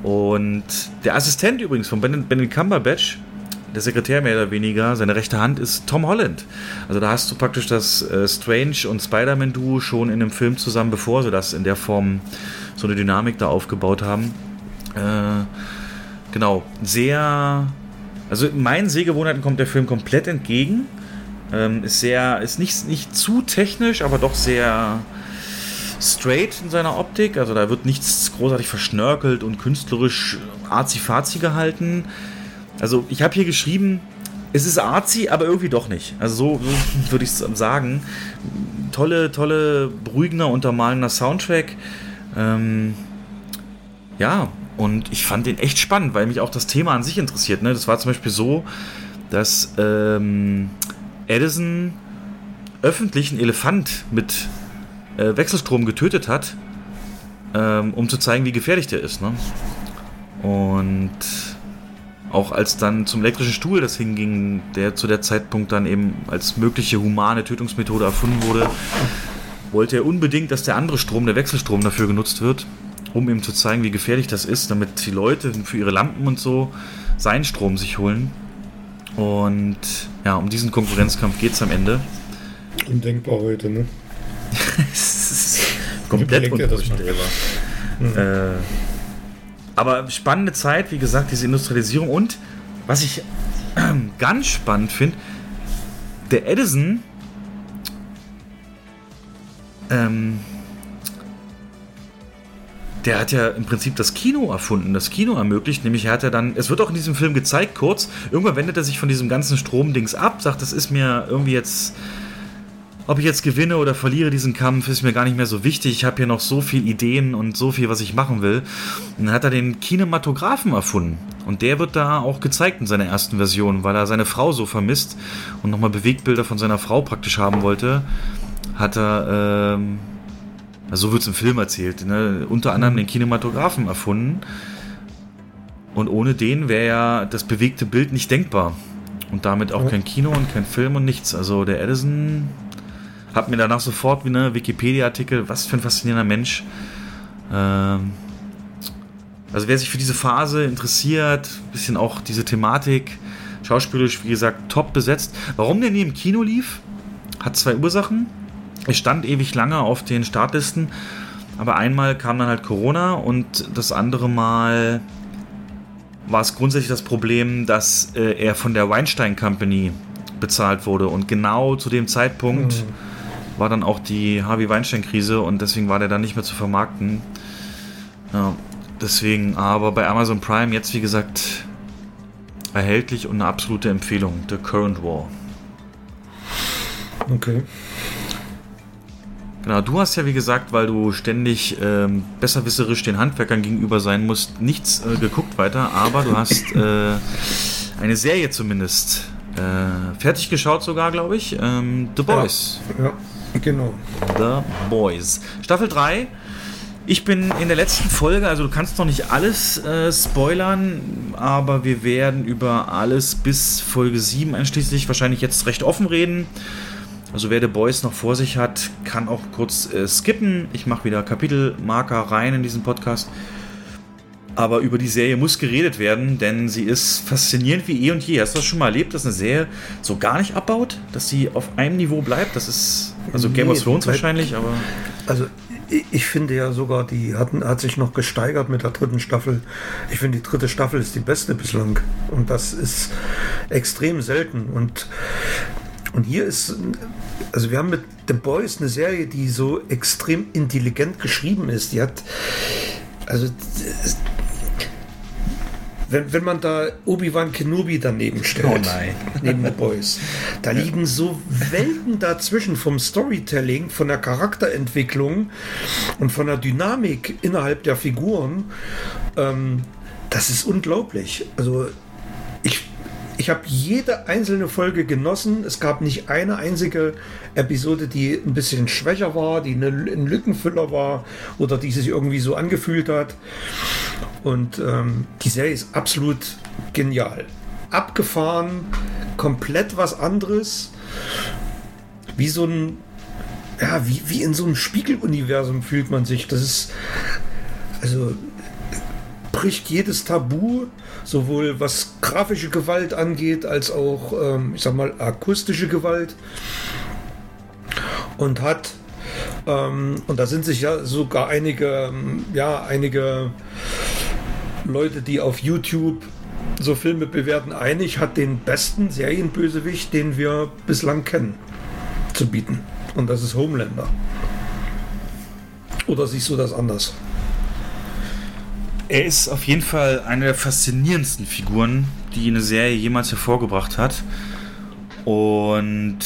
Und der Assistent übrigens von Benedict Cumberbatch, der Sekretär mehr oder weniger, seine rechte Hand ist Tom Holland. Also da hast du praktisch das äh, Strange und Spider-Man-Duo schon in einem Film zusammen, bevor sie das in der Form so eine Dynamik da aufgebaut haben. Äh, genau, sehr. Also meinen Sehgewohnheiten kommt der Film komplett entgegen. Ähm, ist sehr, ist nicht, nicht zu technisch, aber doch sehr straight in seiner Optik. Also da wird nichts großartig verschnörkelt und künstlerisch arzi-fazi gehalten. Also ich habe hier geschrieben, es ist arzi, aber irgendwie doch nicht. Also so, würde ich es sagen. Tolle, tolle, beruhigender, untermalender Soundtrack. Ähm, ja, und ich fand den echt spannend, weil mich auch das Thema an sich interessiert. Ne? Das war zum Beispiel so, dass ähm, Edison öffentlich einen Elefant mit äh, Wechselstrom getötet hat ähm, um zu zeigen, wie gefährlich der ist. Ne? Und auch als dann zum elektrischen Stuhl das hinging, der zu der Zeitpunkt dann eben als mögliche humane Tötungsmethode erfunden wurde, wollte er unbedingt, dass der andere Strom, der Wechselstrom, dafür genutzt wird, um ihm zu zeigen, wie gefährlich das ist, damit die Leute für ihre Lampen und so seinen Strom sich holen. Und ja, um diesen Konkurrenzkampf geht es am Ende. Undenkbar heute, ne? <laughs> komplett unvorstellbar. Äh, aber spannende Zeit, wie gesagt, diese Industrialisierung und was ich <clears throat> ganz spannend finde, der Edison ähm, der hat ja im Prinzip das Kino erfunden, das Kino ermöglicht. Nämlich er hat ja dann, es wird auch in diesem Film gezeigt, kurz, irgendwann wendet er sich von diesem ganzen Stromdings ab, sagt, das ist mir irgendwie jetzt, ob ich jetzt gewinne oder verliere diesen Kampf, ist mir gar nicht mehr so wichtig. Ich habe hier noch so viele Ideen und so viel, was ich machen will. Und dann hat er den Kinematographen erfunden. Und der wird da auch gezeigt in seiner ersten Version, weil er seine Frau so vermisst und nochmal Bewegbilder von seiner Frau praktisch haben wollte. Hat er, ähm, also so wird es im Film erzählt, ne? unter anderem den Kinematographen erfunden. Und ohne den wäre ja das bewegte Bild nicht denkbar. Und damit auch kein Kino und kein Film und nichts. Also der Edison hat mir danach sofort wie eine Wikipedia-Artikel, was für ein faszinierender Mensch. Ähm, also wer sich für diese Phase interessiert, bisschen auch diese Thematik, schauspielerisch, wie gesagt, top besetzt. Warum der nie im Kino lief, hat zwei Ursachen. Es stand ewig lange auf den Startlisten, aber einmal kam dann halt Corona und das andere Mal war es grundsätzlich das Problem, dass äh, er von der Weinstein Company bezahlt wurde und genau zu dem Zeitpunkt mhm. War dann auch die Harvey Weinstein-Krise und deswegen war der dann nicht mehr zu vermarkten. Ja, deswegen, aber bei Amazon Prime jetzt wie gesagt erhältlich und eine absolute Empfehlung, The Current War. Okay. Genau, du hast ja wie gesagt, weil du ständig ähm, besserwisserisch den Handwerkern gegenüber sein musst, nichts äh, geguckt weiter, aber du hast <laughs> äh, eine Serie zumindest äh, fertig geschaut sogar, glaube ich. Ähm, The Boys. Ja, ja, genau. The Boys. Staffel 3. Ich bin in der letzten Folge, also du kannst noch nicht alles äh, spoilern, aber wir werden über alles bis Folge 7 einschließlich wahrscheinlich jetzt recht offen reden. Also wer The Boys noch vor sich hat, kann auch kurz äh, skippen. Ich mache wieder Kapitelmarker rein in diesen Podcast. Aber über die Serie muss geredet werden, denn sie ist faszinierend wie eh und je. Hast du das schon mal erlebt, dass eine Serie so gar nicht abbaut, dass sie auf einem Niveau bleibt? Das ist also Game nee, of Thrones wahrscheinlich, aber. Also ich finde ja sogar, die hatten, hat sich noch gesteigert mit der dritten Staffel. Ich finde, die dritte Staffel ist die beste bislang. Und das ist extrem selten. Und und hier ist, also wir haben mit The Boys eine Serie, die so extrem intelligent geschrieben ist. Die hat, also, wenn, wenn man da Obi-Wan Kenobi daneben stellt, oh nein. neben The Boys, da liegen so Welten dazwischen vom Storytelling, von der Charakterentwicklung und von der Dynamik innerhalb der Figuren. Ähm, das ist unglaublich. Also ich habe jede einzelne Folge genossen. Es gab nicht eine einzige Episode, die ein bisschen schwächer war, die ein Lückenfüller war oder die sich irgendwie so angefühlt hat. Und ähm, die Serie ist absolut genial. Abgefahren, komplett was anderes. Wie so ein, ja, wie, wie in so einem Spiegeluniversum fühlt man sich. Das ist, also bricht jedes Tabu, sowohl was grafische Gewalt angeht, als auch, ähm, ich sag mal, akustische Gewalt. Und hat, ähm, und da sind sich ja sogar einige, ähm, ja, einige Leute, die auf YouTube so Filme bewerten, einig, hat den besten Serienbösewicht, den wir bislang kennen, zu bieten. Und das ist Homelander. Oder siehst du das anders? Er ist auf jeden Fall eine der faszinierendsten Figuren, die eine Serie jemals hervorgebracht hat. Und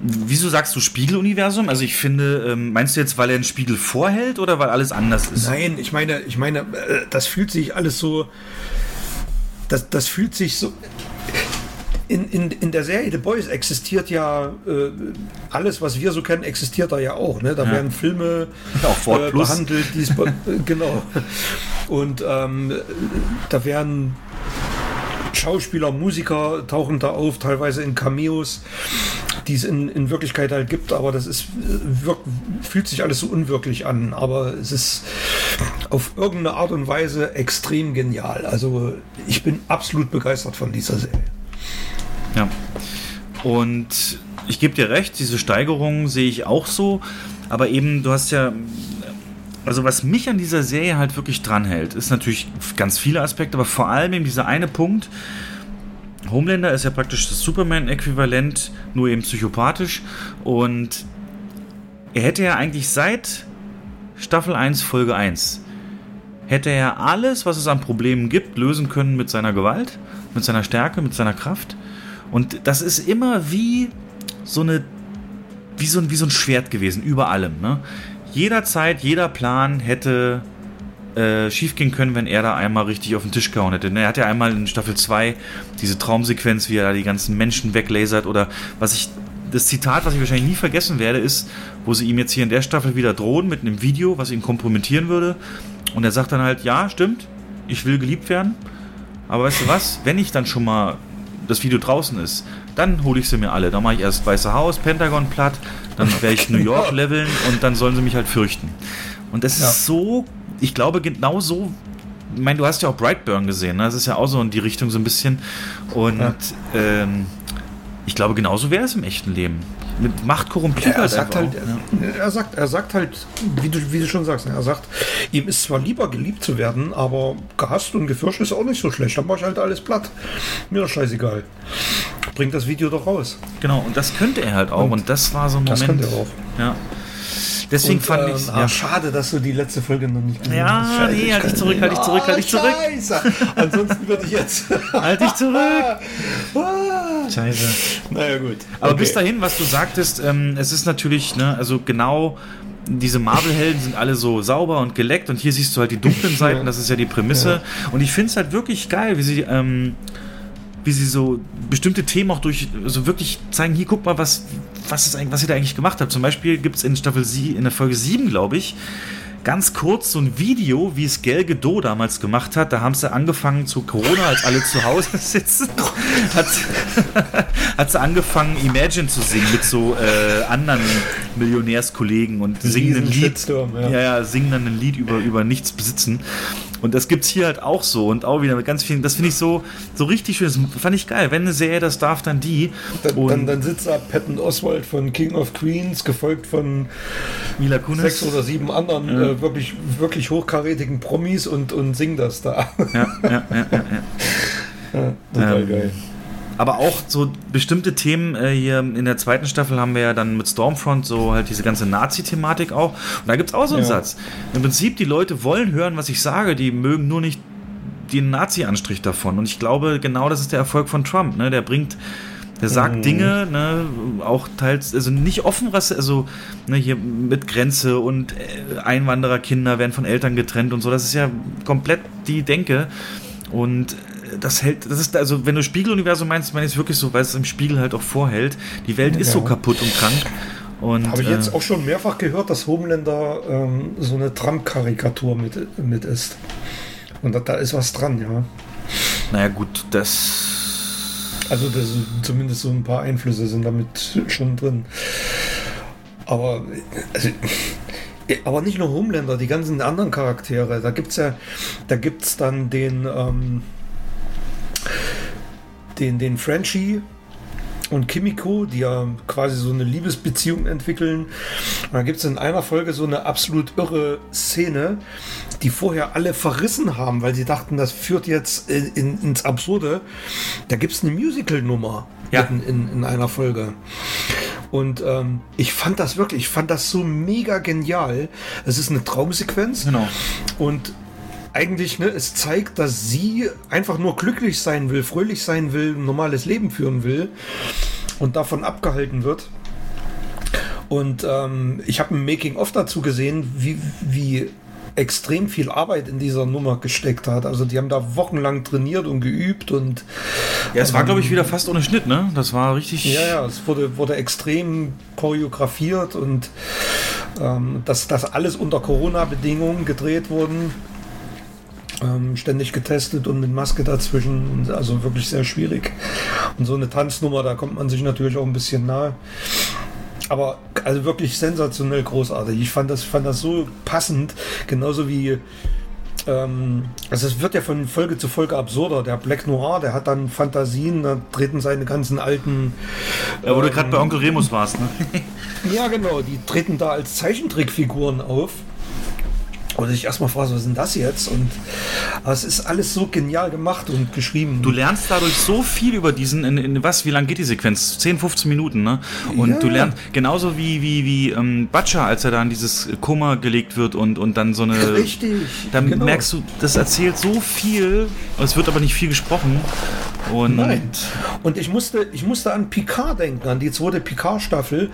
wieso sagst du Spiegeluniversum? Also ich finde, ähm, meinst du jetzt, weil er einen Spiegel vorhält oder weil alles anders ist? Nein, ich meine, ich meine, äh, das fühlt sich alles so. Das, das fühlt sich so. In, in, in der Serie The Boys existiert ja äh, alles, was wir so kennen, existiert da ja auch. Ne? Da Ja. werden Filme Auch Ford äh, behandelt, die es be- <laughs> äh, genau. Und ähm, da werden Schauspieler, Musiker tauchen da auf, teilweise in Cameos, die es in, in Wirklichkeit halt gibt, aber das ist äh, wirk, fühlt sich alles so unwirklich an. Aber es ist auf irgendeine Art und Weise extrem genial. Also ich bin absolut begeistert von dieser Serie. Ja. Und ich gebe dir recht, diese Steigerung sehe ich auch so. Aber eben, du hast ja. Also, was mich an dieser Serie halt wirklich dranhält, ist natürlich ganz viele Aspekte, aber vor allem eben dieser eine Punkt. Homelander ist ja praktisch das Superman-Äquivalent, nur eben psychopathisch. Und er hätte ja eigentlich seit Staffel 1, Folge 1, hätte er alles, was es an Problemen gibt, lösen können mit seiner Gewalt, mit seiner Stärke, mit seiner Kraft. Und das ist immer wie so eine, wie so ein, wie so ein Schwert gewesen, über allem. Ne? Jederzeit, jeder Plan hätte äh, schiefgehen können, wenn er da einmal richtig auf den Tisch gehauen hätte. Ne, Er hat ja einmal in Staffel 2 diese Traumsequenz, wie er da die ganzen Menschen weglasert oder was ich. Das Zitat, was ich wahrscheinlich nie vergessen werde, ist, wo sie ihm jetzt hier in der Staffel wieder drohen mit einem Video, was ihn kompromittieren würde. Und er sagt dann halt, ja, stimmt, ich will geliebt werden. Aber weißt du was? Wenn ich dann schon mal das Video draußen ist, dann hole ich sie mir alle. Dann mache ich erst Weiße Haus, Pentagon platt, dann werde ich New York <laughs> leveln und dann sollen sie mich halt fürchten. Und das Ja. ist so, ich glaube, genau so. Ich meine, du hast ja auch Brightburn gesehen, ne? Das ist ja auch so in die Richtung so ein bisschen. Und Ja. ähm, ich glaube, genauso wäre es im echten Leben. Mit Macht korrumpiert er halt sagt halt, ja. er sagt, er sagt halt, wie du, wie du schon sagst, ne, er sagt, ihm ist zwar lieber geliebt zu werden, aber gehasst und gefürchtet ist auch nicht so schlecht. Dann mach ich halt alles platt. Mir doch scheißegal. Bringt das Video doch raus. Genau, und das könnte er halt auch. Und, Und das war so ein das Moment. könnte er auch. Ja. Deswegen Und, fand ähm, ich ah, schade, dass du die letzte Folge noch nicht gesehen Ja, hast. Scheiße, nee, ich halt dich zurück, halt dich zurück, halt dich Ah, zurück. Scheiße. Ansonsten würde ich jetzt. Halt dich <laughs> zurück! Scheiße. naja, gut. Aber Okay. bis dahin, was du sagtest, ähm, es ist natürlich, ne, also genau, diese Marvel-Helden sind alle so sauber und geleckt und hier siehst du halt die dunklen <laughs> Seiten, das ist ja die Prämisse. Und ich finde es halt wirklich geil, wie sie, ähm, wie sie so bestimmte Themen auch durch, so wirklich zeigen, hier guck mal, was, was, ist was ihr da eigentlich gemacht habt. Zum Beispiel gibt es in Staffel sie, in der Folge 7, glaube ich, ganz kurz so ein Video, wie es Gal Gadot damals gemacht hat. Da haben sie angefangen zu Corona, als alle zu Hause <laughs> sitzen, hat, <laughs> hat sie angefangen, Imagine zu singen mit so äh, anderen Millionärskollegen und singen ein Lied. Ja. ja, ja, singen dann ein Lied über, über nichts besitzen. Und das gibt's hier halt auch so und auch wieder mit ganz vielen. Das finde ich so, so richtig schön. Das fand ich geil. Wenn eine Serie das darf, dann die. Dann, und dann, dann sitzt da Patton Oswald von King of Queens, gefolgt von Mila Kunis. sechs oder sieben anderen Ja. äh, wirklich, wirklich hochkarätigen Promis und, und singt das da. Ja, ja, ja, ja, ja. <laughs> Ja, total Ähm, geil. Aber auch so bestimmte Themen äh, hier in der zweiten Staffel haben wir ja dann mit Stormfront so halt diese ganze Nazi-Thematik auch. Und da gibt es auch so einen Ja. Satz. Im Prinzip, die Leute wollen hören, was ich sage, die mögen nur nicht den Nazi-Anstrich davon. Und ich glaube, genau das ist der Erfolg von Trump. Ne? Der bringt, der sagt Mhm. Dinge, ne, auch teils, also nicht offen, Rasse- also ne, hier mit Grenze und äh, Einwandererkinder werden von Eltern getrennt und so. Das ist ja komplett die Denke. Und das hält, das ist, also wenn du Spiegeluniversum meinst, meine ich es wirklich so, weil es im Spiegel halt auch vorhält. Die Welt ist so Ja. kaputt und krank. Und, Habe ich äh, jetzt auch schon mehrfach gehört, dass Homelander ähm, so eine Trump-Karikatur mit, mit ist. Und da, da ist was dran, ja. Naja, gut, das. Also das, zumindest so ein paar Einflüsse sind damit schon drin. Aber, also, aber nicht nur Homelander, die ganzen anderen Charaktere. Da gibt es ja, da gibt es dann den, ähm, den, den Frenchie und Kimiko, die ja quasi so eine Liebesbeziehung entwickeln. Und da gibt es in einer Folge so eine absolut irre Szene, die vorher alle verrissen haben, weil sie dachten, das führt jetzt in, in, ins Absurde. Da gibt es eine Musical-Nummer Ja. in, in, in einer Folge. Und ähm, ich fand das wirklich, ich fand das so mega genial. Es ist eine Traumsequenz. Genau. Und eigentlich, ne, es zeigt, dass sie einfach nur glücklich sein will, fröhlich sein will, ein normales Leben führen will und davon abgehalten wird. Und ähm, ich habe ein Making-of dazu gesehen, wie, wie extrem viel Arbeit in dieser Nummer gesteckt hat. Also die haben da wochenlang trainiert und geübt und ja, es war glaube ich wieder fast ohne Schnitt, ne? Das war richtig. Ja, ja, es wurde, wurde extrem choreografiert und ähm, dass das alles unter Corona-Bedingungen gedreht wurden. Ähm, ständig getestet und mit Maske dazwischen. Also wirklich sehr schwierig. Und so eine Tanznummer, da kommt man sich natürlich auch ein bisschen nahe. Aber also wirklich sensationell großartig. Ich fand das, fand das so passend, genauso wie ähm, also es wird ja von Folge zu Folge absurder. Der Black Noir, der hat dann Fantasien, da treten seine ganzen alten. Ja, wo ähm, du gerade bei Onkel Remus warst, ne? <laughs> ja, genau, die treten da als Zeichentrickfiguren auf. Und ich erstmal frage, was ist denn das jetzt? Und aber es ist alles so genial gemacht und geschrieben. Du lernst dadurch so viel über diesen, in, in was, wie lange geht die Sequenz? 10, 15 Minuten, ne? Und ja. du lernst genauso wie, wie, wie ähm, Butcher, als er da in dieses Koma gelegt wird und, und dann so eine. <laughs> Richtig. Dann genau. merkst du, das erzählt so viel, es wird aber nicht viel gesprochen. Und Nein. Und ich musste, ich musste an Picard denken, an die zweite Picard-Staffel,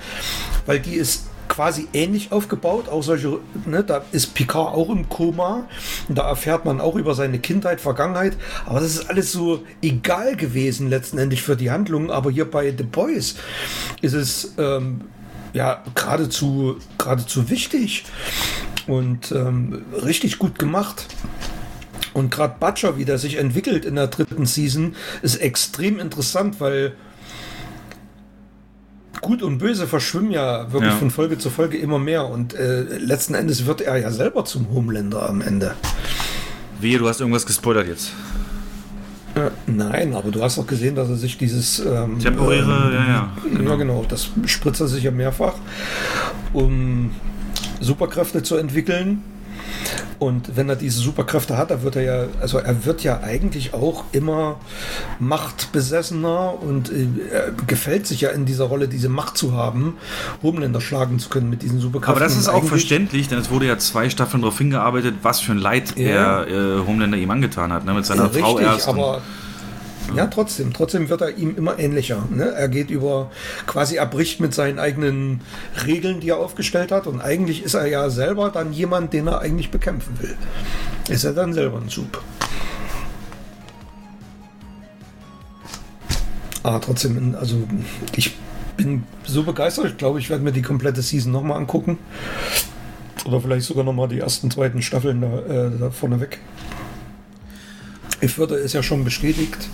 weil die ist quasi ähnlich aufgebaut. Auch solche, ne, da ist Picard auch im Koma. Da erfährt man auch über seine Kindheit, Vergangenheit. Aber das ist alles so egal gewesen letztendlich für die Handlung. Aber hier bei The Boys ist es ähm, ja geradezu, geradezu wichtig und ähm, richtig gut gemacht. Und gerade Butcher, wie der sich entwickelt in der dritten Season, ist extrem interessant, weil Gut und Böse verschwimmen ja wirklich ja. von Folge zu Folge immer mehr und äh, letzten Endes wird er ja selber zum Homelander am Ende. Wie, du hast irgendwas gespoilert jetzt? Äh, nein, aber du hast auch gesehen, dass er sich dieses ähm, temporäre, ähm, ja, ja, genau. ja, genau, das spritzt er sich ja mehrfach, um Superkräfte zu entwickeln und wenn er diese Superkräfte hat, da wird er ja, also er wird ja eigentlich auch immer machtbesessener und äh, er gefällt sich ja in dieser Rolle, diese Macht zu haben, Homelander schlagen zu können mit diesen Superkräften. Aber das ist auch verständlich, denn es wurde ja zwei Staffeln darauf hingearbeitet, was für ein Leid ja. er äh, Homelander ihm angetan hat, ne, mit seiner ja, Frau erst. Aber ja, trotzdem. Trotzdem wird er ihm immer ähnlicher. Ne? Er geht über, quasi er bricht mit seinen eigenen Regeln, die er aufgestellt hat. Und eigentlich ist er ja selber dann jemand, den er eigentlich bekämpfen will. Ist er dann selber ein Sub. Aber trotzdem, also ich bin so begeistert. Ich glaube, ich werde mir die komplette Season nochmal angucken. Oder vielleicht sogar nochmal die ersten, zweiten Staffeln da, äh, da vorne weg. Ich würde ist ja schon bestätigt.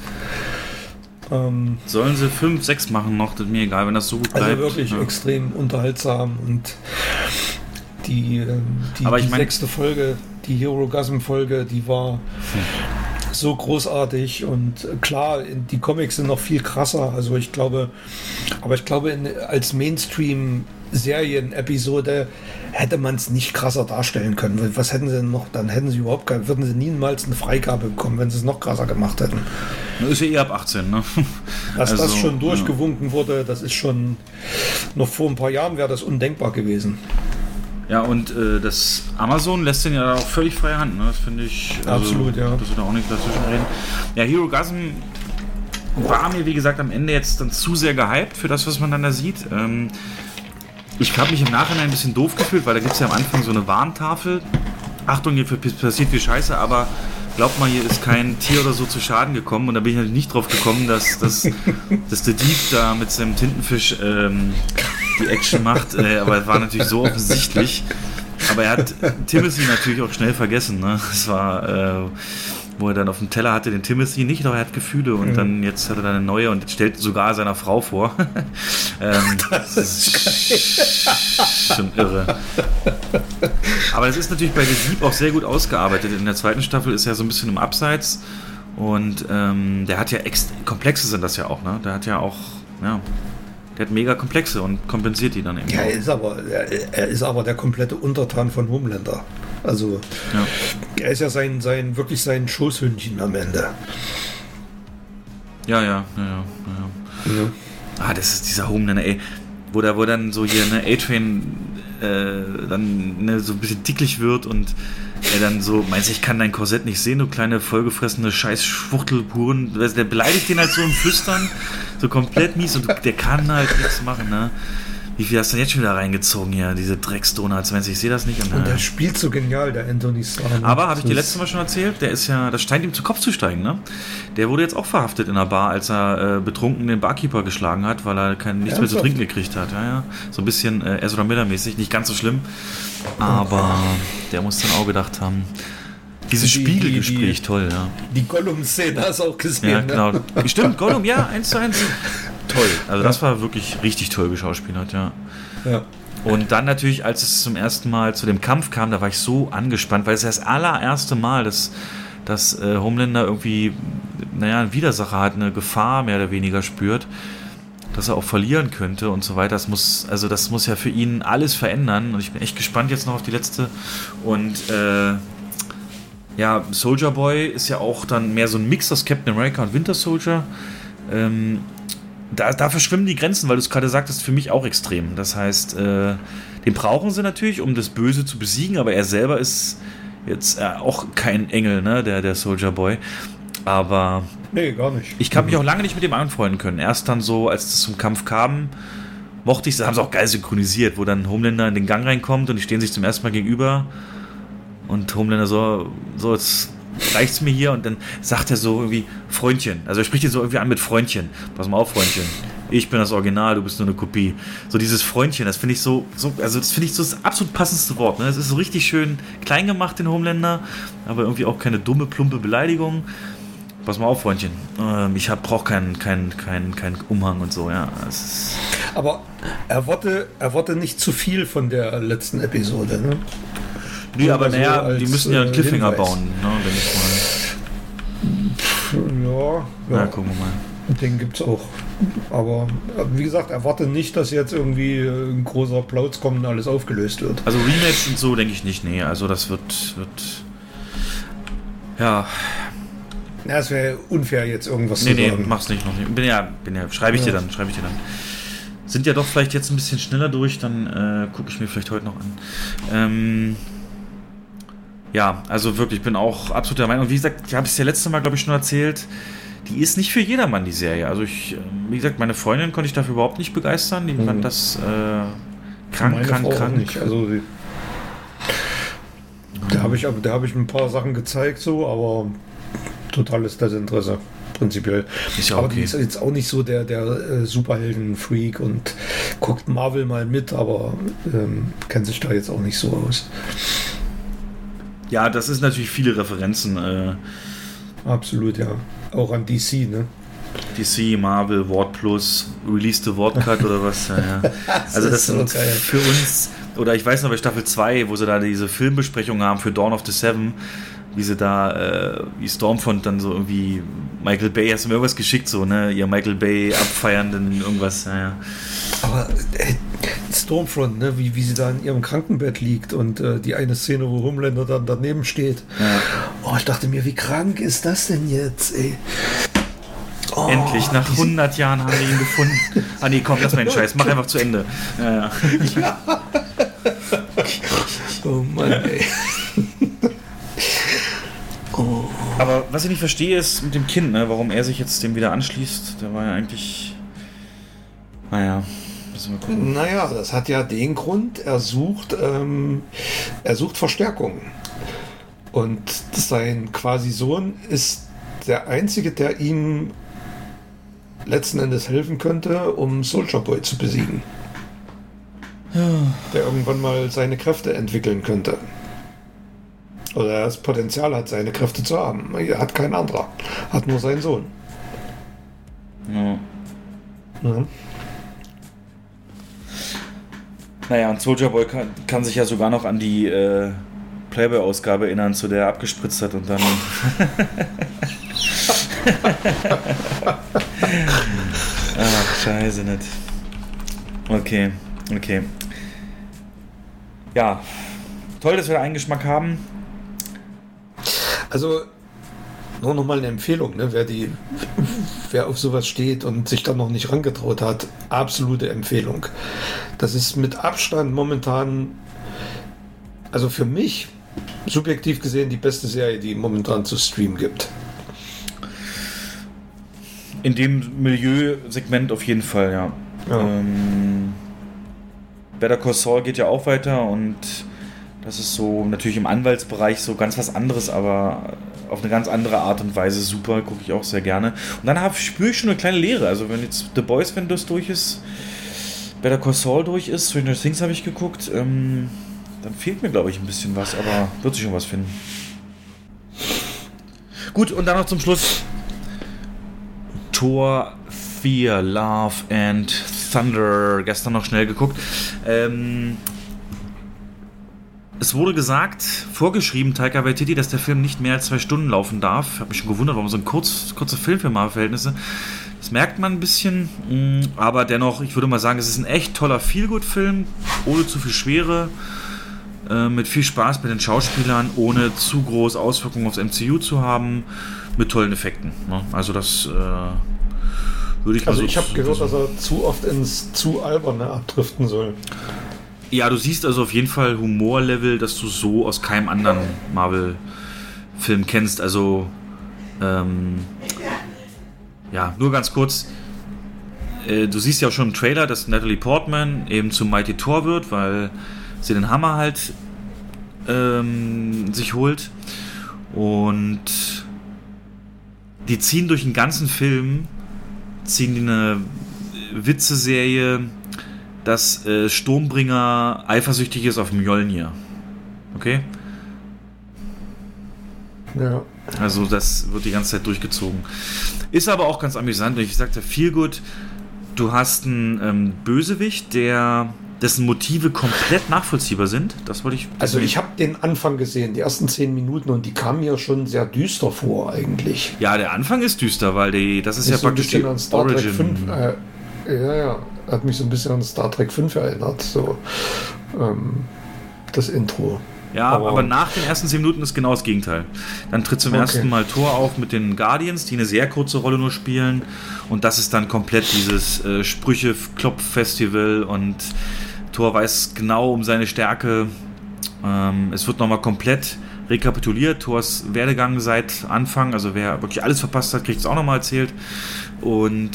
Ähm, Sollen sie 5, 6 machen noch, das ist mir egal, wenn das so gut also bleibt. Also wirklich ja. extrem unterhaltsam und die, ähm, die, Aber die mein, sechste Folge, die Hero Gasm Folge, die war so großartig und klar, die Comics sind noch viel krasser, also ich glaube, aber ich glaube, in, als Mainstream Serien-Episode hätte man es nicht krasser darstellen können. Was hätten sie denn noch? Dann hätten sie überhaupt keine, würden sie niemals eine Freigabe bekommen, wenn sie es noch krasser gemacht hätten. Das ist ja eh ab 18, ne? <laughs> Dass also, das schon durchgewunken ja. wurde, das ist schon noch vor ein paar Jahren wäre das undenkbar gewesen. Ja, und äh, das Amazon lässt den ja auch völlig freie Hand, ne? Das finde ich. Also, Absolut, ja. Dass wir da auch nicht dazwischen reden. Ja, Hero Gasm war mir, wie gesagt, am Ende jetzt dann zu sehr gehypt für das, was man dann da sieht. Ähm, ich habe mich im Nachhinein ein bisschen doof gefühlt, weil da gibt es ja am Anfang so eine Warntafel. Achtung, hier passiert viel Scheiße, aber glaubt mal, hier ist kein Tier oder so zu Schaden gekommen. Und da bin ich natürlich nicht drauf gekommen, dass, dass, <laughs> dass der Dieb da mit seinem Tintenfisch ähm, die Action macht. Äh, aber es war natürlich so offensichtlich. Aber er hat Timothy natürlich auch schnell vergessen. Ne? Es war. Äh, wo er dann auf dem Teller hatte den Timothy nicht, aber er hat Gefühle und mhm. dann jetzt hat er dann eine neue und stellt sogar seiner Frau vor. <laughs> ähm, <laughs> das ist schon irre. Aber es ist natürlich bei The Sieb auch sehr gut ausgearbeitet. In der zweiten Staffel ist er so ein bisschen im Abseits und ähm, der hat ja Komplexe sind das ja auch, ne? Der hat ja auch, ja, der hat mega Komplexe und kompensiert die dann eben. Ja, er ist aber, er, er ist aber der komplette Untertan von Homelander. Also ja. er ist ja sein, sein, wirklich sein Schoßhündchen am Ende. Ja, ja, ja, ja. ja. Ah, das ist dieser Homelander, ey. Wo, da, wo dann so hier eine A-Train äh, dann ne, so ein bisschen dicklich wird und er dann so, meinst du, ich kann dein Korsett nicht sehen, du kleine vollgefressene scheiß Schwuchtelburen. Der beleidigt den halt so im Flüstern, so komplett mies und der kann halt nichts machen, ne? Wie viel hast du denn jetzt schon wieder reingezogen hier, diese Drecksdonuts, wenn ich sehe das nicht. Und der spielt so genial, der Anthony Starr. Aber, habe ich dir letztes Mal schon erzählt, der ist ja, das scheint ihm zu Kopf zu steigen, ne? Der wurde jetzt auch verhaftet in der Bar, als er äh, betrunken den Barkeeper geschlagen hat, weil er kein, nichts mehr zu trinken gekriegt hat. Ja, ja. So ein bisschen äh, Ezra Miller-mäßig, nicht ganz so schlimm. Aber der muss dann auch gedacht haben. Dieses Die- Spiegelgespräch, die- toll, ja. Die Gollum-Szene hast du auch gesehen. Ja, ne? genau. Stimmt, Gollum, ja, eins zu eins. <laughs> Toll. Also das war wirklich richtig toll geschauspielert, ja. Ja. Und dann natürlich, als es zum ersten Mal zu dem Kampf kam, da war ich so angespannt, weil es das allererste Mal, dass, dass äh, Homelander irgendwie, naja, einen Widersacher hat, eine Gefahr mehr oder weniger spürt, dass er auch verlieren könnte und so weiter. Das muss, also das muss ja für ihn alles verändern. Und ich bin echt gespannt jetzt noch auf die letzte. Und äh, ja, Soldier Boy ist ja auch dann mehr so ein Mix aus Captain America und Winter Soldier. Ähm, da, da verschwimmen die Grenzen, weil du es gerade sagtest, für mich auch extrem. Das heißt, äh, den brauchen sie natürlich, um das Böse zu besiegen, aber er selber ist jetzt äh, auch kein Engel, ne, der, der Soldier Boy. Aber Nee, gar nicht. ich habe mich auch lange nicht mit dem anfreunden können. Erst dann so, als es zum Kampf kam, mochte ich es, haben sie auch geil synchronisiert, wo dann Homelander in den Gang reinkommt und die stehen sich zum ersten Mal gegenüber und Homelander so, so jetzt reicht's mir hier und dann sagt er so irgendwie Freundchen. Also er spricht ihn so irgendwie an mit Freundchen. Pass mal auf, Freundchen. Ich bin das Original, du bist nur eine Kopie. So dieses Freundchen, das finde ich so, so, also das finde ich so das absolut passendste Wort. Ne? Es ist so richtig schön klein gemacht, den Homelander, aber irgendwie auch keine dumme, plumpe Beleidigung. Pass mal auf, Freundchen. Ähm, ich brauche keinen kein, kein, kein Umhang und so, ja. Es ist, Aber erwarte, erwarte nicht zu viel von der letzten Episode. Ne? Nee, aber so naja, als, die müssen ja einen äh, Cliffhanger Hinweis. bauen, ne, denke ich mal. Ja, Ja, ja, gucken wir mal. den gibt's auch. Aber äh, wie gesagt, erwarte nicht, dass jetzt irgendwie äh, ein großer Applaus kommt und alles aufgelöst wird. Also Rematch und so denke ich nicht, nee. Also das wird, wird ja, Ja, es wäre unfair, jetzt irgendwas nee, zu nee, sagen. mach's nicht noch nicht. Bin ja, bin ja, schreibe ich dir dann, schreibe ich dir dann. Sind ja doch vielleicht jetzt ein bisschen schneller durch, dann äh, gucke ich mir vielleicht heute noch an. Ähm, ja, also wirklich, ich bin auch absolut der Meinung. Und wie gesagt, ich habe es ja letzte Mal, glaube ich, schon erzählt, die ist nicht für jedermann, die Serie. Also ich, äh, wie gesagt, meine Freundin konnte ich dafür überhaupt nicht begeistern. Die fand das äh, krank, Meine krank, Frau auch krank. nicht. Also die, da habe ich, aber- da habe ich ein paar Sachen gezeigt, so, aber totales Desinteresse. Prinzipiell. Ist ja aber okay. die ist jetzt auch nicht so der, der äh, Superhelden-Freak und guckt Marvel mal mit, aber ähm, kennt sich da jetzt auch nicht so aus. Ja, das ist natürlich viele Referenzen. Äh, Absolut, ja. Auch an DC, ne? DC, Marvel, Wort Plus, Release the Word Cut oder was. Ja, ja. <laughs> Also das ist so sind geil. für uns, oder ich weiß noch bei Staffel 2, wo sie da diese Filmbesprechung haben für Dawn of the Seven, wie sie da, äh, wie Stormfront dann so irgendwie, Michael Bay, hast du mir irgendwas geschickt, so, ne? Ihr Michael Bay abfeiernden irgendwas, ja, ja. Aber äh, Stormfront, ne? wie, wie sie da in ihrem Krankenbett liegt und äh, die eine Szene, wo Homelander dann daneben steht. Ja. Oh, ich dachte mir, wie krank ist das denn jetzt, ey? Oh, Endlich, nach diese- 100 Jahren haben wir ihn gefunden. Ah nee, komm, lass mal den Scheiß, mach einfach zu Ende. Ja, ja. Oh Mann, ey. Aber was ich nicht verstehe, ist mit dem Kind, ne, warum er sich jetzt dem wieder anschließt. Der war ja eigentlich. Naja, müssen wir gucken. Naja, das hat ja den Grund, er sucht, ähm, er sucht Verstärkung. Und sein quasi Sohn ist der Einzige, der ihm letzten Endes helfen könnte, um Soldier Boy zu besiegen. Der irgendwann mal seine Kräfte entwickeln könnte. Oder das Potenzial hat, seine Kräfte zu haben. Er hat kein anderer. Hat nur seinen Sohn. Ja. Ja. Naja, und Soldier Boy kann, kann sich ja sogar noch an die äh, Playboy-Ausgabe erinnern, zu der er abgespritzt hat und dann. <laughs> Ach, scheiße nicht. Okay, okay. Ja, toll, dass wir da einen Geschmack haben. Also nur noch mal eine Empfehlung, ne? wer, die, wer auf sowas steht und sich dann noch nicht rangetraut hat, absolute Empfehlung. Das ist mit Abstand momentan, also für mich subjektiv gesehen, die beste Serie, die momentan zu streamen gibt. In dem Milieusegment auf jeden Fall, ja. Ja. Ähm, Better Call Saul geht ja auch weiter und das ist so natürlich im Anwaltsbereich so ganz was anderes, aber auf eine ganz andere Art und Weise super, gucke ich auch sehr gerne. Und dann spüre ich schon eine kleine Leere. Also wenn jetzt The Boys, wenn das durch ist, Better Call Saul durch ist, Stranger Things habe ich geguckt, ähm, dann fehlt mir, glaube ich, ein bisschen was, aber wird sich schon was finden. Gut, und dann noch zum Schluss Tor 4, Love and Thunder. Gestern noch schnell geguckt. Ähm, es wurde gesagt, vorgeschrieben, Taika Waititi, dass der Film nicht mehr als zwei Stunden laufen darf. Ich habe mich schon gewundert, warum so ein kurz, kurzer Film für Marvel-Verhältnisse. Das merkt man ein bisschen, mm, aber dennoch, ich würde mal sagen, es ist ein echt toller Feelgood-Film, ohne zu viel Schwere, äh, mit viel Spaß mit den Schauspielern, ohne zu große Auswirkungen aufs MCU zu haben, mit tollen Effekten. Ne? Also das äh, würde ich mal Also so ich habe gehört, dass er zu oft ins zu alberne abdriften soll. Ja, du siehst also auf jeden Fall Humorlevel, das du so aus keinem anderen Marvel-Film kennst. Also, ähm, ja, nur ganz kurz. Äh, du siehst ja auch schon im Trailer, dass Natalie Portman eben zum Mighty Thor wird, weil sie den Hammer halt ähm, sich holt. Und die ziehen durch den ganzen Film, ziehen die eine Witze-Serie dass äh, Sturmbringer eifersüchtig ist auf Mjolnir. Okay? Ja. Also das wird die ganze Zeit durchgezogen. Ist aber auch ganz amüsant. Ich sagte viel gut. Du hast einen ähm, Bösewicht, der dessen Motive komplett nachvollziehbar sind. Das wollte ich. Also ich habe den Anfang gesehen, die ersten zehn Minuten, und die kamen mir schon sehr düster vor eigentlich. Ja, der Anfang ist düster, weil die, das ist, ist ja praktisch die Trek 5, äh, ja, ja, hat mich so ein bisschen an Star Trek 5 erinnert, so ähm, das Intro. Ja, aber, aber, nach den ersten 10 Minuten ist genau das Gegenteil. Dann tritt zum okay. ersten Mal Thor auf mit den Guardians, die eine sehr kurze Rolle nur spielen. Und das ist dann komplett dieses äh, Sprüche-Klopf-Festival und Thor weiß genau um seine Stärke. Ähm, es wird nochmal komplett rekapituliert. Thors Werdegang seit Anfang, also wer wirklich alles verpasst hat, kriegt es auch nochmal erzählt. Und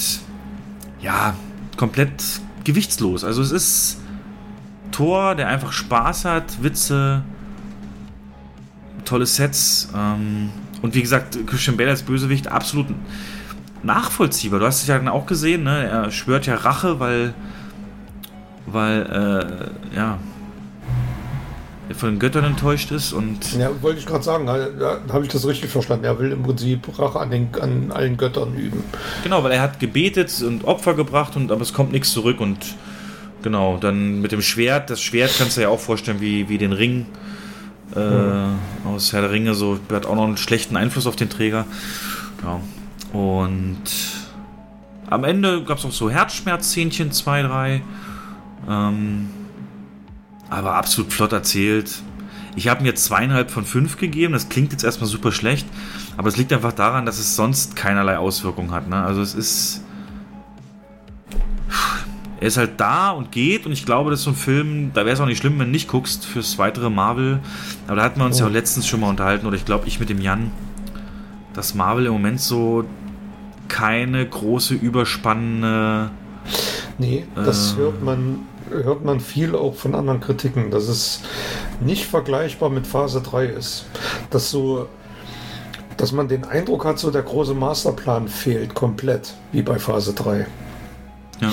ja, komplett gewichtslos. Also es ist Thor, der einfach Spaß hat, Witze, tolle Sets ähm, und wie gesagt, Christian Bale als Bösewicht absolut nachvollziehbar. Du hast es ja dann auch gesehen, ne? er schwört ja Rache, weil weil äh, ja von den Göttern enttäuscht ist und. Ja, wollte ich gerade sagen, da habe ich das richtig verstanden. Er will im Prinzip Rache an, den, an allen Göttern üben. Genau, weil er hat gebetet und Opfer gebracht und aber es kommt nichts zurück und genau, dann mit dem Schwert, das Schwert kannst du ja auch vorstellen, wie, wie den Ring äh, mhm. aus Herr der Ringe, so hat auch noch einen schlechten Einfluss auf den Träger. Ja. Und am Ende gab es auch so Herzschmerzzähnchen, zwei, drei. Ähm, aber absolut flott erzählt. Ich habe mir zweieinhalb von fünf gegeben. Das klingt jetzt erstmal super schlecht, aber es liegt einfach daran, dass es sonst keinerlei Auswirkung hat. Ne? Also es ist. Er ist halt da und geht und ich glaube, das ist so ein Film, da wäre es auch nicht schlimm, wenn du nicht guckst fürs weitere Marvel. Aber da hatten wir uns oh. ja auch letztens schon mal unterhalten, oder ich glaube, ich mit dem Jan, dass Marvel im Moment so keine große, überspannende. Nee, das äh, hört man hört man viel auch von anderen Kritiken, dass es nicht vergleichbar mit Phase 3 ist. Dass so dass man den Eindruck hat, so der große Masterplan fehlt komplett, wie bei Phase 3. Ja.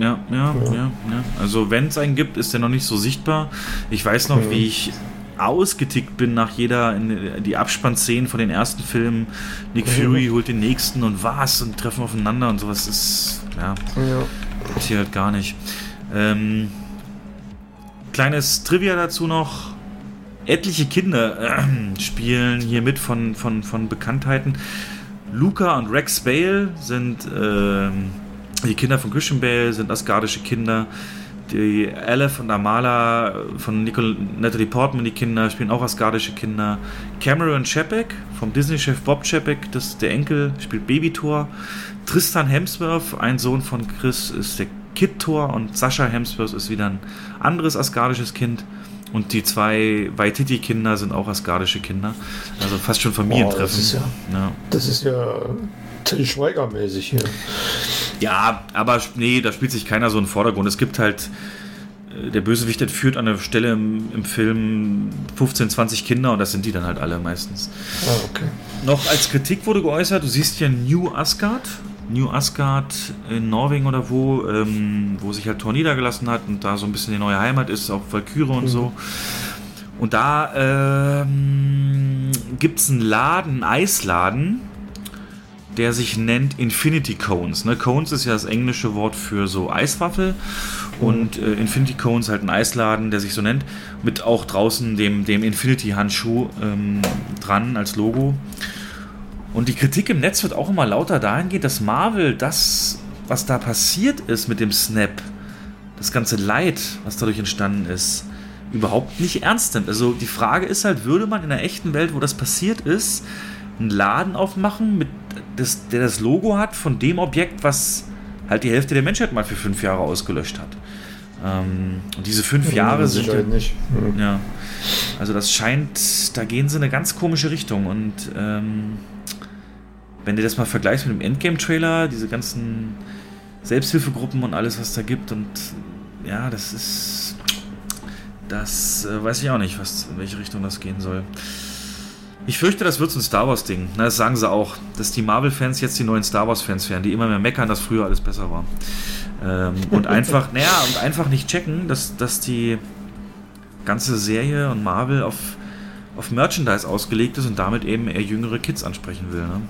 Ja, ja, ja, ja. Also wenn es einen gibt, ist der noch nicht so sichtbar. Ich weiß noch, ja. wie ich ausgetickt bin nach jeder in die Abspannszenen von den ersten Filmen. Nick Fury holt den nächsten und was und treffen aufeinander und sowas ist ja, ja. hier halt gar nicht. Ähm, kleines Trivia dazu noch. Etliche Kinder äh, spielen hier mit von, von, von Bekanntheiten. Luca und Rex Bale sind äh, die Kinder von Christian Bale, sind asgardische Kinder. Die Aleph und Amala von Nicole, Natalie Portman, die Kinder, spielen auch asgardische Kinder. Cameron Chapek vom Disney-Chef Bob Chapek, das ist der Enkel, spielt Babytor. Tristan Hemsworth, ein Sohn von Chris, ist der Kid Thor und Sascha Hemsworth ist wieder ein anderes asgardisches Kind. Und die zwei Waititi-Kinder sind auch asgardische Kinder. Also fast schon Familientreffen. Oh, das, ist ja, ja. das ist ja Till Schweiger-mäßig hier. Ja, aber nee, da spielt sich keiner so einen Vordergrund. Es gibt halt der Bösewicht entführt an der Stelle im, im, Film 15, 20 Kinder und das sind die dann halt alle meistens. Ah, okay. Noch als Kritik wurde geäußert, du siehst ja New Asgard. New Asgard in Norwegen oder wo, ähm, wo sich halt Thor niedergelassen hat und da so ein bisschen die neue Heimat ist, auch Valkyrie und mhm. so. Und da ähm, gibt es einen Laden, einen Eisladen, der sich nennt Infinity Cones. Ne? Cones ist ja das englische Wort für so Eiswaffel. Und äh, Infinity Cones halt ein Eisladen, der sich so nennt, mit auch draußen dem, dem Infinity-Handschuh ähm, dran als Logo. Und die Kritik im Netz wird auch immer lauter dahingehend, dass Marvel das, was da passiert ist mit dem Snap, das ganze Leid, was dadurch entstanden ist, überhaupt nicht ernst nimmt. Also die Frage ist halt, würde man in der echten Welt, wo das passiert ist, einen Laden aufmachen, mit das, der das Logo hat von dem Objekt, was halt die Hälfte der Menschheit mal für fünf Jahre ausgelöscht hat. Ähm, und diese fünf ja, Jahre sind. Halt nicht. Ja. Also das scheint, da gehen sie in eine ganz komische Richtung. Und ähm, wenn du das mal vergleichst mit dem Endgame-Trailer, diese ganzen Selbsthilfegruppen und alles, was da gibt, und ja, das ist. Das äh, weiß ich auch nicht, was, in welche Richtung das gehen soll. Ich fürchte, das wird so ein Star Wars-Ding. Das sagen sie auch, dass die Marvel-Fans jetzt die neuen Star Wars-Fans werden, die immer mehr meckern, dass früher alles besser war. Ähm, und <laughs> einfach, naja, und einfach nicht checken, dass, dass die ganze Serie und Marvel auf, auf Merchandise ausgelegt ist und damit eben eher jüngere Kids ansprechen will. Ne?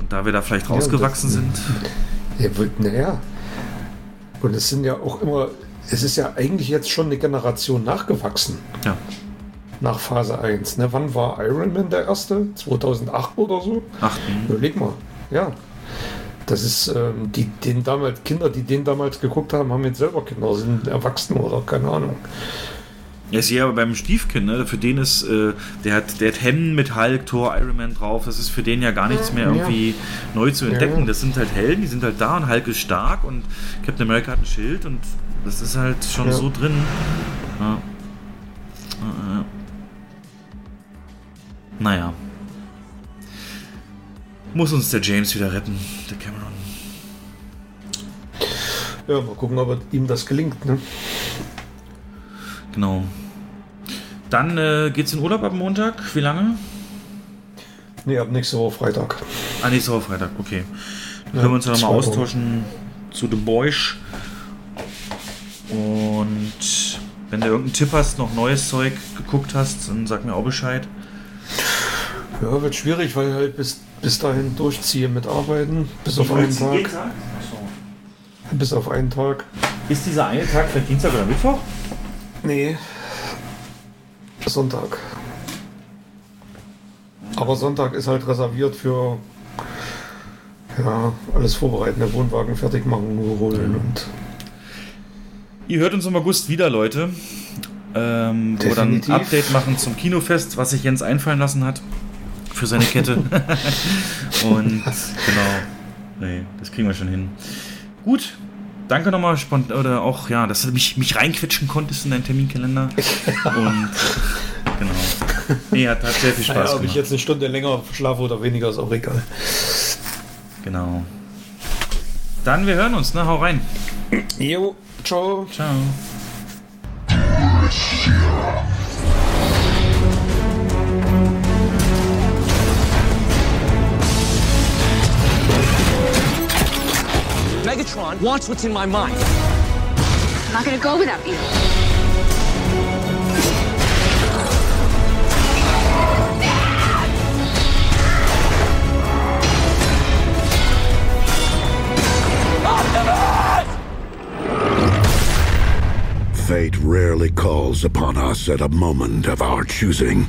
Und da wir da vielleicht rausgewachsen ja, sind. Ja, naja. Und es sind ja auch immer, es ist ja eigentlich jetzt schon eine Generation nachgewachsen. Ja nach Phase 1. Ne? Wann war Iron Man der erste? 2008 oder so? Ach, Überleg mal. Ja. Das ist, ähm, die, den damals, Kinder, die den damals geguckt haben, haben jetzt selber Kinder, sind erwachsen oder keine Ahnung. Ja, ist ja beim Stiefkind, ne? Für den ist, äh, der hat, der hat Hemden mit Hulk, Thor, Iron Man drauf. Das ist für den ja gar nichts mehr irgendwie ja. neu zu entdecken. Ja. Das sind halt Helden, die sind halt da und Hulk ist stark und Captain America hat ein Schild und das ist halt schon ja. so drin. Ja. Naja. Muss uns der James wieder retten, der Cameron. Ja, mal gucken, ob ihm das gelingt, ne? Genau. Dann äh, geht's in Urlaub ab Montag. Wie lange? Nee, ab nächste Woche Freitag. Ah, nächste Woche Freitag, okay. Dann ja, können wir uns ja nochmal austauschen zu The Boys. Und wenn du irgendeinen Tipp hast, noch neues Zeug geguckt hast, dann sag mir auch Bescheid. Ja, wird schwierig, weil ich halt bis, bis dahin durchziehe mit Arbeiten. Bis auf einen Tag. Tag? Bis auf einen Tag. Ist dieser eine Tag für Dienstag oder Mittwoch? Nee. Sonntag. Aber Sonntag ist halt reserviert für ja, alles vorbereiten, der Wohnwagen fertig machen, nur holen und. Ihr hört uns im August wieder, Leute. Ähm, wo wir dann ein Update machen zum Kinofest, was sich Jens einfallen lassen hat für seine Kette. <laughs> und genau. Nee, das kriegen wir schon hin. Gut, danke nochmal oder auch ja, dass du mich, mich reinquetschen konntest in deinen Terminkalender. <laughs> Und genau. Nee, hat, hat sehr viel Spaß naja, gemacht. Ob ich jetzt eine Stunde länger schlafe oder weniger, ist auch egal. Genau. Dann wir hören uns, ne? Hau rein. Jo, ciao. Ciao. Megatron wants what's in my mind. I'm not gonna go without you. Fate rarely calls upon us at a moment of our choosing.